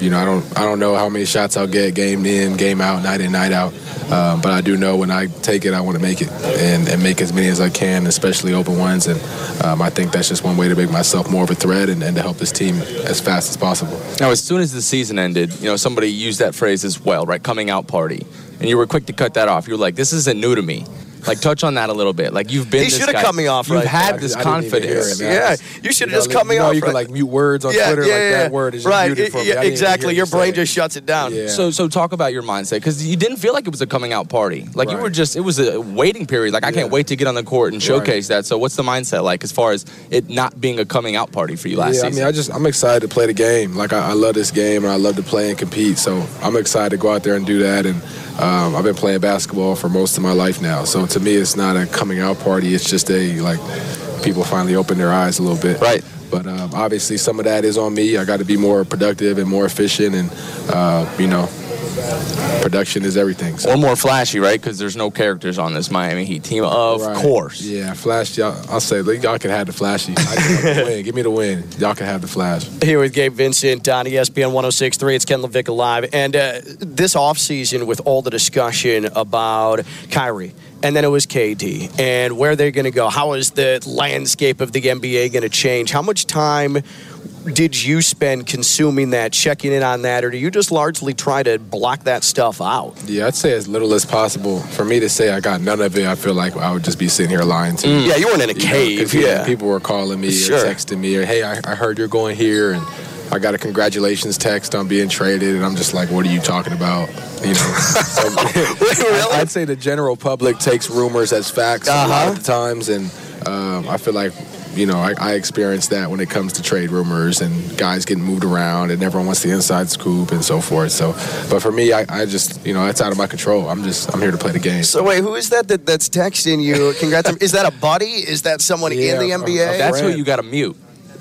you know, I don't, I don't know how many shots I'll get game in, game out, night in, night out. Um, but I do know when I take it, I want to make it and, and make as many as I can, especially open ones. And um, I think that's just one way to make myself more of a threat and, and to help this team as fast as possible. Now, as soon as the season ended, you know, somebody used that phrase as well, right? Coming out party. And you were quick to cut that off. You were like, this isn't new to me. Like, touch on that a little bit. Like, you've been He should have cut me off You've right had there. this I didn't even hear confidence. it. Yeah, you should have just cut me you know, off. You can like mute words on yeah, Twitter. yeah, like yeah. that word is just right. muted for yeah, I exactly. Your brain just shuts it down. Yeah. So, so talk about your mindset because you didn't feel like it was a coming out party. Like you were just, it was a waiting period. Like I can't wait to get on the court and showcase that. So, what's the mindset like as far as it not being a coming out party for you last yeah, I mean, I just I'm excited to play the game. Like I, I love this game and I love to play and compete. So I'm excited to go out there and do that. And um, I've been playing basketball for most of my life now. So to me, it's not a coming out party. It's just a like people finally open their eyes a little bit. Right. But um, obviously, some of that is on me. I got to be more productive and more efficient, and uh, you know, production is everything. So. or more flashy, right? Because there's no characters on this Miami Heat team, of Right. course. Yeah, flash. Y'all, I'll say y'all can have the flashy. I can have the win. Give me the win. Y'all can have the flash. Here with Gabe Vincent on ESPN 1063. It's Ken LaVicka Live. And uh, this offseason, with all the discussion about Kyrie, and then it was KD, and where they're going to go, how is the landscape of the NBA going to change? How much time did you spend consuming that, checking in on that, or do you just largely try to block that stuff out? Yeah, I'd say as little as possible. For me to say I got none of it, I feel like I would just be sitting here lying to you. Yeah, you weren't in a You know, 'cause, cave. yeah, yeah. people were calling me Sure. or texting me or hey, I, I heard you're going here and I got a congratulations text on being traded and I'm just like, what are you talking about? You know, so, I, would say the general public takes rumors as facts a lot Uh-huh. of the times, and um, I feel like. You know, I, I experience that when it comes to trade rumors and guys getting moved around, and everyone wants the inside scoop and so forth. So, but for me, I, I just, you know, that's out of my control. I'm just, I'm here to play the game. So wait, who is that, that that's texting you? Congrats! is that a buddy? Is that someone in the a- NBA? That's who you got to mute.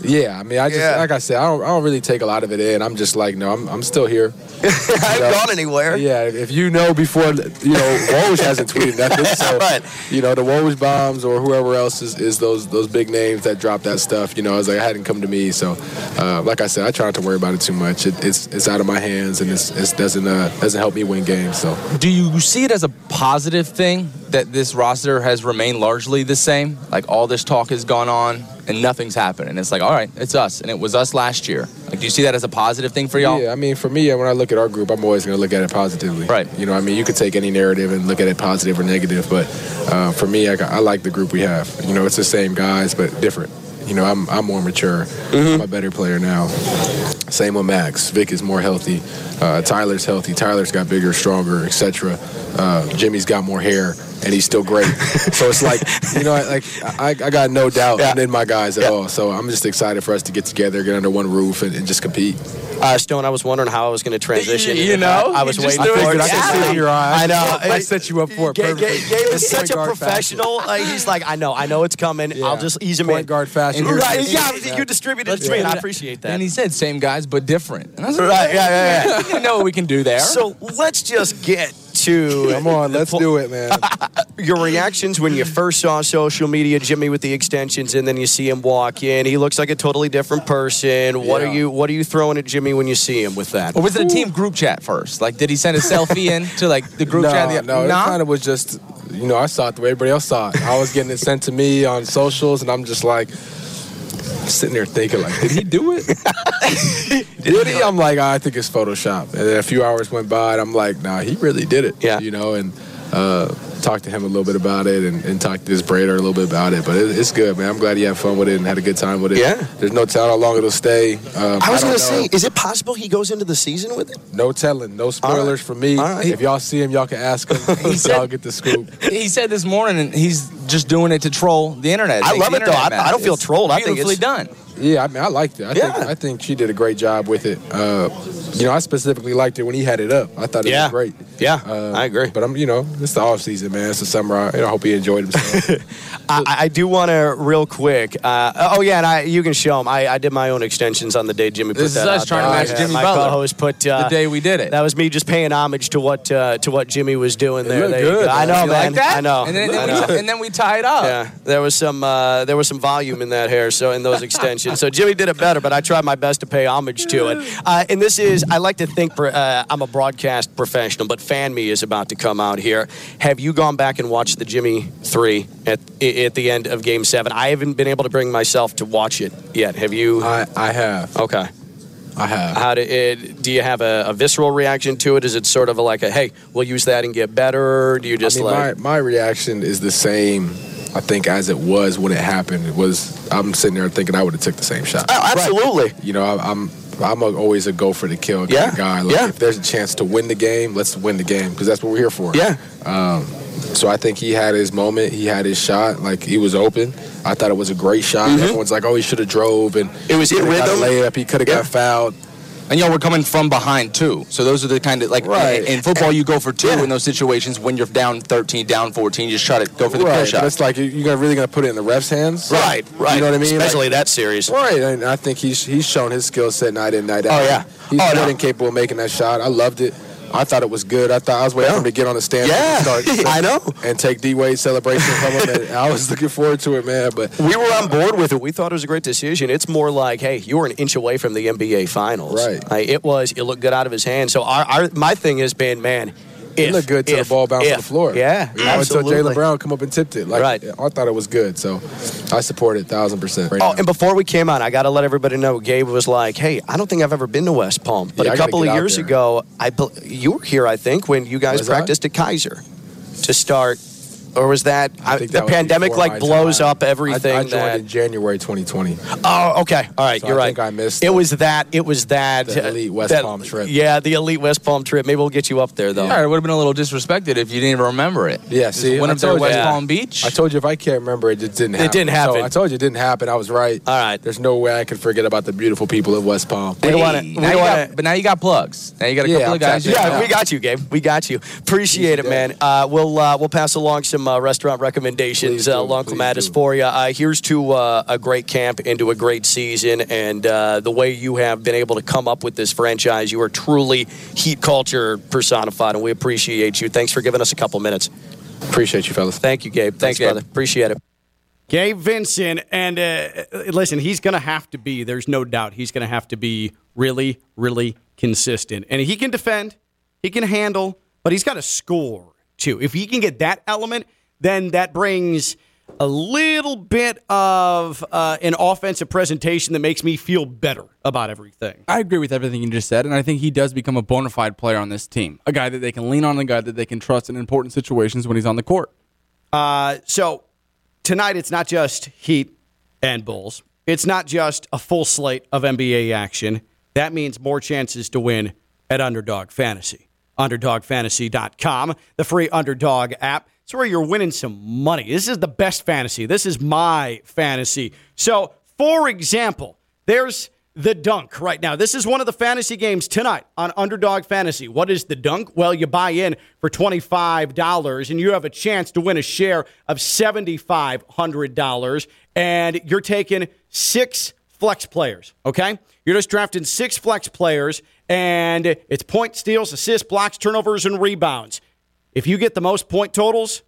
Yeah, I mean, I just Yeah. like I said, I don't, I don't really take a lot of it in. I'm just like, no, I'm, I'm still here. I haven't gone anywhere. Yeah, if you know before, you know, Woj hasn't tweeted nothing, so Right. you know the Woj bombs or whoever else is, is those those big names that drop that stuff. You know, I was like, it hadn't come to me, so uh, like I said, I try not to worry about it too much. It, it's it's out of my hands, and it's, it doesn't uh, doesn't help me win games. So Do you see it as a positive thing that this roster has remained largely the same? Like all this talk has gone on and nothing's happened, and it's like, all right, it's us, and it was us last year. Like, do you see that as a positive thing for y'all? Yeah, I mean, for me, when I look at our group, I'm always going to look at it positively. Right. You know, I mean, you could take any narrative and look at it positive or negative, but uh, for me, I, I like the group we have. You know, it's the same guys, but different. You know, I'm, I'm more mature. I'm a better player now. Same with Max. Vic is more healthy. Uh, Tyler's healthy. Tyler's got bigger, stronger, etc. Uh, Jimmy's got more hair, and he's still great. so it's like, you know, like I, I got no doubt in my guys at all. So I'm just excited for us to get together, get under one roof, and, and just compete. Uh, Stone, I was wondering how I was going to transition. You into know, that. I was waiting for it. it. I can see it in your eyes. I know. I set you up for it Gabe, perfectly. Gabe, Gabe is such a professional. Like, he's like, I know, I know it's coming. Yeah. I'll just ease him Point in. guard fashion. And right, Here's- yeah, yeah. you distributed it Let's to me, and I appreciate that. And he said, same guys, but different. And I was like, Right, yeah, yeah, yeah. you know what we can do there. So let's just get to Come on, let's do it, man. your reactions when you first saw social media Jimmy with the extensions, and then you see him walk in. He looks like a totally different person. What Yeah. are you What are you throwing at Jimmy when you see him with that? Or was it a team group chat first? Like, did he send a selfie in to like the group no, chat? The, no, it Nah? kind of was just, you know, I saw it the way everybody else saw it. I was getting it sent to me on socials, and I'm just like sitting there thinking, like, did he do it? did he? I'm like, "Ah, I think it's Photoshop. And then a few hours went by, and I'm like, nah, he really did it. Yeah. You know, and uh, talked to him a little bit about it, and, and talked to his braider a little bit about it. But it, it's good, man. I'm glad he had fun with it and had a good time with it. Yeah. There's no telling how long it'll stay. Um, I was going to say, is it possible he goes into the season with it? No telling, no spoilers for me. All right. If y'all see him, y'all can ask him. y'all get the scoop. He said this morning, and he's just doing it to troll the internet. I love the it, though. I- I don't feel It's trolled. I think beautifully it's- done. Yeah, I mean, I liked it. I think I think she did a great job with it. Uh, you know, I specifically liked it when he had it up. I thought it Yeah. was great. Yeah, Uh, I agree. But I'm, you know, it's the off season, man. It's the summer. I, you know, I hope he enjoyed himself. I, I do want to real quick. Uh, oh yeah, and I, you can show him. I, I did my own extensions on the day Jimmy put This is us out trying to match Jimmy my Butler. co-host put uh, The day we did it. That was me just paying homage to what uh, to what Jimmy was doing there. There good, go. I know, You man. like that? I know. And then, I know. we, and then we tie it up. Yeah, there was some uh, there was some volume in that hair, so in those extensions. So Jimmy did it better, but I tried my best to pay homage to it. Uh, and this is, I like to think uh, I'm a broadcast professional, but Fan Me is about to come out here. Have you gone back and watched the Jimmy three at at the end of Game Seven? I haven't been able to bring myself to watch it yet. Have you? I, I have. Okay. I have. How do it? Do you have a, a visceral reaction to it? Is it sort of a like a hey, we'll use that and get better? Do you just I mean, like? my, my reaction is the same. I think as it was when it happened. It was. I'm sitting there thinking I would have took the same shot. oh, absolutely. You know, I, I'm I'm a, always a go for the kill kind Yeah, of guy. Like, yeah. If there's a chance to win the game, let's win the game because that's what we're here for. Yeah. Um, so I think he had his moment. He had his shot. Like he was open. I thought it was a great shot. Everyone's like, "Oh, he should have drove," and Mm-hmm. It was in he a rhythm. layup. He could have Yeah. got fouled. And y'all were coming from behind too. So those are the kind of like Right. in, in football you go for two Yeah. in those situations when you're down 13, down 14, you just try to go for the right. shot. it's like you- you're really going to put it in the ref's hands. Right, right. You know what I mean? Especially Like- that series. Right, and I think he's he's shown his skill set night in night out. Oh, yeah. he's Oh, no. and capable of making that shot. I loved it. I thought it was good. I thought I was waiting for him to get on the stand. Yeah, and start, I know. And take D Wade's celebration from him. I was looking forward to it, man. But We were on board with it. We thought it was a great decision. It's more like, hey, you were an inch away from the NBA Finals. Right. Like, it was. It looked good out of his hand. So our, our my thing has been, man, it if, looked good till if, the ball bounced if. on the floor. Yeah, you know, until absolutely. Jaylen Brown come up and tipped it. Like, Right. I thought it was good. So I support it thousand percent. Right Oh, now. and before we came on, I got to let everybody know. Gabe was like, "Hey, I don't think I've ever been to West Palm, but Yeah, a I couple of years there. ago, I you were here, I think, when you guys Was I? practiced at Keiser to start, or was that, I think the that was pandemic before like my blows time. up everything? I, I joined that, in January 2020. Oh, okay. All right, So you're I right. think I missed It the- was that. It was that. the elite West that- Palm trip. Yeah, the elite West Palm trip. Maybe we'll get you up there though. yeah, it would have been a little disrespected if you didn't even remember it. Yeah, Just see, went I up there to told you. West Yeah. Palm Beach. I told you if I can't remember it, it didn't It happen. didn't happen. So I told you it didn't happen. I was right. All right. There's no way I could forget about the beautiful people of West Palm. We don't Hey, wanna- we now don't you wanna- got- but now you got plugs. Now you got a Yeah, couple I'm of guys. tapping you Yeah, know. we got you, Gabe. We got you. Appreciate it, Easy man. day. Uh, we'll uh, we'll pass along some uh, restaurant recommendations Please uh, do, along please Clematis for you. Uh, here's to uh, a great camp into a great season, and uh, the way you have been able to come up with this franchise, you are truly heat culture personified, and we appreciate you. Thanks for giving us a couple minutes. Appreciate you, fellas. Thank you, Gabe. Thanks, Gabe. brother. Appreciate it. Gabe Vincent, and uh, listen, he's going to have to be. There's no doubt he's going to have to be really, really consistent, and he can defend, he can handle, but he's got to score too. If he can get that element, then that brings a little bit of uh, an offensive presentation that makes me feel better about everything. I agree with everything you just said, and I think he does become a bona fide player on this team. A guy that they can lean on, a guy that they can trust in important situations when he's on the court. Uh, so tonight it's not just Heat and Bulls. It's not just a full slate of NBA action. That means more chances to win at Underdog Fantasy. UnderdogFantasy.com, the free Underdog app. It's where you're winning some money. This is the best fantasy. This is my fantasy. So, for example, there's the dunk right now. This is one of the fantasy games tonight on Underdog Fantasy. What is the dunk? Well, you buy in for $25 and you have a chance to win a share of $7,500. And you're taking six flex players, okay? You're just drafting six flex players, and it's point steals, assists, blocks, turnovers, and rebounds. If you get the most point totals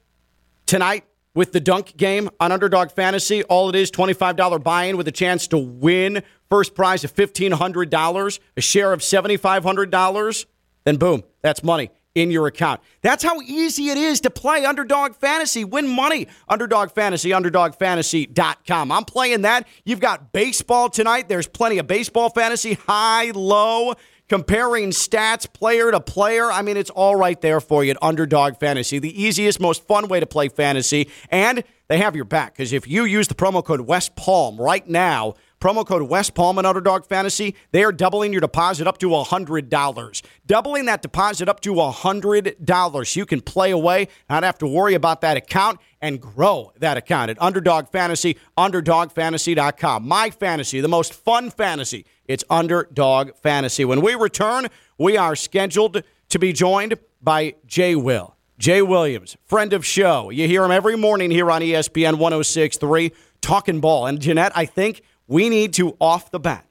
tonight with the dunk game on Underdog Fantasy, all it is $25 buy-in with a chance to win first prize of $1,500, a share of $7,500, then boom, that's money in your account. That's how easy it is to play Underdog Fantasy. Win money. Underdog Fantasy, underdogfantasy.com. I'm playing that. You've got baseball tonight. There's plenty of baseball fantasy, high, low, comparing stats player to player. I mean, it's all right there for you at Underdog Fantasy. The easiest, most fun way to play fantasy. And they have your back because if you use the promo code West Palm right now, Promo code West Palm and Underdog Fantasy, they are doubling your deposit up to $100. Doubling that deposit up to $100. You can play away, not have to worry about that account, and grow that account at Underdog Fantasy, UnderdogFantasy.com. My fantasy, the most fun fantasy, it's Underdog Fantasy. When we return, we are scheduled to be joined by Jay Will. Jay Williams, friend of show. You hear him every morning here on ESPN 1063, talking ball. And Jeanette, I think we need to, off the bat,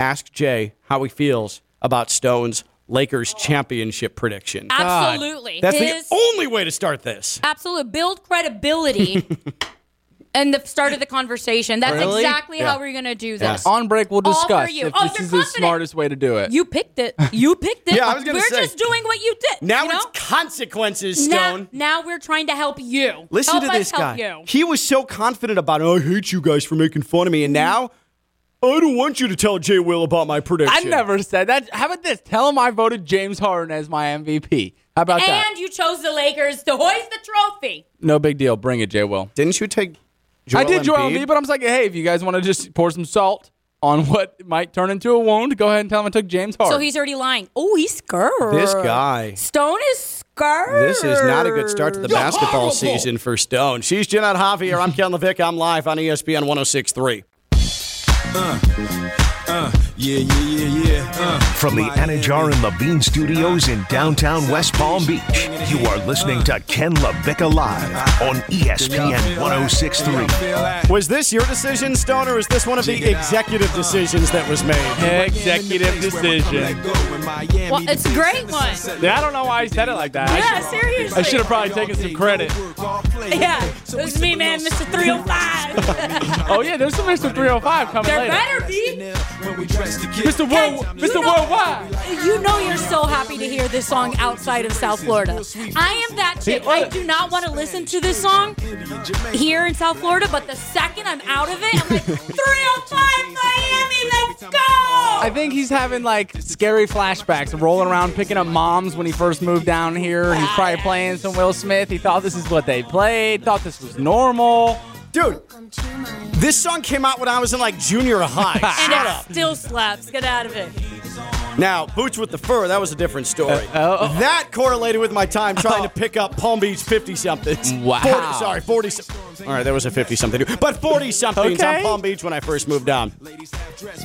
ask Jay how he feels about Stone's Lakers championship prediction. Absolutely. That's His- the only way to start this. Absolutely. Build credibility and the start of the conversation. That's Really? exactly Yeah. how we're going to do this. On break, we'll All for discuss you. if Oh, this you're is the confident. smartest way to do it. You picked it. You picked it. Yeah, I was gonna We're say. just doing what you did. Now you know? it's consequences, Stone. now we're trying to help you. Listen help to us this help guy. You. He was so confident about it. I hate you guys for making fun of me. And now, I don't want you to tell Jay Will about my prediction. I never said that. How about this? Tell him I voted James Harden as my MVP. How about that? And you chose the Lakers to hoist the trophy. No big deal. Bring it, Jay Will. Didn't you take I Joel did Joel Embiid? Embiid, but I'm just like, hey, if you guys want to just pour some salt on what might turn into a wound, go ahead and tell him I took James Harden. So he's already lying. Oh, he's scared. This guy. Stone is scared. This is not a good start to the You're basketball horrible. season for Stone. She's Jeanette Javier. I'm Ken LaVicka. I'm live on ESPN 1063. Uh, uh, yeah, yeah, yeah, yeah. Uh, From the Anidjar and Levine Studios in downtown West Palm Beach, you are listening to Ken LaVicka Live on ESPN 1063. Was this your decision, Stone, or was this one of the executive decisions that was made? Executive decision. Well, it's a great one. Yeah, I don't know why he said it like that. I Yeah, should- seriously. I should have probably taken some credit. Yeah, it was me, man, Mr. 305. Oh yeah, there's some Mr. 305 coming there later. better be. Mr. World, Mr. Worldwide. You know you're so happy to hear this song outside of South Florida. I am that chick. I do not want to listen to this song here in South Florida, but the second I'm out of it, I'm like, 305 Miami, let's go! I think he's having like scary flashbacks, rolling around picking up moms when he first moved down here. He's probably playing some Will Smith. He thought this is what they played, thought this was normal. Dude, this song came out when I was in like junior high. and Shut it up. still slaps. Get out of it. Now, Boots with the Fur, that was a different story. oh. That correlated with my time trying to pick up Palm Beach 50 somethings. Wow. 40, sorry, 40 some- All right, there was a 50 something. But 40 somethings okay. on Okay. Palm Beach when I first moved down.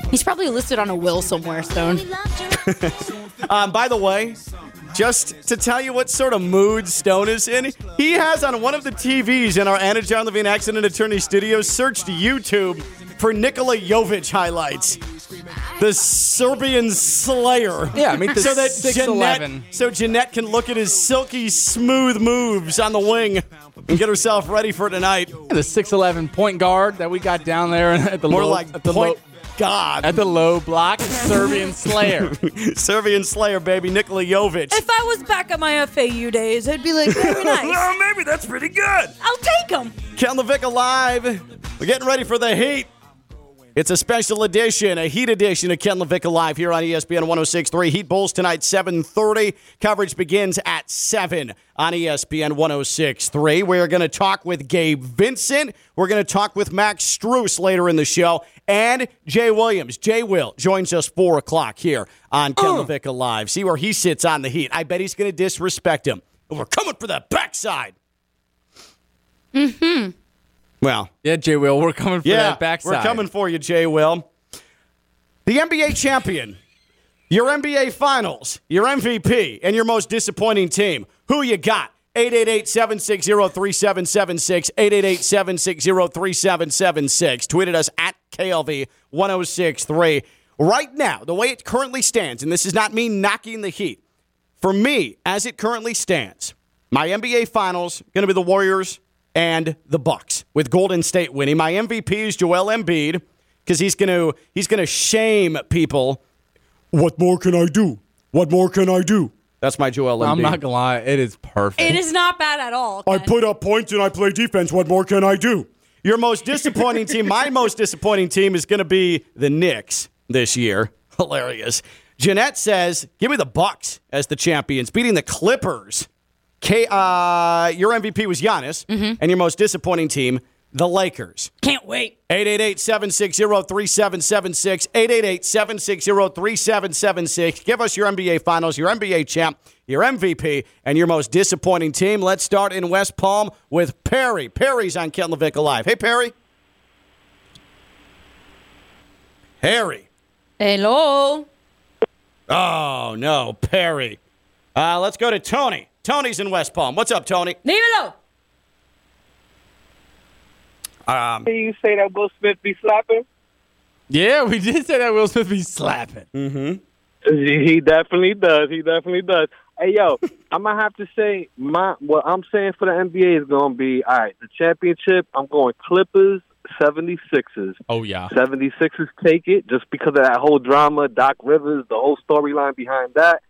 He's probably listed on a will somewhere, Stone. Um, by the way, just to tell you what sort of mood Stone is in, he has on one of the TVs in our Anidjar Levine Accident Attorney Studios searched YouTube for Nikola Jovic highlights. The Serbian Slayer. Yeah, meet the so that 6'11". Jeanette, so Jeanette can look at his silky smooth moves on the wing and get herself ready for tonight. The 6'11 point guard that we got down there at the More low, like at the point low, God. at the low block, Serbian Slayer. Serbian Slayer, baby, Nikola Jovic. If I was back at my FAU days, I'd be like, very nice. well, maybe that's pretty good. I'll take him. Ken LaVicka Live. We're getting ready for the heat. It's a special edition, a heat edition of Ken LaVicka Live here on ESPN 1063. Heat Bulls tonight, 7.30. Coverage begins at 7 on ESPN 1063. We're going to talk with Gabe Vincent. We're going to talk with Max Strus later in the show. And Jay Williams, Jay Will, joins us 4 o'clock here on Ken LaVicka Live. See where he sits on the heat. I bet he's going to disrespect him. We're coming for the backside. Mm-hmm. Well, yeah, Jay Will, we're coming for yeah, that backside. We're coming for you, Jay Will. The NBA champion, your NBA finals, your MVP, and your most disappointing team. Who you got? 888-760-3776, 888-760-3776. Tweeted us at KLV1063. Right now, the way it currently stands, and this is not me knocking the heat, for me, as it currently stands, My NBA Finals going to be the Warriors and the Bucks with Golden State winning. My MVP is Joel Embiid because he's going to he's going to shame people. What more can I do? What more can I do? That's my Joel Embiid. I'm not gonna lie, it is perfect. It is not bad at all. I put up points and I play defense. What more can I do? Your most disappointing team, my most disappointing team is going to be the Knicks this year. Hilarious. Jeanette says, "Give me the Bucks as the champions, beating the Clippers." K, uh, your MVP was Giannis, and your most disappointing team, the Lakers. Can't wait. 888-760-3776, 888-760-3776. Give us your NBA Finals, your NBA champ, your MVP, and your most disappointing team. Let's start in West Palm with Perry. Perry's on Ken LaVicka Live. Hey, Perry. Harry. Hello. Oh, no, Perry. Uh, let's go to Tony. Tony's in West Palm. What's up, Tony? Leave it alone. Um, you say that Will Smith be slapping? Yeah, we did say that Will Smith be slapping. Mm-hmm. He definitely does. He definitely does. Hey, yo, I'm gonna have to say my what I'm saying for the NBA is gonna be all right. The championship, I'm going Clippers, 76ers. Oh yeah. 76ers take it just because of that whole drama, Doc Rivers, the whole storyline behind that.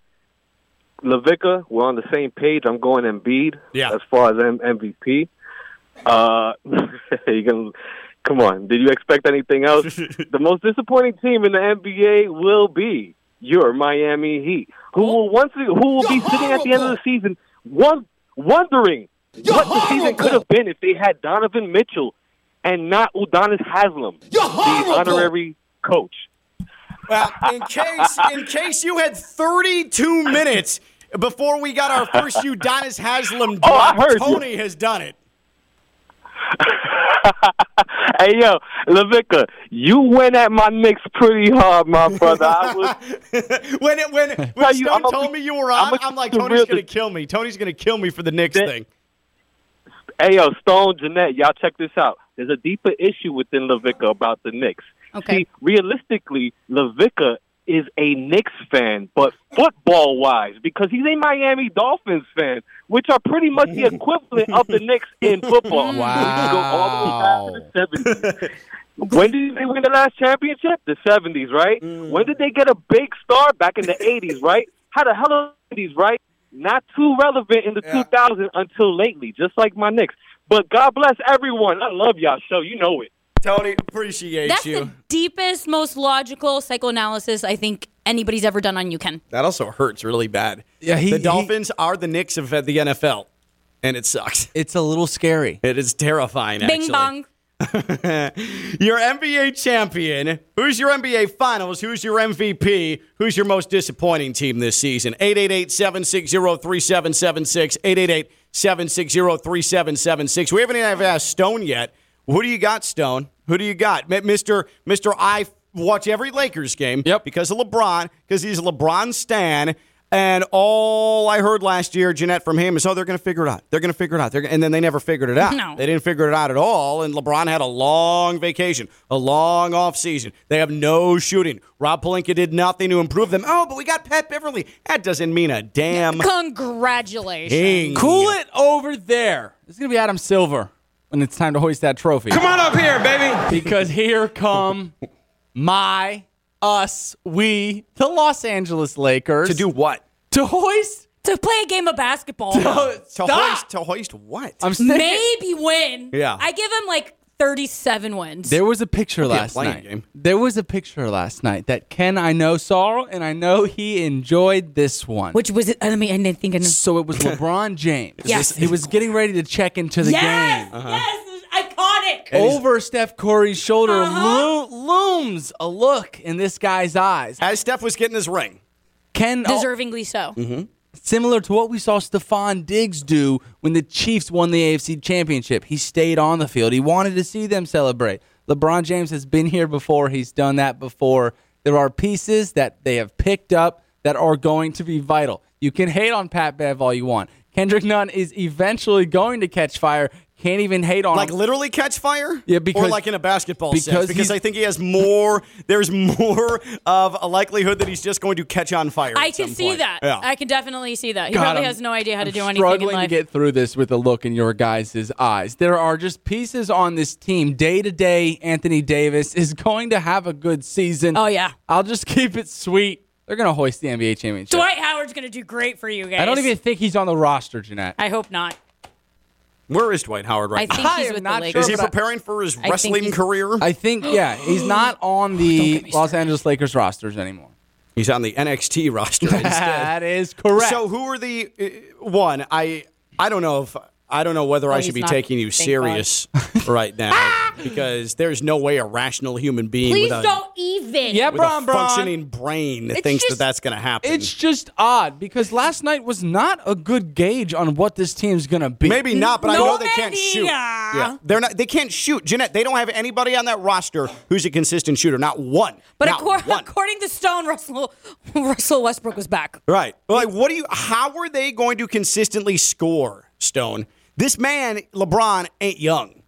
LaVicka, we're on the same page. I'm going Embiid Yeah. as far as M- MVP. Uh, you can come on. Did you expect anything else? the most disappointing team in the NBA will be your Miami Heat, who will once who will be sitting at the end of the season, one, wondering what the season could have been if they had Donovan Mitchell and not Udonis Haslem, the honorary coach. Well, in case in case you had 32 minutes before we got our first Udonis Haslem Oh, I drop, heard you. Tony has done it. hey yo, LaVicka, you went at my Knicks pretty hard, my brother. I was when it, when when Tell you, Stone I'm a- told me you were I'm on, a- I'm like Tony's real- gonna kill me. Tony's gonna kill me for the Knicks That- thing. Hey, yo, Stone, Jeanette, y'all check this out. There's a deeper issue within LaVicka about the Knicks. Okay. See, realistically, LaVicka is a Knicks fan, but football wise, because he's a Miami Dolphins fan, which are pretty much the equivalent of the Knicks in football. We can go all the way back to the 70s. When did they win the last championship? The 70s, right? When did they get a big star? Back in the 80s, right? How the hell are the 80s, right? Not too relevant in the 2000s until lately, just like my Knicks. But God bless everyone. I love y'all show. You know it. Tony, appreciate That's you. the deepest, most logical psychoanalysis I think anybody's ever done on you, Ken. That also hurts really bad. Yeah, he- the he- Dolphins are the Knicks of the NFL, and it sucks. It's a little scary. It is terrifying. Bing actually. bong. your NBA champion. Who's your NBA Finals? Who's your MVP? Who's your most disappointing team this season? 888-760-3776. 888-760-3776. We haven't even asked Stone yet. Who do you got, Stone? Who do you got? Mr. Mr. I watch every Lakers game Yep. because of LeBron, because he's a LeBron stan. And all I heard last year, Jeanette, from him is, oh, they're going to figure it out. They're going to figure it out. They're, gonna- and then they never figured it out. No. They didn't figure it out at all. And LeBron had a long vacation, a long off season. They have no shooting. Rob Pelinka did nothing to improve them. Oh, but we got Pat Beverley. That doesn't mean a damn Congratulations. thing. Cool it over there. It's gonna be Adam Silver when it's time to hoist that trophy. Come on up here, baby. because here come my, us, we, the Los Angeles Lakers To do what? to hoist. To play a game of basketball. To Stop. hoist, to hoist what? I'm sticking. Maybe win. Yeah. I give him like 37 wins. There was a picture last playing night. game. There was a picture last night that Ken I know saw, and I know he enjoyed this one. Which was it? I mean, I didn't think. I knew. so it was LeBron James. Yes. he was getting ready to check into the yes, game. yes, it was iconic. Over Steph Curry's shoulder Uh-huh. lo- looms a look in this guy's eyes. As Steph was getting his ring. Ken, oh, Deservingly so. Similar to what we saw Stefon Diggs do when the Chiefs won the AFC Championship. He stayed on the field. He wanted to see them celebrate. LeBron James has been here before. He's done that before. There are pieces that they have picked up that are going to be vital. You can hate on Pat Bev all you want. Kendrick Nunn is eventually going to catch fire. Can't even hate on Like him. literally catch fire? Yeah, because- or like in a basketball because sense. Because I think he has more. There's more of a likelihood that he's just going to catch on fire. I at can some see point. that. Yeah. I can definitely see that. He God, probably I'm- has no idea how to I'm do anything in struggling life. to get through this with a look in your guys' eyes. There are just pieces on this team. Day to day, Anthony Davis is going to have a good season. Oh, yeah. I'll just keep it sweet. They're going to hoist the NBA championship. Dwight Howard's going to do great for you guys. I don't even think he's on the roster, Jeanette. I hope not. Where is Dwight Howard right I think now? he's am with the Lakers. Is he preparing for his I think wrestling he's- career? I think, yeah, he's not on the Los Angeles Lakers rosters anymore. He's on the NXT roster instead. That is correct. So who are the uh, one? I I don't know if I don't know whether Oh, I should be taking you thank serious right now ah! because there's no way a rational human being Please with a, don't even. Yeah, with Bron, a Bron. functioning brain It's thinks just- that that's going to happen. It's just odd because last night was not a good gauge on what this team's going to be. Maybe not, but I know they can't shoot. Yeah, they're not. They can't shoot. Jeanette, they don't have anybody on that roster who's a consistent shooter. Not one. But not according, one. according to Stone, Russell Russell Westbrook was back. Right. Like, what do you? How are they going to consistently score, Stone? This man, LeBron, ain't young.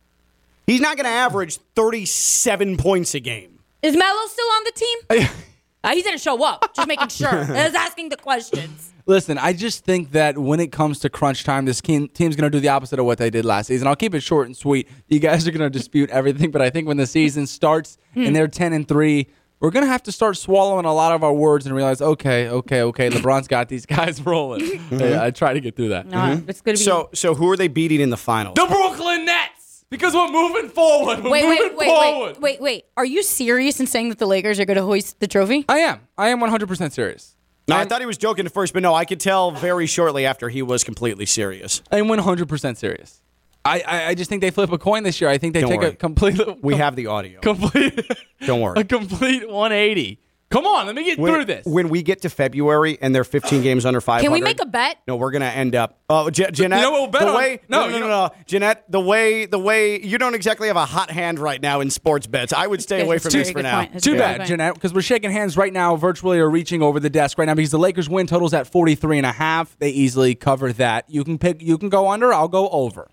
He's not going to average 37 points a game. Is Melo still on the team? Uh, he didn't show up. Just making sure. I was asking the questions. Listen, I just think that when it comes to crunch time, this team, team's going to do the opposite of what they did last season. I'll keep it short and sweet. You guys are going to dispute everything, but I think when the season starts and they're 10 and 3, we're going to have to start swallowing a lot of our words and realize, okay, okay, okay, LeBron's got these guys rolling. Mm-hmm. I, I try to get through that. No, mm-hmm. it's going to be. So, so who are they beating in the finals? The Brooklyn Nets! Because we're moving forward. We're wait, moving wait, wait, forward. wait, wait, wait. Are you serious in saying that the Lakers are going to hoist the trophy? I am. I am 100% serious. No, I thought he was joking at first, but no, I could tell very shortly after he was completely serious. I am 100% serious. I, I, I just think they flip a coin this year. I think they Don't take worry. a complete We have the audio. complete Don't worry. a complete 180. Come on, let me get when, through this. when we get to February and they're 15 games under 500. Can we make a bet? No, we're gonna end up. Oh, Je- Jeanette. know we'll bet the on? way, No, no, no, you no, no, Jeanette. The way, the way you don't exactly have a hot hand right now in sports bets. I would stay away from a this for now. point. Too bad, point. Jeanette, because we're shaking hands right now, virtually or reaching over the desk right now because the Lakers win totals at 43 and a half. They easily cover that. You can pick you can go under, I'll go over.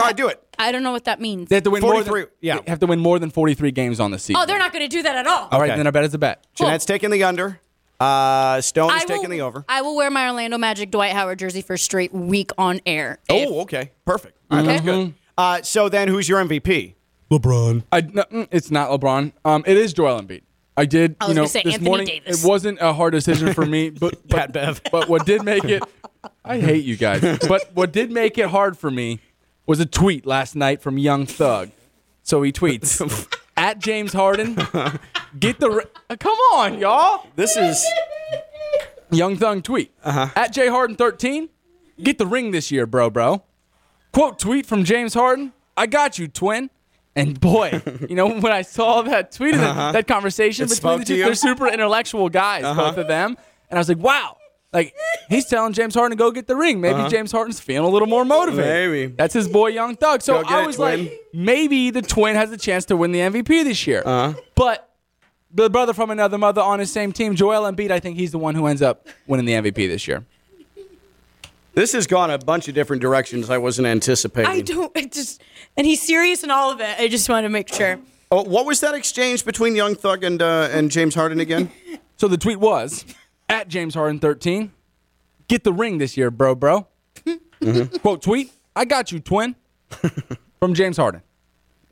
All right, do it. I don't know what that means. They have to win more 43, than yeah. they have to win more than 43 games on the season. Oh, they're not going to do that at all. All right, Okay. then I bet it's a bet. Jeanette's taking the under. Uh, Stone is I taking will, the over. I will wear my Orlando Magic Dwight Howard jersey for a straight week on air. If- Oh, okay, perfect. All right, that's Okay. good. Uh, so then, who's your MVP? LeBron. I, no, mm, it's not LeBron. Um, it is Joel Embiid. I did, I you was know, gonna say this Anthony morning. Davis. It wasn't a hard decision for me, but Pat but, Bev. but what did make it? I hate you guys. But what did make it hard for me was a tweet last night from Young Thug. So he tweets at James Harden, get the uh, come on, y'all. This is Young Thug tweet uh-huh. at J Harden 13, get the ring this year, bro, bro. Quote tweet from James Harden, I got you, twin. And boy, you know when I saw that tweet and that, that conversation It between spoke the to two, you? they're super intellectual guys, uh-huh. both of them. And I was like, wow. Like he's telling James Harden to go get the ring. Maybe James Harden's feeling a little more motivated. Maybe. that's his boy, Young Thug. So I was twin. like, maybe the twin has a chance to win the MVP this year. Uh-huh. But the brother from another mother on his same team, Joel Embiid, I think he's the one who ends up winning the MVP this year. this has gone a bunch of different directions I wasn't anticipating. I don't. I just and he's serious in all of it. I just want to make sure. Oh, what was that exchange between Young Thug and uh, and James Harden again? So the tweet was at James Harden 13, get the ring this year, bro, bro. Quote tweet, I got you, twin. from James Harden.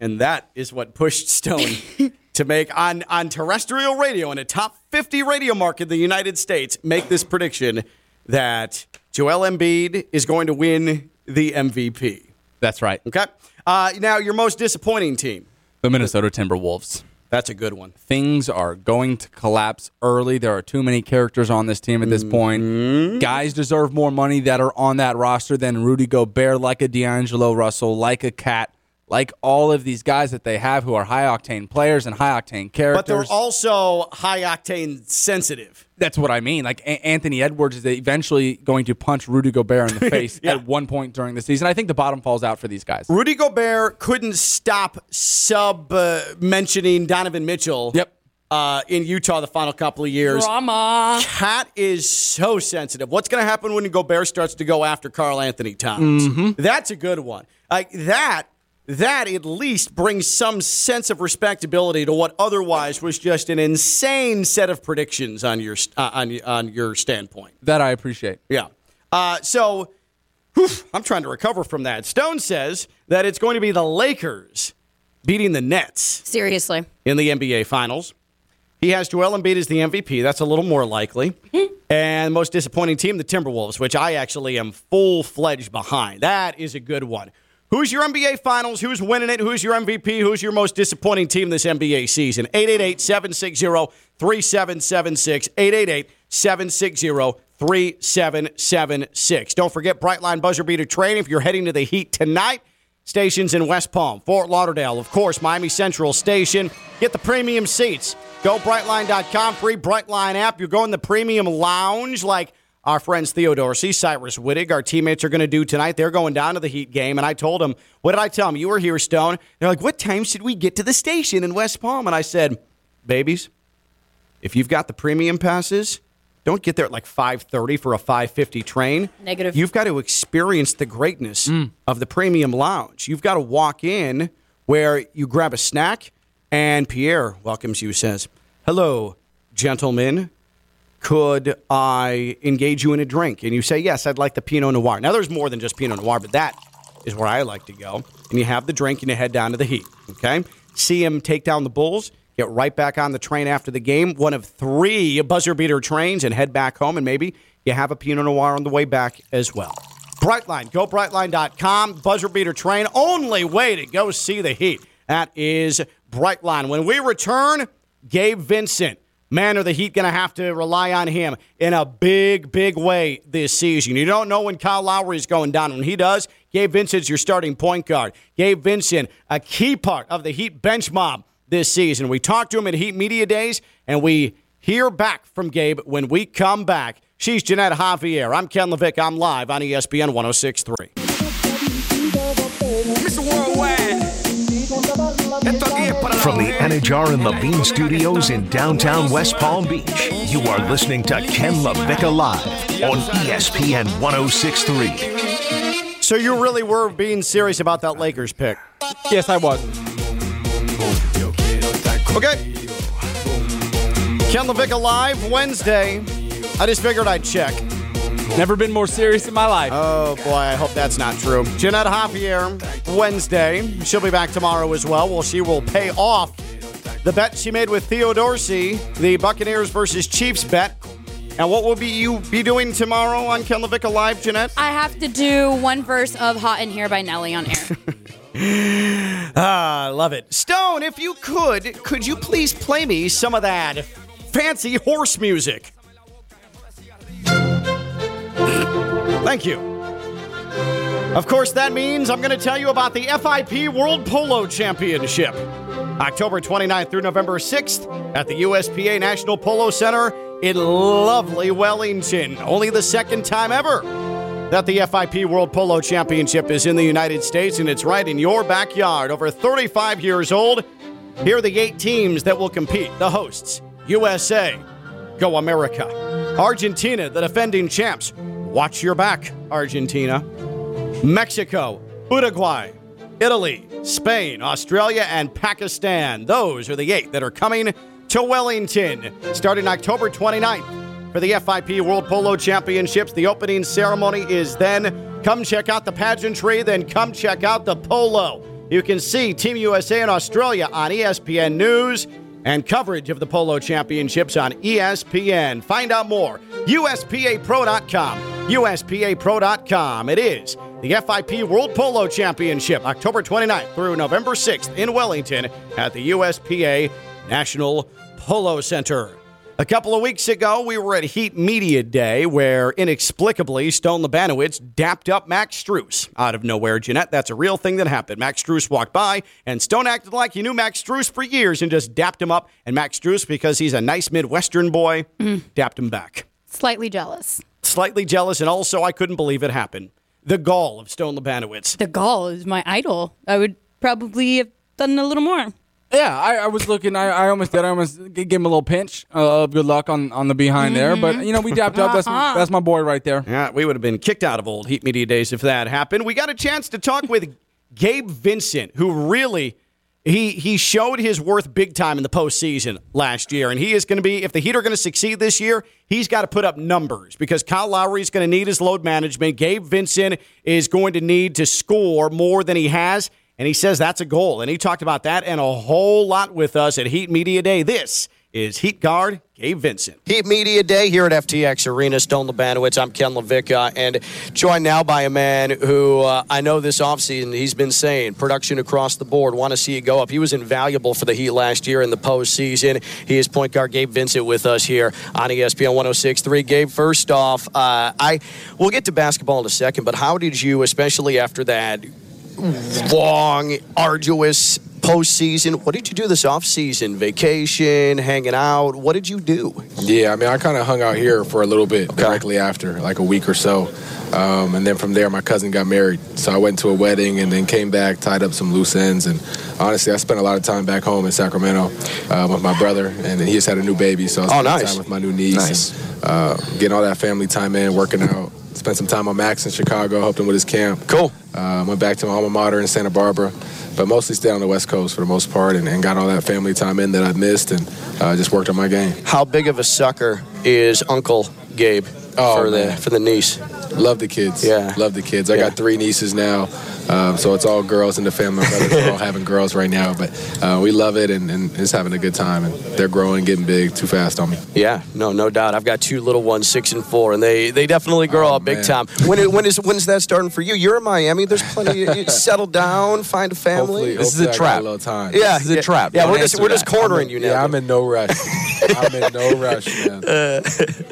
And that is what pushed Stone to make on, on terrestrial radio in a top 50 radio market in the United States make this prediction that Joel Embiid is going to win the MVP. That's right. Okay. Uh, now, your most disappointing team. The Minnesota Timberwolves. That's a good one. Things are going to collapse early. There are too many characters on this team at this point. Mm-hmm. Guys deserve more money that are on that roster than Rudy Gobert, like a D'Angelo Russell, like a KAT, like all of these guys that they have who are high octane players and high octane characters. But they're also high octane sensitive. That's what I mean. Like a- Anthony Edwards is eventually going to punch Rudy Gobert in the face Yeah. at one point during the season. I think the bottom falls out for these guys. Rudy Gobert couldn't stop sub uh, mentioning Donovan Mitchell. Yep. uh, in Utah the final couple of years. Drama. KAT is so sensitive. What's going to happen when Gobert starts to go after Karl-Anthony Towns? Mm-hmm. That's a good one. Like that. That at least brings some sense of respectability to what otherwise was just an insane set of predictions on your uh, on on your standpoint. That I appreciate. Yeah. Uh, so whew, I'm trying to recover from that. Stone says that it's going to be the Lakers beating the Nets Seriously. in the NBA Finals. He has Joel Embiid as the MVP. That's a little more likely. and most disappointing team, the Timberwolves, which I actually am full fledged behind. That is a good one. Who's your NBA Finals? Who's winning it? Who's your MVP? Who's your most disappointing team this NBA season? 888 760 3776. 888 760 3776. Don't forget Brightline Buzzer Beater Train if you're heading to the Heat tonight. Stations in West Palm, Fort Lauderdale, of course, Miami Central Station. Get the premium seats. Go Brightline.com, free Brightline app. You're going the premium lounge like our friends Theo Dorsey, Cyrus Wittig, our teammates are going to do tonight. They're going down to the Heat game. And I told them, what did I tell them? You were here, Stone. They're like, what time should we get to the station in West Palm? And I said, babies, if you've got the premium passes, don't get there at like 5:30 for a 5:50 train. Negative. You've got to experience the greatness mm. of the premium lounge. You've got to walk in where you grab a snack and Pierre welcomes you says, "Hello, gentlemen. Could I engage you in a drink?" And you say, "Yes, I'd like the Pinot Noir." Now there's more than just Pinot Noir, but that is where I like to go. And you have the drink and you head down to the Heat, okay? See him take down the Bulls, get right back on the train after the game, one of three buzzer beater trains, and head back home. And maybe you have a Pinot Noir on the way back as well. Brightline, go brightline.com, buzzer beater train, only way to go see the Heat. That is Brightline. When we return, Gabe Vincent. Man, are the Heat going to have to rely on him in a big, big way this season. You don't know when Kyle Lowry is going down. When he does, Gabe Vincent's your starting point guard. Gabe Vincent, a key part of the Heat bench mob this season. We talked to him at Heat Media Days, and we hear back from Gabe when we come back. She's Jeanette Javier. I'm Ken LaVicka. I'm live on ESPN 1063. From the Anidjar and Levine Studios in downtown West Palm Beach, you are listening to Ken LaVicka Live on ESPN 1063. So you really were being serious about that Lakers pick? Yes, I was. Okay. Ken LaVicka Live Wednesday. I just figured I'd check. Never been more serious in my life. Oh boy, I hope that's not true. Jeanette Javier, Wednesday. She'll be back tomorrow as well. Well, she will pay off the bet she made with Theo Dorsey, the Buccaneers versus Chiefs bet. And what will be you be doing tomorrow on Ken LaVicka Live, Jeanette? I have to do one verse of Hot in Here by Nelly on air. Ah, I love it. Stone, if you could, could you please play me some of that fancy horse music? Thank you. Of course, that means I'm going to tell you about the FIP World Polo Championship. October 29th through November 6th at the USPA National Polo Center in lovely Wellington. Only the second time ever that the FIP World Polo Championship is in the United States, and it's right in your backyard. Over 35 years old. Here are the eight teams that will compete. The hosts USA, Go America. Argentina, the defending champs. Watch your back, Argentina. Mexico, Uruguay, Italy, Spain, Australia, and Pakistan. Those are the eight that are coming to Wellington starting October 29th for the FIP World Polo Championships. The opening ceremony is then. Come check out the pageantry, then come check out the polo. You can see Team USA and Australia on ESPN News and coverage of the Polo Championships on ESPN. Find out more. USPAPro.com. USPAPro.com. It is the FIP World Polo Championship, October 29th through November 6th in Wellington at the USPA National Polo Center. A couple of weeks ago, we were at Heat Media Day where inexplicably Stone Labanowitz dapped up Max Strus out of nowhere. Jeanette, that's a real thing that happened. Max Strus walked by and Stone acted like he knew Max Strus for years and just dapped him up. And Max Strus, because he's a nice Midwestern boy, mm. dapped him back. Slightly jealous. Slightly jealous, and also I couldn't believe it happened. The gall of Stone Labanowitz. The gall is my idol. I would probably have done a little more. Yeah, I, I was looking. I, I almost did. I almost g- gave him a little pinch uh, of good luck on, on the behind there. But you know, we dapped up. That's Uh-huh. that's my boy right there. Yeah, we would have been kicked out of old Heat Media days if that happened. We got a chance to talk with Gabe Vincent, who really he he showed his worth big time in the postseason last year, and he is going to be if the Heat are going to succeed this year, he's got to put up numbers because Kyle Lowry is going to need his load management. Gabe Vincent is going to need to score more than he has. And he says that's a goal. And he talked about that and a whole lot with us at Heat Media Day. This is Heat Guard Gabe Vincent. Heat Media Day here at FTX Arena. Stone Labanowitz. I'm Ken LaVicka, and joined now by a man who uh, I know this offseason he's been saying production across the board. Want to see it go up. He was invaluable for the Heat last year in the postseason. He is point guard Gabe Vincent with us here on ESPN 106.3. Gabe, first off, uh, I we'll get to basketball in a second, but how did you, especially after that long, arduous postseason. What did you do this offseason? Vacation, hanging out? What did you do? Yeah, I mean, I kind of hung out here for a little bit directly after, like a week or so. Um, and then from there, my cousin got married. So I went to a wedding and then came back, tied up some loose ends. And honestly, I spent a lot of time back home in Sacramento uh, with my brother. And he just had a new baby. So I spent Oh, spent nice. time with my new niece. Nice. And, uh, getting all that family time in, working out. Spent some time on Max in Chicago, helped him with his camp. Cool. Uh, went back to my alma mater in Santa Barbara, but mostly stayed on the West Coast for the most part and, and got all that family time in that I missed and uh, just worked on my game. How big of a sucker is Uncle Gabe Oh, for the for the niece? Love the kids. Yeah. Love the kids. I Yeah. got three nieces now, um, so it's all girls in the family. My brothers are all having girls right now, but uh, we love it and, and just having a good time. And they're growing, getting big too fast on me. Yeah, no, no doubt. I've got two little ones, six and four, and they they definitely grow Oh, up big time. When it- when is when's that starting for you? You're in Miami. There's plenty. You, you settle down, find a family. Hopefully, This is hopefully a I got trap. a little time. yeah, This is a yeah, trap. Yeah, Don't we're just we're just that. cornering you now. Yeah, I'm in no rush. I'm in no rush, man.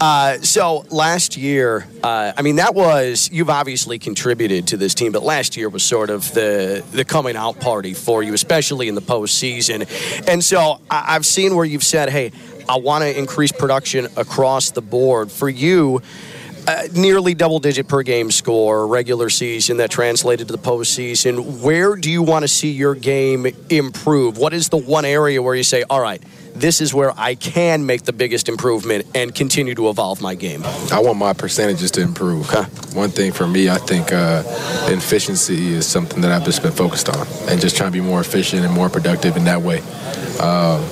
Uh, so last year, uh, I mean, that was you've obviously contributed to this team, but last year was sort of the the coming out party for you, especially in the postseason. And so I, I've seen where you've said, "Hey, I want to increase production across the board." For you. Uh, nearly double digit per game score regular season that translated to the postseason. Where do you want to see your game improve? What is the one area where you say, all right, this is where I can make the biggest improvement and continue to evolve my game? I want my percentages to improve. One thing for me, I think uh, efficiency is something that I've just been focused on, and just trying to be more efficient and more productive in that way. Um,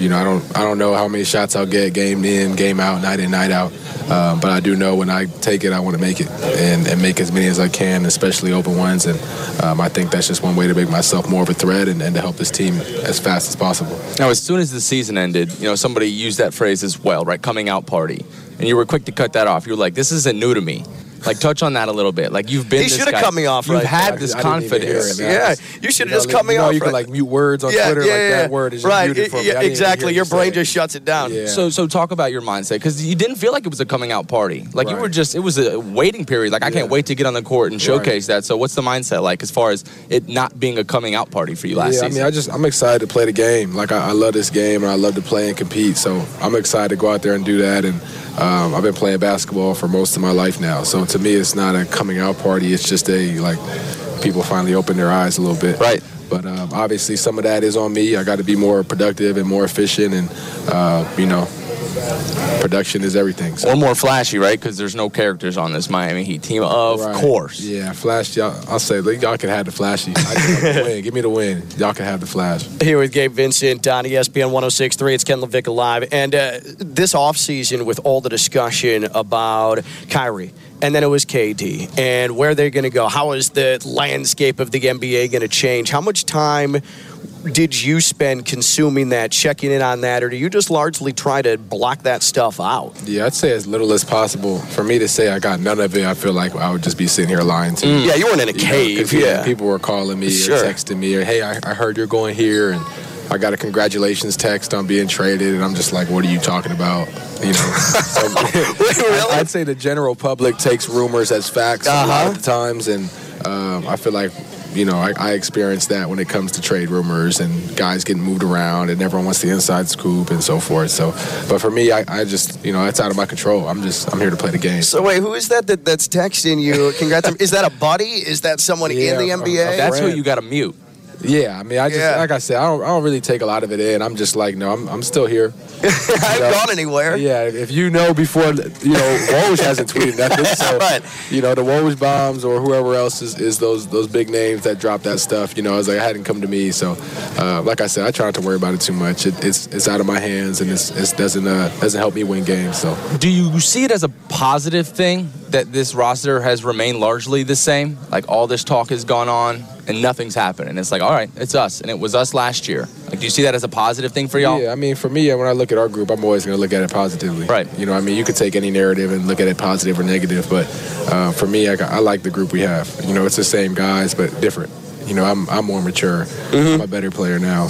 you know, I don't, I don't know how many shots I'll get game in, game out, night in, night out. Um, but I do know when I take it, I want to make it and, and make as many as I can, especially open ones. And um, I think that's just one way to make myself more of a threat and, and to help this team as fast as possible. Now, as soon as the season ended, you know, somebody used that phrase as well, right? Coming out party. And you were quick to cut that off. You were like, this isn't new to me. Like, touch on that a little bit. Like, you've been He should have guy. cut me off You've right had there. this I didn't even hear confidence. it, man. Yeah, I just- you should know, have just like, cut me you know, off You can like mute words on yeah, Twitter, yeah, like yeah. that word is just right. muted for yeah, I exactly. Your brain just shuts it down. Yeah. So, so talk about your mindset because you didn't feel like it was a coming out party. Like you were just, it was a waiting period. Like I can't wait to get on the court and showcase that. So, what's the mindset like as far as it not being a coming out party for you last yeah, I mean, I just I'm excited to play the game. Like I, I love this game and I love to play and compete. So I'm excited to go out there and do that. And um, I've been playing basketball for most of my life now. So to me, it's not a coming out party. It's just a like people finally open their eyes a little bit. Right. But um, obviously, some of that is on me. I got to be more productive and more efficient, and uh, you know, production is everything. So. or more flashy, right? Because there's no characters on this Miami Heat team, of Right. course. Yeah, flash. Y'all, I'll say y'all can have the flashy. I just want the win. Give me the win. Y'all can have the flash. Here with Gabe Vincent on ESPN 1063. It's Ken LaVicka Live. And uh, this offseason, with all the discussion about Kyrie, and then it was KD, and where they're going to go, how is the landscape of the NBA going to change? How much time did you spend consuming that, checking in on that, or do you just largely try to block that stuff out? Yeah, I'd say as little as possible. For me to say I got none of it, I feel like I would just be sitting here lying to you. Yeah, you weren't in a You know, 'cause, cave. yeah, yeah. people were calling me Sure. or texting me or hey, I, I heard you're going here and I got a congratulations text on being traded and I'm just like, what are you talking about? You know, so, really? I'd say the general public takes rumors as facts a lot Uh-huh. of the times, and um, I feel like you know I, I experience that when it comes to trade rumors and guys getting moved around and everyone wants the inside scoop and so forth. So, but for me, I, I just you know it's out of my control. I'm just I'm here to play the game. So wait, who is that, that that's texting you? Congrats! is that a buddy? Is that someone Yeah, in the a- NBA? That's who you got to mute. Yeah, I mean, I just Yeah. like I said, I don't, I don't really take a lot of it in. I'm just like, no, I'm, I'm still here. I haven't gone anywhere. Yeah, if you know before, you know, Woj hasn't tweeted nothing, so Right. you know the Woj bombs or whoever else is, is those those big names that drop that stuff. You know, I was like, it hadn't come to me, so uh, like I said, I try not to worry about it too much. It, it's it's out of my hands, and it's, it doesn't uh, doesn't help me win games. So Do you see it as a positive thing that this roster has remained largely the same? Like all this talk has gone on and nothing's happened, and it's like, all right, it's us, and it was us last year. Like, do you see that as a positive thing for y'all? Yeah, I mean, for me, when I look at our group, I'm always going to look at it positively. Right. You know, I mean, you could take any narrative and look at it positive or negative, but uh, for me, I, I like the group we have. You know, it's the same guys, but different. You know, I'm, I'm more mature. I'm a better player now.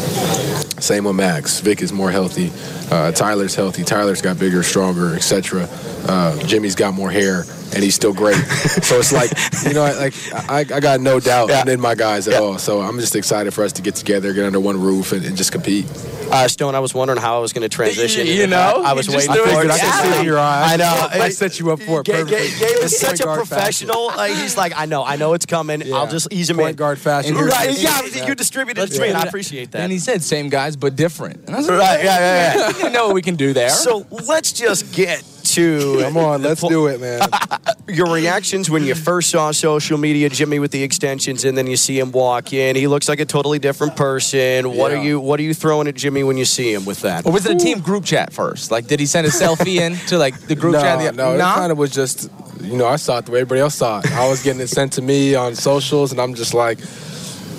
Same with Max. Vic is more healthy. Uh, Tyler's healthy. Tyler's got bigger, stronger, etc. Uh, Jimmy's got more hair, and he's still great. so it's like, you know, like I, I got no doubt in my guys at all. So I'm just excited for us to get together, get under one roof, and, and just compete. Uh, Stone, I was wondering how I was going to transition. You and, know, I was waiting for it. it. I can see in your eyes. I know. I set you up for it Gabe, perfectly. Gabe, Gabe is It's such a professional. Like, he's like, I know, I know it's coming. I'll just ease him Point in. guard fashion. And right, Here's- yeah, Yeah. you distributed it to me, and I appreciate that. And he said, same guys, but different. And I was like, Right, yeah, yeah, yeah. You know what we can do there. So let's just get to. Come on, let's do it, man. Your reactions when you first saw social media, Jimmy with the extensions, and then you see him walk in. He looks like a totally different person. What Yeah. are you? What are you throwing at Jimmy when you see him with that? Or was it a team group chat first? Like, did he send a selfie in to like the group no, chat? The, no, Nah? it kind of was just, you know, I saw it the way everybody else saw it. I was getting it sent to me on socials, and I'm just like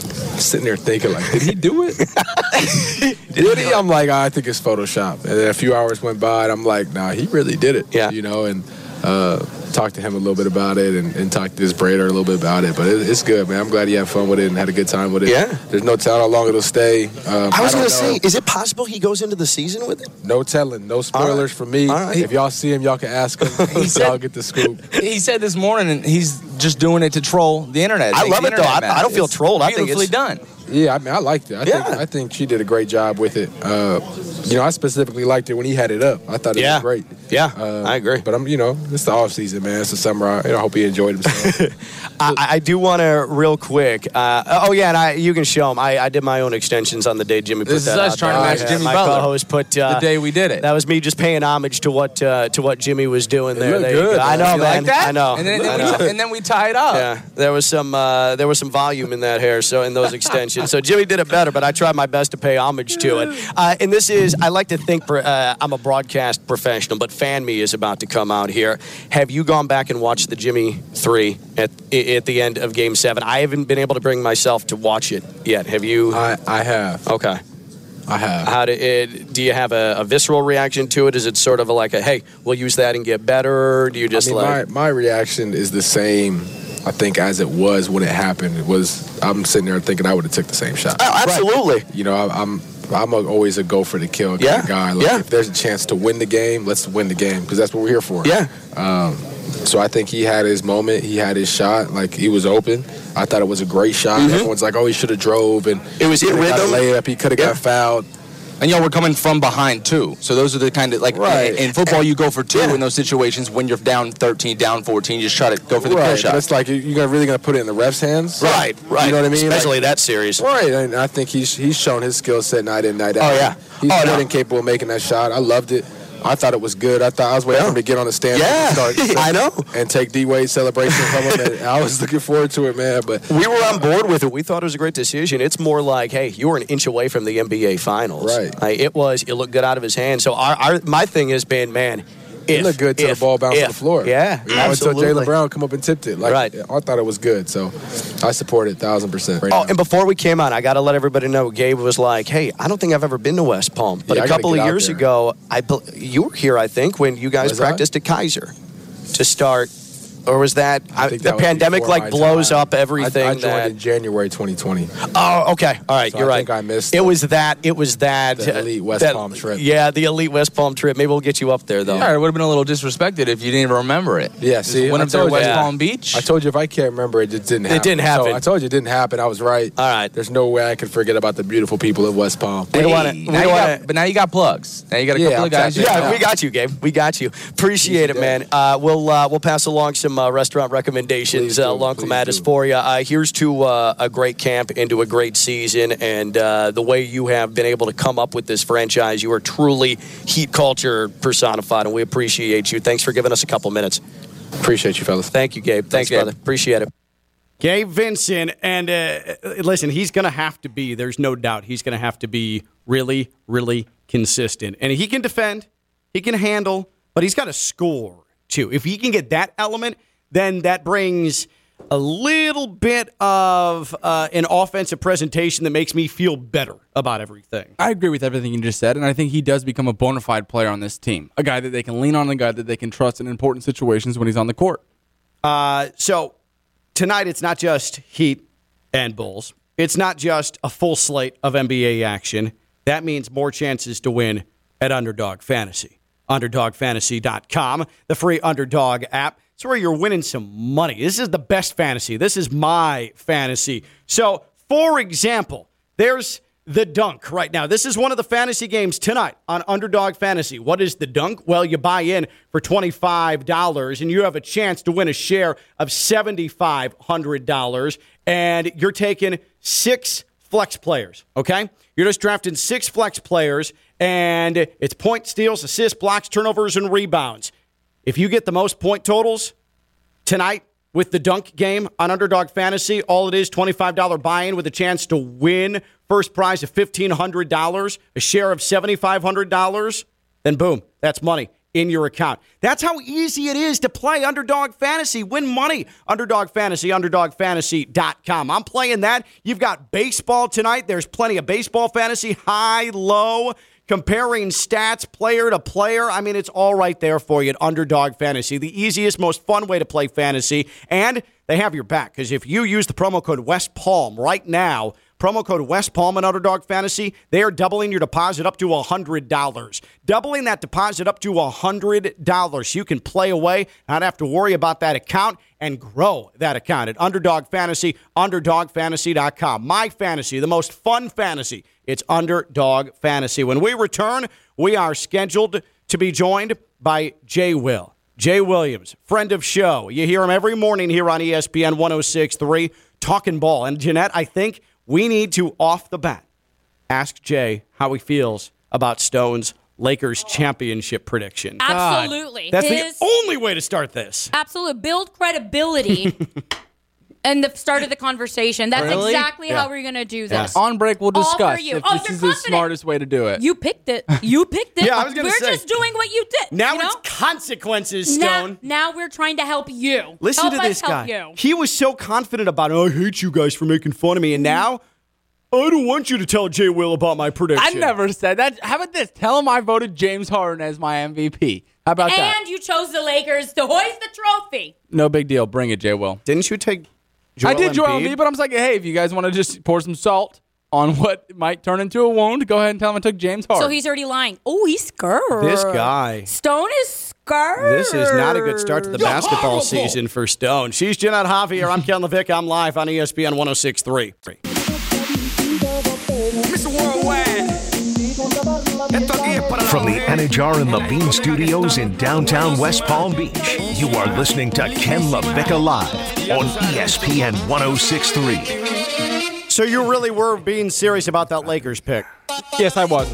sitting there thinking, like, did he do it? did he? I'm like, "Ah, I think it's Photoshop. And then a few hours went by, and I'm like, nah, he really did it. Yeah, you know, and uh, talked to him a little bit about it, and, and talked to his braider a little bit about it. But it, it's good, man. I'm glad he had fun with it and had a good time with it. Yeah. There's no telling how long it'll stay. Um, I was going to know. say, is it possible he goes into the season with it? No telling, no spoilers for me. If y'all see him, y'all can ask him. y'all get the scoop. He said this morning, and he's just doing it to troll the internet. I love the it, though. I- I don't feel It's trolled. I think Beautifully it's- done. Yeah, I mean, I liked it. I think I think she did a great job with it. Uh, you know, I specifically liked it when he had it up. I thought it Yeah. was great. Yeah, I agree. But I'm, you know, it's the off season, man. It's the summer. I, you know, I hope he enjoyed himself. I, I do want to real quick. Uh, oh yeah, and I, you can show him. I, I did my own extensions on the day Jimmy put This that is us out trying to match Jimmy my Butler. co-host put uh, The day we did it. That was me just paying homage to what uh, to what Jimmy was doing there. There good, go. I know, You man. like that? I know. And then- I then we- know. and then we tie it up. Yeah, there was some uh, there was some volume in that hair, so in those extensions. So Jimmy did it better, but I tried my best to pay homage to it. Uh, and this is, I like to think uh, I'm a broadcast professional, but Fan Me is about to come out here. Have you gone back and watched the Jimmy three at at the end of Game Seven? I haven't been able to bring myself to watch it yet. Have you? I I have. Okay. I have. How do it? Do you have a, a visceral reaction to it? Is it sort of a like a hey, we'll use that and get better? Do you just I mean, like? my, my reaction is the same. I think as it was when it happened. It was. I'm sitting there thinking I would have took the same shot. Oh, absolutely. You know, I, I'm. I'm a, always a go for the kill kind Yeah, of guy. Like, yeah. If there's a chance to win the game, let's win the game because that's what we're here for. Yeah. Um, so I think he had his moment. He had his shot. Like he was open. I thought it was a great shot. Mhm. Everyone's like, "Oh, he should have drove." And it was in rhythm. Layup. He could have got fouled. And y'all were coming from behind too. So those are the kind of like Right. in, in football you go for two in those situations when you're down 13, down 14, you just try to go for the right, but shot. it's like you- you're really going to put it in the ref's hands. Right, right. You know what I mean? Especially that series. Right, and I think he's he's shown his skill set night in, night out. Oh, yeah. he's Oh, no. capable of making that shot. I loved it. I thought it was good. I thought I was waiting for him to get on the stand. Yeah, and start, I know. And take D Wade's celebration from him. I was looking forward to it, man. But We were on board with it. We thought it was a great decision. It's more like, hey, you were an inch away from the NBA Finals. Right. Like, it was. It looked good out of his hand. So our, our my thing has been, man, it looked good till if, the ball bounced if. on the floor. Yeah, You know, until. Jaylen Brown come up and tipped it. Like, Right. I thought it was good. So I support it thousand percent. Right Oh, now. and before we came on, I got to let everybody know. Gabe was like, "Hey, I don't think I've ever been to West Palm, but Yeah, a couple of years ago, I you were here. I think when you guys Was I? practiced at Keiser to start, or was that, I think the that was pandemic like blows time. up everything? I, I joined that, in January 2020. Oh, okay. All right, So you're I right. think I missed It the- was that. It was that. the elite West that- Palm trip. Yeah, the elite West Palm trip. Maybe we'll get you up there though. Yeah, it would have been a little disrespected if you didn't even remember it. Yeah, Just see, went I up there to. West Yeah. Palm Beach. I told you if I can't remember it, it didn't Happen. It happen. didn't happen. So I told you it didn't happen. I was right. All right. There's no way I could forget about the beautiful people of West Palm. We wanna- Hey, we now don't you wanna- got- but now you got plugs. Now you got a Yeah, couple of guys. tapped you in. Yeah, we got you, Gabe. We got you. Appreciate it, man. Uh, we'll uh, we'll pass along some some uh, restaurant recommendations uh, along Clematis for you. Uh, here's to uh, a great camp into a great season, and uh, the way you have been able to come up with this franchise. You are truly heat culture personified, and we appreciate you. Thanks for giving us a couple minutes. Appreciate you, fellas. Thank you, Gabe. Thanks, Gabe. brother. Appreciate it. Gabe Vincent, and uh, listen, he's going to have to be. There's no doubt he's going to have to be really, really consistent, and he can defend, he can handle, but he's got to score too. If he can get that element, then that brings a little bit of uh, an offensive presentation that makes me feel better about everything. I agree with everything you just said, and I think he does become a bona fide player on this team. A guy that they can lean on, a guy that they can trust in important situations when he's on the court. Uh, so tonight it's not just Heat and Bulls. It's not just a full slate of NBA action. That means more chances to win at Underdog Fantasy. UnderdogFantasy.com, the free Underdog app. It's where you're winning some money. This is the best fantasy. This is my fantasy. So, for example, there's the dunk right now. This is one of the fantasy games tonight on Underdog Fantasy. What is the dunk? Well, you buy in for $25 and you have a chance to win a share of $7,500. And you're taking six flex players, okay? You're just drafting six flex players, and it's point steals, assists, blocks, turnovers, and rebounds. If you get the most point totals tonight with the dunk game on Underdog Fantasy, all it is $25 buy-in with a chance to win first prize of $1,500, a share of $7,500, then boom, that's money in your account. That's how easy it is to play Underdog Fantasy. Win money. Underdog Fantasy, UnderdogFantasy.com. I'm playing that. You've got baseball tonight. There's plenty of baseball fantasy, high, low, comparing stats player to player. I mean, it's all right there for you at Underdog Fantasy, the easiest, most fun way to play fantasy. And they have your back because if you use the promo code West Palm right now, promo code West Palm and Underdog Fantasy, they are doubling your deposit up to $100. Doubling that deposit up to $100 so you can play away, not have to worry about that account and grow that account at Underdog Fantasy, UnderdogFantasy.com. My fantasy, the most fun fantasy. It's Underdog Fantasy. When we return, we are scheduled to be joined by Jay Will. Jay Williams, friend of show. You hear him every morning here on ESPN 1063, talking ball. And Jeanette, I think we need to, off the bat, ask Jay how he feels about Stone's Lakers championship prediction. Absolutely. That's His- the only way to start this. Absolutely. build credibility and the start of the conversation. That's Really? exactly Yeah. how we're gonna do this. On break, we'll All for discuss you. if Oh, this you're is the confident. smartest way to do it. You picked it. You picked it. Yeah, I was gonna We're say. just doing what you did. Now you know? it's consequences, now, Stone. now we're trying to help you. Listen help to us this help guy. You. He was so confident about it. I hate you guys for making fun of me. And now, I don't want you to tell Jay Will about my prediction. I never said that. How about this? Tell him I voted James Harden as my MVP. How about that? And you chose the Lakers to hoist the trophy. No big deal. Bring it, Jay Will. Didn't you take I did Joel Embiid, but I'm just like, hey, if you guys want to just pour some salt on what might turn into a wound, go ahead and tell him I took James Harden. So he's already lying. Oh, he's scared. This guy. Stone is scared. This is not a good start to the You're basketball horrible. season for Stone. She's Jeanette Javier. I'm Ken LaVicka. I'm live on ESPN 1063. From the Anidjar and Levine Studios in downtown West Palm Beach, you are listening to Ken LaVicka Live on ESPN 1063. So you really were being serious about that Lakers pick? Yes, I was.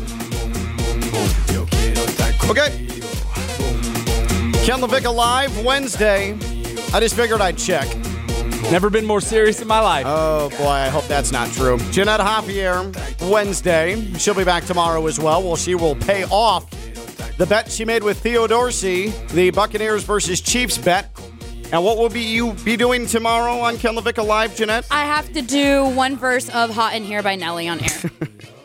Okay. Ken LaVicka Live Wednesday. I just figured I'd check. Never been more serious in my life. Oh boy, I hope that's not true. Jeanette Javier, Wednesday. She'll be back tomorrow as well. Well, she will pay off the bet she made with Theo Dorsey, the Buccaneers versus Chiefs bet. And what will be you be doing tomorrow on Ken LaVicka Live, Jeanette? I have to do one verse of Hot in Here by Nelly on air.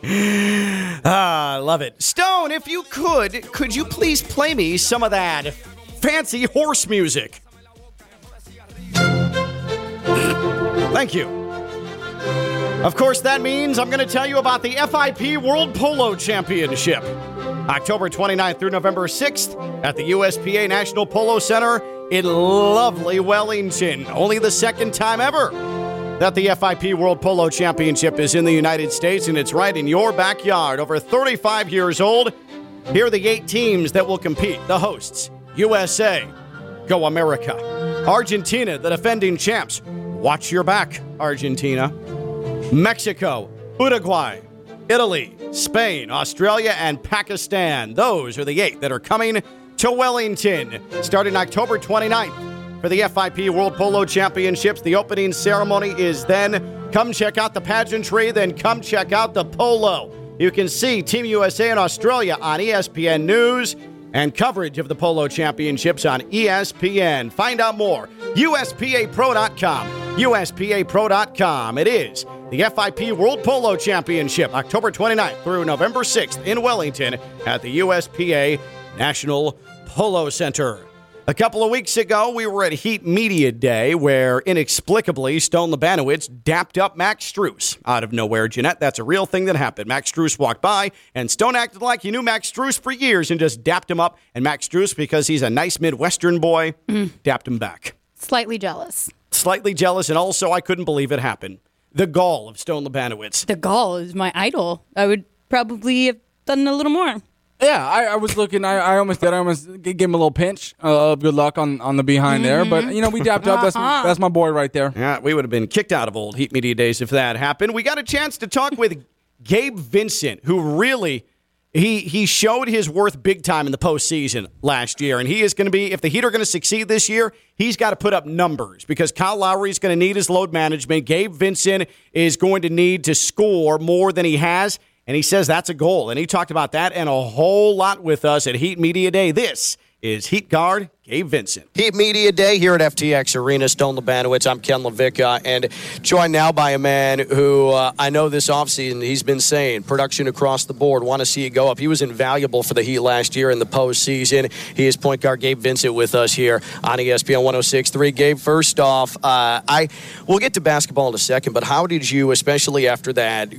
Ah, I love it. Stone, if you could, could you please play me some of that fancy horse music? Thank you. Of course, that means I'm going to tell you about the FIP World Polo Championship. October 29th through November 6th at the USPA National Polo Center in lovely Wellington. Only the second time ever that the FIP World Polo Championship is in the United States, and it's right in your backyard. Over 35 years old. Here are the eight teams that will compete. The hosts USA, Go America. Argentina, the defending champs. Watch your back, Argentina. Mexico, Uruguay, Italy, Spain, Australia, and Pakistan. Those are the eight that are coming to Wellington starting October 29th for the FIP World Polo Championships. The opening ceremony is then. Come check out the pageantry, then come check out the polo. You can see Team USA and Australia on ESPN News and coverage of the Polo Championships on ESPN. Find out more. USPAPro.com. USPAPro.com. It is the FIP World Polo Championship, October 29th through November 6th in Wellington at the USPA National Polo Center. A couple of weeks ago, we were at Heat Media Day where inexplicably Stone Labanowitz dapped up Max Strus out of nowhere. Jeanette, that's a real thing that happened. Max Strus walked by and Stone acted like he knew Max Strus for years and just dapped him up. And Max Strus, because he's a nice Midwestern boy, mm. dapped him back. Slightly jealous. Slightly jealous, and also I couldn't believe it happened. The gall of Stone Labanowitz. The gall is my idol. I would probably have done a little more. Yeah, I, I was looking. I, I almost did. I almost g- gave him a little pinch uh, of good luck on, on the behind there. But you know, we dapped up. That's Uh-huh. that's my boy right there. Yeah, we would have been kicked out of old Heat Media Days if that happened. We got a chance to talk with Gabe Vincent, who really he he showed his worth big time in the postseason last year, and he is going to be if the Heat are going to succeed this year, he's got to put up numbers because Kyle Lowry is going to need his load management. Gabe Vincent is going to need to score more than he has. And he says that's a goal. And he talked about that and a whole lot with us at Heat Media Day. This is Heat Guard Gabe Vincent. Heat Media Day here at FTX Arena. Stone Labanowitz. I'm Ken LaVicka, and joined now by a man who uh, I know this offseason he's been saying production across the board. Want to see it go up. He was invaluable for the Heat last year in the postseason. He is point guard Gabe Vincent with us here on ESPN 106.3. Gabe, first off, uh, I we'll get to basketball in a second, but how did you, especially after that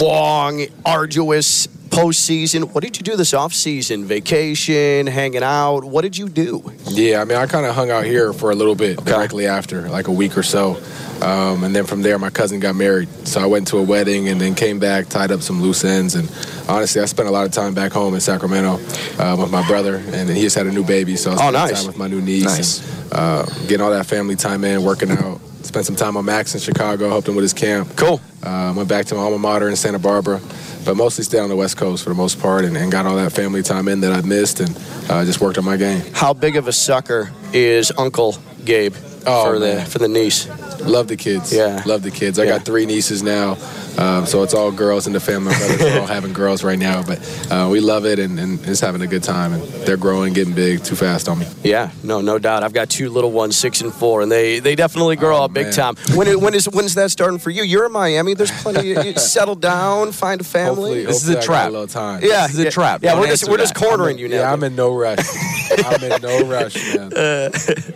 long, arduous postseason. What did you do this offseason? Vacation, hanging out? What did you do? Yeah, I mean, I kind of hung out here for a little bit directly after, like a week or so. Um, and then from there, my cousin got married. So I went to a wedding and then came back, tied up some loose ends. And honestly, I spent a lot of time back home in Sacramento uh, with my brother. And he just had a new baby. So I Oh, nice. time with my new niece. Nice. And, uh, getting all that family time in, working out. Spent some time on Max in Chicago, helped him with his camp. Cool. Uh, went back to my alma mater in Santa Barbara, but mostly stayed on the West Coast for the most part and, and got all that family time in that I missed and uh, just worked on my game. How big of a sucker is Uncle Gabe Oh, for the for the niece? Love the kids. Yeah. Love the kids. I Yeah. got three nieces now, um, so it's all girls in the family. My brothers are all having girls right now, but uh, we love it and, and just having a good time. And they're growing, getting big too fast on me. Yeah, no, no doubt. I've got two little ones, six and four, and they they definitely grow Oh, up big time. When it, when is when is that starting for you? You're in Miami. There's plenty. you settle down, find a family. Hopefully, This is a hopefully got trap. A little time. yeah, This is a yeah, trap. Yeah, Don't we're just we're just that. cornering you now. Yeah, I'm in no rush. I'm in no rush, man.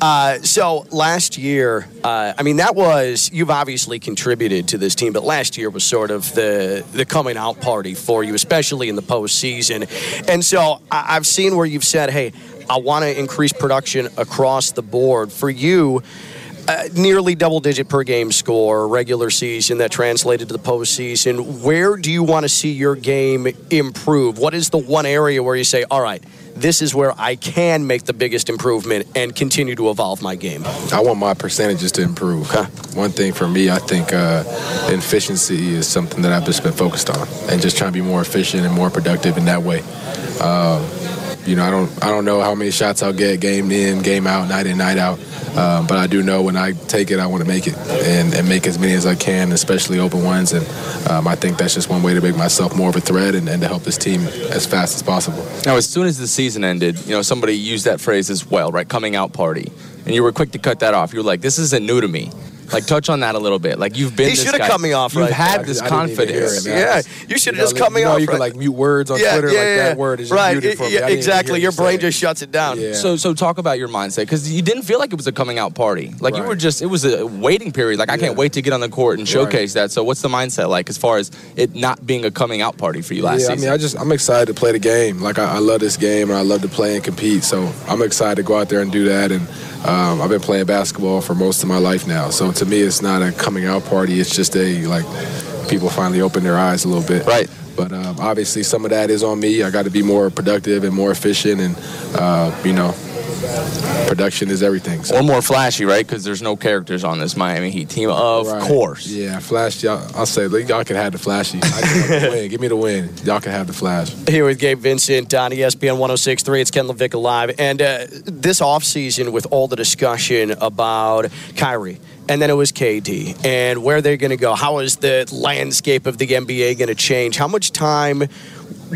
Uh, so last year, uh, I mean, that was you've obviously contributed to this team, but last year was sort of the the coming out party for you, especially in the postseason. And so I, I've seen where you've said, "Hey, I want to increase production across the board." For you. Uh, nearly double digit per game score regular season that translated to the postseason. Where do you want to see your game improve? What is the one area where you say, all right, this is where I can make the biggest improvement and continue to evolve my game? I want my percentages to improve. One thing for me, I think uh, efficiency is something that I've just been focused on, and just trying to be more efficient and more productive in that way. Um, you know, I don't, I don't know how many shots I'll get game in, game out, night in, night out. Um, but I do know when I take it, I want to make it and, and make as many as I can, especially open ones. And um, I think that's just one way to make myself more of a threat and, and to help this team as fast as possible. Now, as soon as the season ended, you know, somebody used that phrase as well, right? Coming out party. And you were quick to cut that off. You were like, this isn't new to me. Like, touch on that a little bit. Like, you've been He should have cut me off You've right had there. this I hear confidence. it. Yeah, just- you should have know, just like, cut me you know, off. You can like mute words on yeah, Twitter, yeah, like yeah. that word is just right. muted for yeah, I exactly. Your brain just shuts it down. Yeah. So, so talk about your mindset because you didn't feel like it was a coming out party. Like you were just, it was a waiting period. Like I can't wait to get on the court and showcase that. So, what's the mindset like as far as it not being a coming out party for you last yeah, season? I mean, I just I'm excited to play the game. Like I, I love this game and I love to play and compete. So I'm excited to go out there and do that. And um, I've been playing basketball for most of my life now. So to me, it's not a coming out party. It's just a like people finally open their eyes a little bit. Right. But um, obviously, some of that is on me. I got to be more productive and more efficient, and uh, you know, production is everything. So. Or more flashy, right? Because there's no characters on this Miami Heat team. Of Right. course. Yeah, flash. Y'all, I'll say like, y'all can have the flashy. I just want the win. Give me the win. Y'all can have the flash. Here with Gabe Vincent on ESPN 1063. It's Ken LaVicka Live. And uh, this offseason, with all the discussion about Kyrie, and then it was KD, and where they're going to go, how is the landscape of the NBA going to change? How much time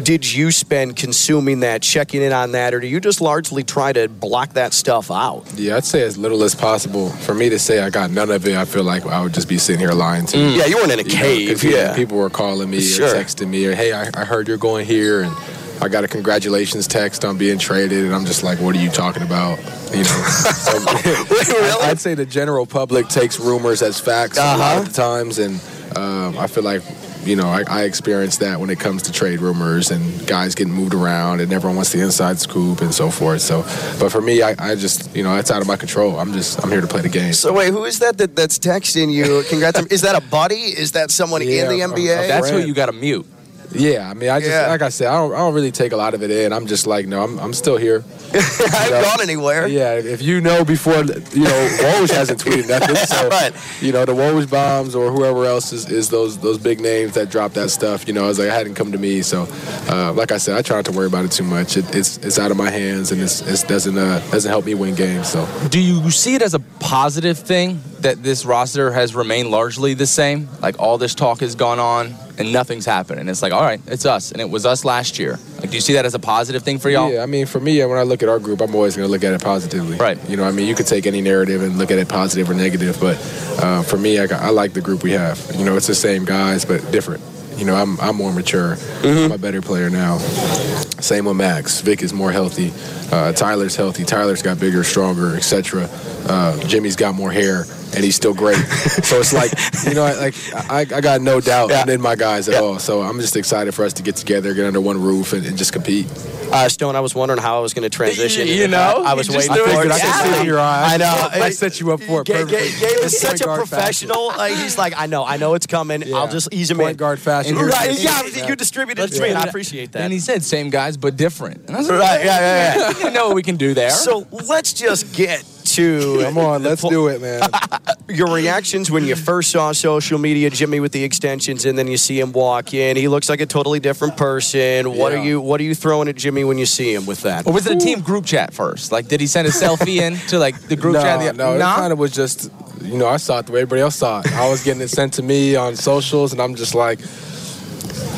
did you spend consuming that, checking in on that, or do you just largely try to block that stuff out? Yeah, I'd say as little as possible. For me to say I got none of it, I feel like I would just be sitting here lying to you. Mm. Yeah, you weren't in a know, cave, 'cause, you know, yeah. people were calling me Sure. or texting me or hey, I, I heard you're going here and I got a congratulations text on being traded and I'm just like, what are you talking about? You know, so, I- I'd say the general public takes rumors as facts a lot Uh-huh. of the times, and um, I feel like you know I, I experience that when it comes to trade rumors and guys getting moved around and everyone wants the inside scoop and so forth. So, but for me, I, I just you know it's out of my control. I'm just I'm here to play the game. So wait, who is that, that that's texting you? Congrats! is that a buddy? Is that someone Yeah, in the a- NBA? That's who you got to mute. Yeah, I mean, I just Yeah. like I said, I don't, I don't really take a lot of it in. I'm just like, no, I'm, I'm still here. I haven't gone anywhere. Yeah, if you know before, you know, Woj hasn't tweeted nothing. So, Right. you know, the Woj bombs or whoever else is, is those those big names that drop that stuff. You know, I was like, it hadn't come to me. So, uh, like I said, I try not to worry about it too much. It, it's it's out of my hands, and it's, it doesn't uh, doesn't help me win games. So, Do you see it as a positive thing that this roster has remained largely the same? Like all this talk has gone on and nothing's happened, and it's like, all right, it's us, and it was us last year. Like, do you see that as a positive thing for y'all? Yeah, I mean, for me, when I look at our group, I'm always going to look at it positively. Right. You know, I mean, you could take any narrative and look at it positive or negative, but uh, for me, I, I like the group we have. You know, it's the same guys, but different. You know, I'm, I'm more mature. I'm a better player now. Same with Max. Vic is more healthy. Uh, Tyler's healthy. Tyler's got bigger, stronger, etc. Uh, Jimmy's got more hair, and he's still great. so it's like, you know, like I, I got no doubt in my guys at all. So I'm just excited for us to get together, get under one roof, and, and just compete. Uh, Stone, I was wondering how I was going to transition. You know, I was waiting do it. for it. I can see in your eyes. I know. I set you up for it Gabe. Gabe- Gabe is such a professional. Like, he's like, I know, I know it's coming. I'll just ease him Point in. guard fashion. Right, yeah, you distributed it to me, and I appreciate that. And he said, same guys, but different. And I was like, Right, yeah, yeah, yeah. You know what we can do there. So let's just get to Come on, let's do it, man. your reactions when you first saw social media, Jimmy with the extensions, and then you see him walk in. He looks like a totally different person. What Yeah. are you What are you throwing at Jimmy when you see him with that? or was it a team group chat first? Like, did he send a selfie in to like the group no, chat? The, no, it Nah? kind of was just, you know, I saw it the way everybody else saw it. I was getting it sent to me on socials, and I'm just like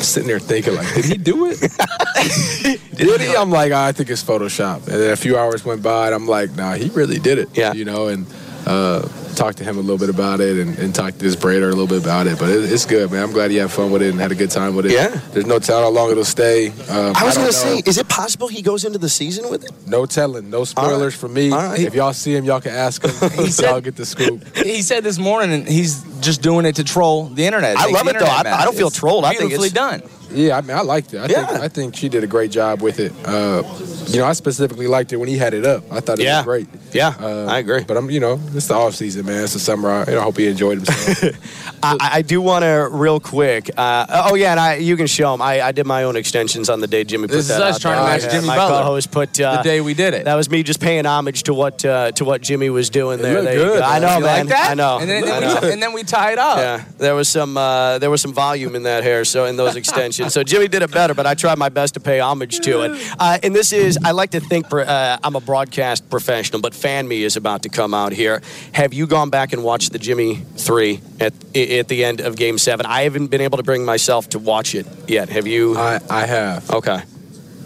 sitting there thinking, like, did he do it? did he? I'm like, I think it's Photoshop. And then a few hours went by, and I'm like, nah, he really did it. Yeah. You know, and uh, talked to him a little bit about it, and, and talked to his braider a little bit about it. But it, it's good, man. I'm glad he had fun with it and had a good time with it. Yeah. There's no telling how long it'll stay. Um, I was don't going to know. say, is it possible he goes into the season with it? No telling, no spoilers for me. All right. If y'all see him, y'all can ask him. He said- y'all get the scoop. He said this morning, and he's just doing it to troll the internet. I Makes love the it, though. I- I don't feel It's trolled. I think beautifully it's- done. Yeah, I mean, I liked it. I think I think she did a great job with it. Uh, you know, I specifically liked it when he had it up. I thought it Yeah. was great. Yeah, Uh, I agree. But I'm, you know, it's the off season, man. It's the summer. I, I hope he enjoyed himself. I, I do want to real quick. Uh, oh yeah, and I, you can show him. I, I did my own extensions on the day Jimmy put This is that us out trying to match Yeah, Jimmy my Butler. co-host put uh, the day we did it. That was me just paying homage to what uh, to what Jimmy was doing there. looked There good, go. I know, you man. like that? I know. And then, I then know. we, and then we tied up. Yeah, there was some uh, there was some volume in that hair, so in those extensions. So Jimmy did it better, but I tried my best to pay homage to it. Uh, and this is I like to think uh, I'm a broadcast professional, but Fan Me is about to come out here. Have you gone back and watched the Jimmy three at at the end of Game Seven? I haven't been able to bring myself to watch it yet. Have you? I, I have. Okay.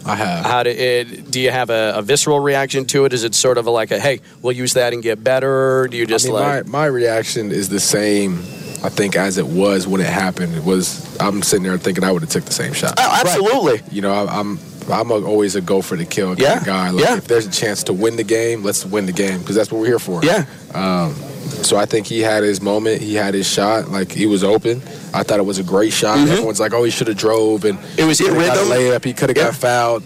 I have. How do it? Do you have a, a visceral reaction to it? Is it sort of like a hey, we'll use that and get better? Or do you just I mean, like? my, my reaction is the same. I think as it was when it happened. It was. I'm sitting there thinking I would have took the same shot. oh, absolutely. You know, I, I'm I'm a, always a go for the kill kind Yeah, of guy. Like, yeah. If there's a chance to win the game, let's win the game because that's what we're here for. Yeah. Um, so I think he had his moment. He had his shot. Like he was open. I thought it was a great shot. Everyone's like, "Oh, he should have drove," and Mm-hmm. It was coulda got a layup. He could have Yeah. got fouled.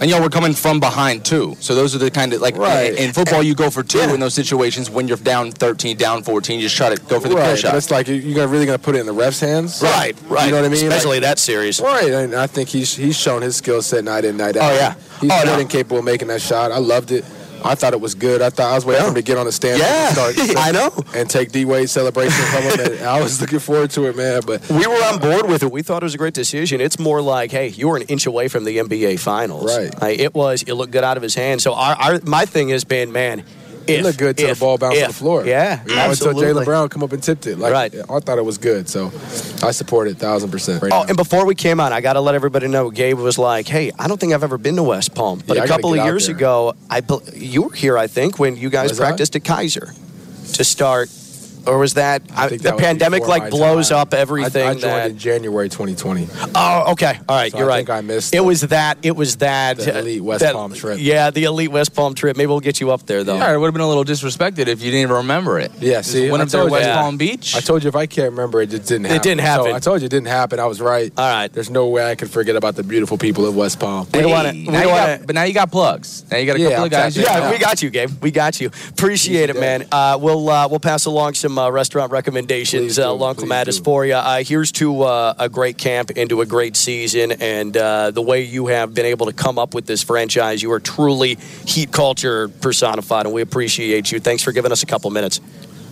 And y'all were coming from behind too. So those are the kind of like Right. in, in football you go for two Yeah. in those situations when you're down 13, down 14, you just try to go for the right. shot. it's like you- you're really gonna put it in the ref's hands. Right, right. You know what I mean? Especially Like- that series. Right, and I think he's he's shown his skill set night in night out. Oh, yeah. he's Oh, more no. than capable of making that shot. I loved it. I thought it was good. I thought I was waiting for him to get on the stand. Yeah, and start, I know. And take D Wade's celebration from him. And I was looking forward to it, man. But We were on board with it. We thought it was a great decision. It's more like, hey, you were an inch away from the NBA Finals. Right. It was. It looked good out of his hand. So our, our my thing has been, man. It looked good till if, the ball bounced if. on the floor. Yeah, You know, until absolutely. Jaylen Brown come up and tipped it. Like, Right. I thought it was good. So I support it thousand percent. Right Oh, now. and before we came on, I got to let everybody know. Gabe was like, "Hey, I don't think I've ever been to West Palm, but Yeah, a I couple of years there. ago, I you were here. I think when you guys Was I? practiced at Keiser to start, or was that I think the that was pandemic before like blows time. up everything? I, I joined that in January 2020. oh, okay, all right, So you're I right. think I missed it. the- Was that? It was that the elite West that- Palm trip. Yeah, the elite West Palm trip. Maybe we'll get you up there though. All right, it would have been a little disrespected if you didn't even remember it. Yeah, Just see, went I up there told you. West Yeah. Palm Beach. I told you if I can't remember it, it didn't It happen. didn't happen. So I told you it didn't happen. I was right. All right. There's no way I could forget about the beautiful people of West Palm. We wanna- we now you wanna- got- but now you got plugs. Now you got a Yeah, couple I'm of guys. tapped in. Yeah, know. we got you, Gabe. We got you. Appreciate it, man. Uh, we'll uh, we'll pass along some uh, restaurant recommendations Please do, along please Clematis for you. Uh, here's to uh, a great camp into a great season, and uh, the way you have been able to come up with this franchise. You are truly heat culture personified, and we appreciate you. Thanks for giving us a couple minutes.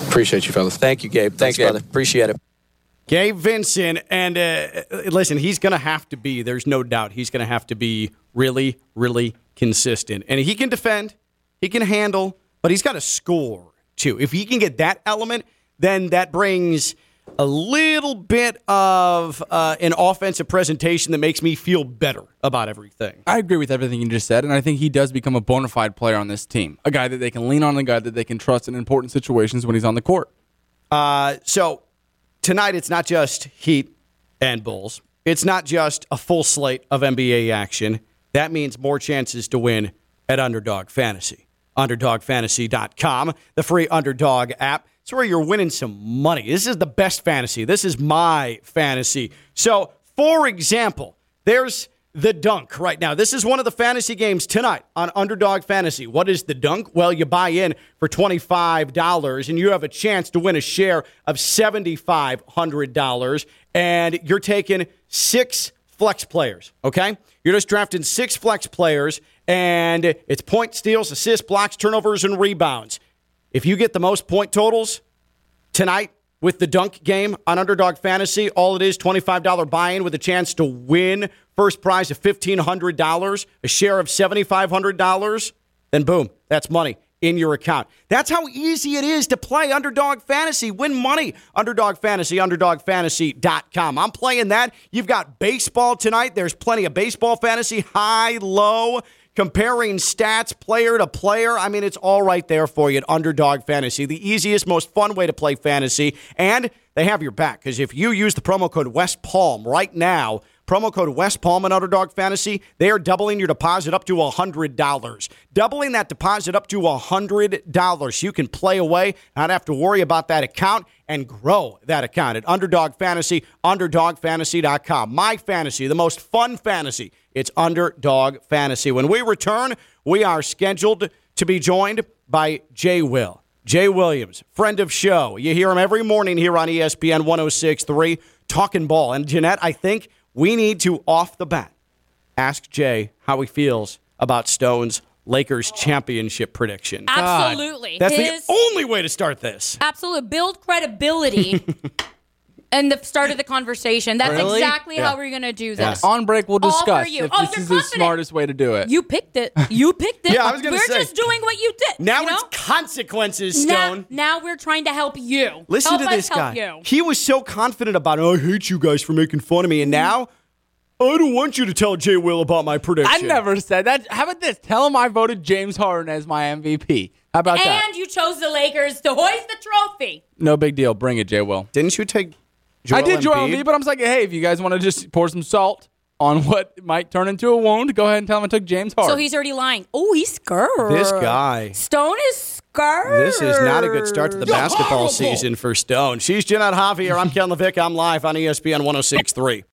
Appreciate you, fellas. Thank you, Gabe. Thanks, Gabe. brother. Appreciate it. Gabe Vincent, and uh, listen, he's going to have to be. There's no doubt he's going to have to be really, really consistent, and he can defend, he can handle, but he's got to score too. If he can get that element, then that brings a little bit of uh, an offensive presentation that makes me feel better about everything. I agree with everything you just said, and I think he does become a bona fide player on this team. A guy that they can lean on, a guy that they can trust in important situations when he's on the court. Uh, so tonight it's not just Heat and Bulls. It's not just a full slate of NBA action. That means more chances to win at Underdog Fantasy. UnderdogFantasy.com, the free Underdog app. It's where you're winning some money. This is the best fantasy. This is my fantasy. So, for example, there's the dunk right now. This is one of the fantasy games tonight on Underdog Fantasy. What is the dunk? Well, you buy in for $25 and you have a chance to win a share of $7,500. And you're taking six flex players, okay? You're just drafting six flex players and it's point steals, assists, blocks, turnovers, and rebounds. If you get the most point totals, tonight with the dunk game on Underdog Fantasy. All it is $25 buy in with a chance to win first prize of $1,500, a share of $7,500. Then boom, that's money in your account. That's how easy it is to play Underdog Fantasy. Win money. Underdog Fantasy, UnderdogFantasy.com. I'm playing that. You've got baseball tonight. There's plenty of baseball fantasy, high, low comparing stats player to player. I mean, it's all right there for you at Underdog Fantasy, the easiest, most fun way to play fantasy. And they have your back because if you use the promo code West Palm right now, promo code West Palm and Underdog Fantasy, they are doubling your deposit up to $100. Doubling that deposit up to $100. You can play away, not have to worry about that account, and grow that account at Underdog Fantasy, UnderdogFantasy.com. My fantasy, the most fun fantasy. It's Underdog Fantasy. When we return, we are scheduled to be joined by Jay Will. Jay Williams, friend of show. You hear him every morning here on ESPN 1063, talking ball. And Jeanette, I think we need to, off the bat, ask Jay how he feels about Stone's Lakers championship prediction. God, Absolutely. that's His- the only way to start this. Absolutely. Build credibility and the start of the conversation. That's Really? exactly Yeah. how we're going to do this. On break, we'll All for discuss you. if Oh, this you're is the confident. smartest way to do it. You picked it. You picked it. Yeah, I was gonna We're say. just doing what you did. Now you know? it's consequences, Stone. now we're trying to help you. Listen help to us this help guy. You. He was so confident about it. I hate you guys for making fun of me. And now, I don't want you to tell Jay Will about my prediction. I never said that. How about this? Tell him I voted James Harden as my MVP. How about that? And you chose the Lakers to hoist the trophy. No big deal. Bring it, Jay Will. Didn't you take I did Joel Embiid? Embiid, but I'm just like, hey, if you guys want to just pour some salt on what might turn into a wound, go ahead and tell him I took James Harden. So he's already lying. Oh, he's scared. This guy. Stone is scared. This is not a good start to the You're basketball horrible. season for Stone. She's Jeanette Javier. I'm Ken LaVicka. I'm live on ESPN 1063.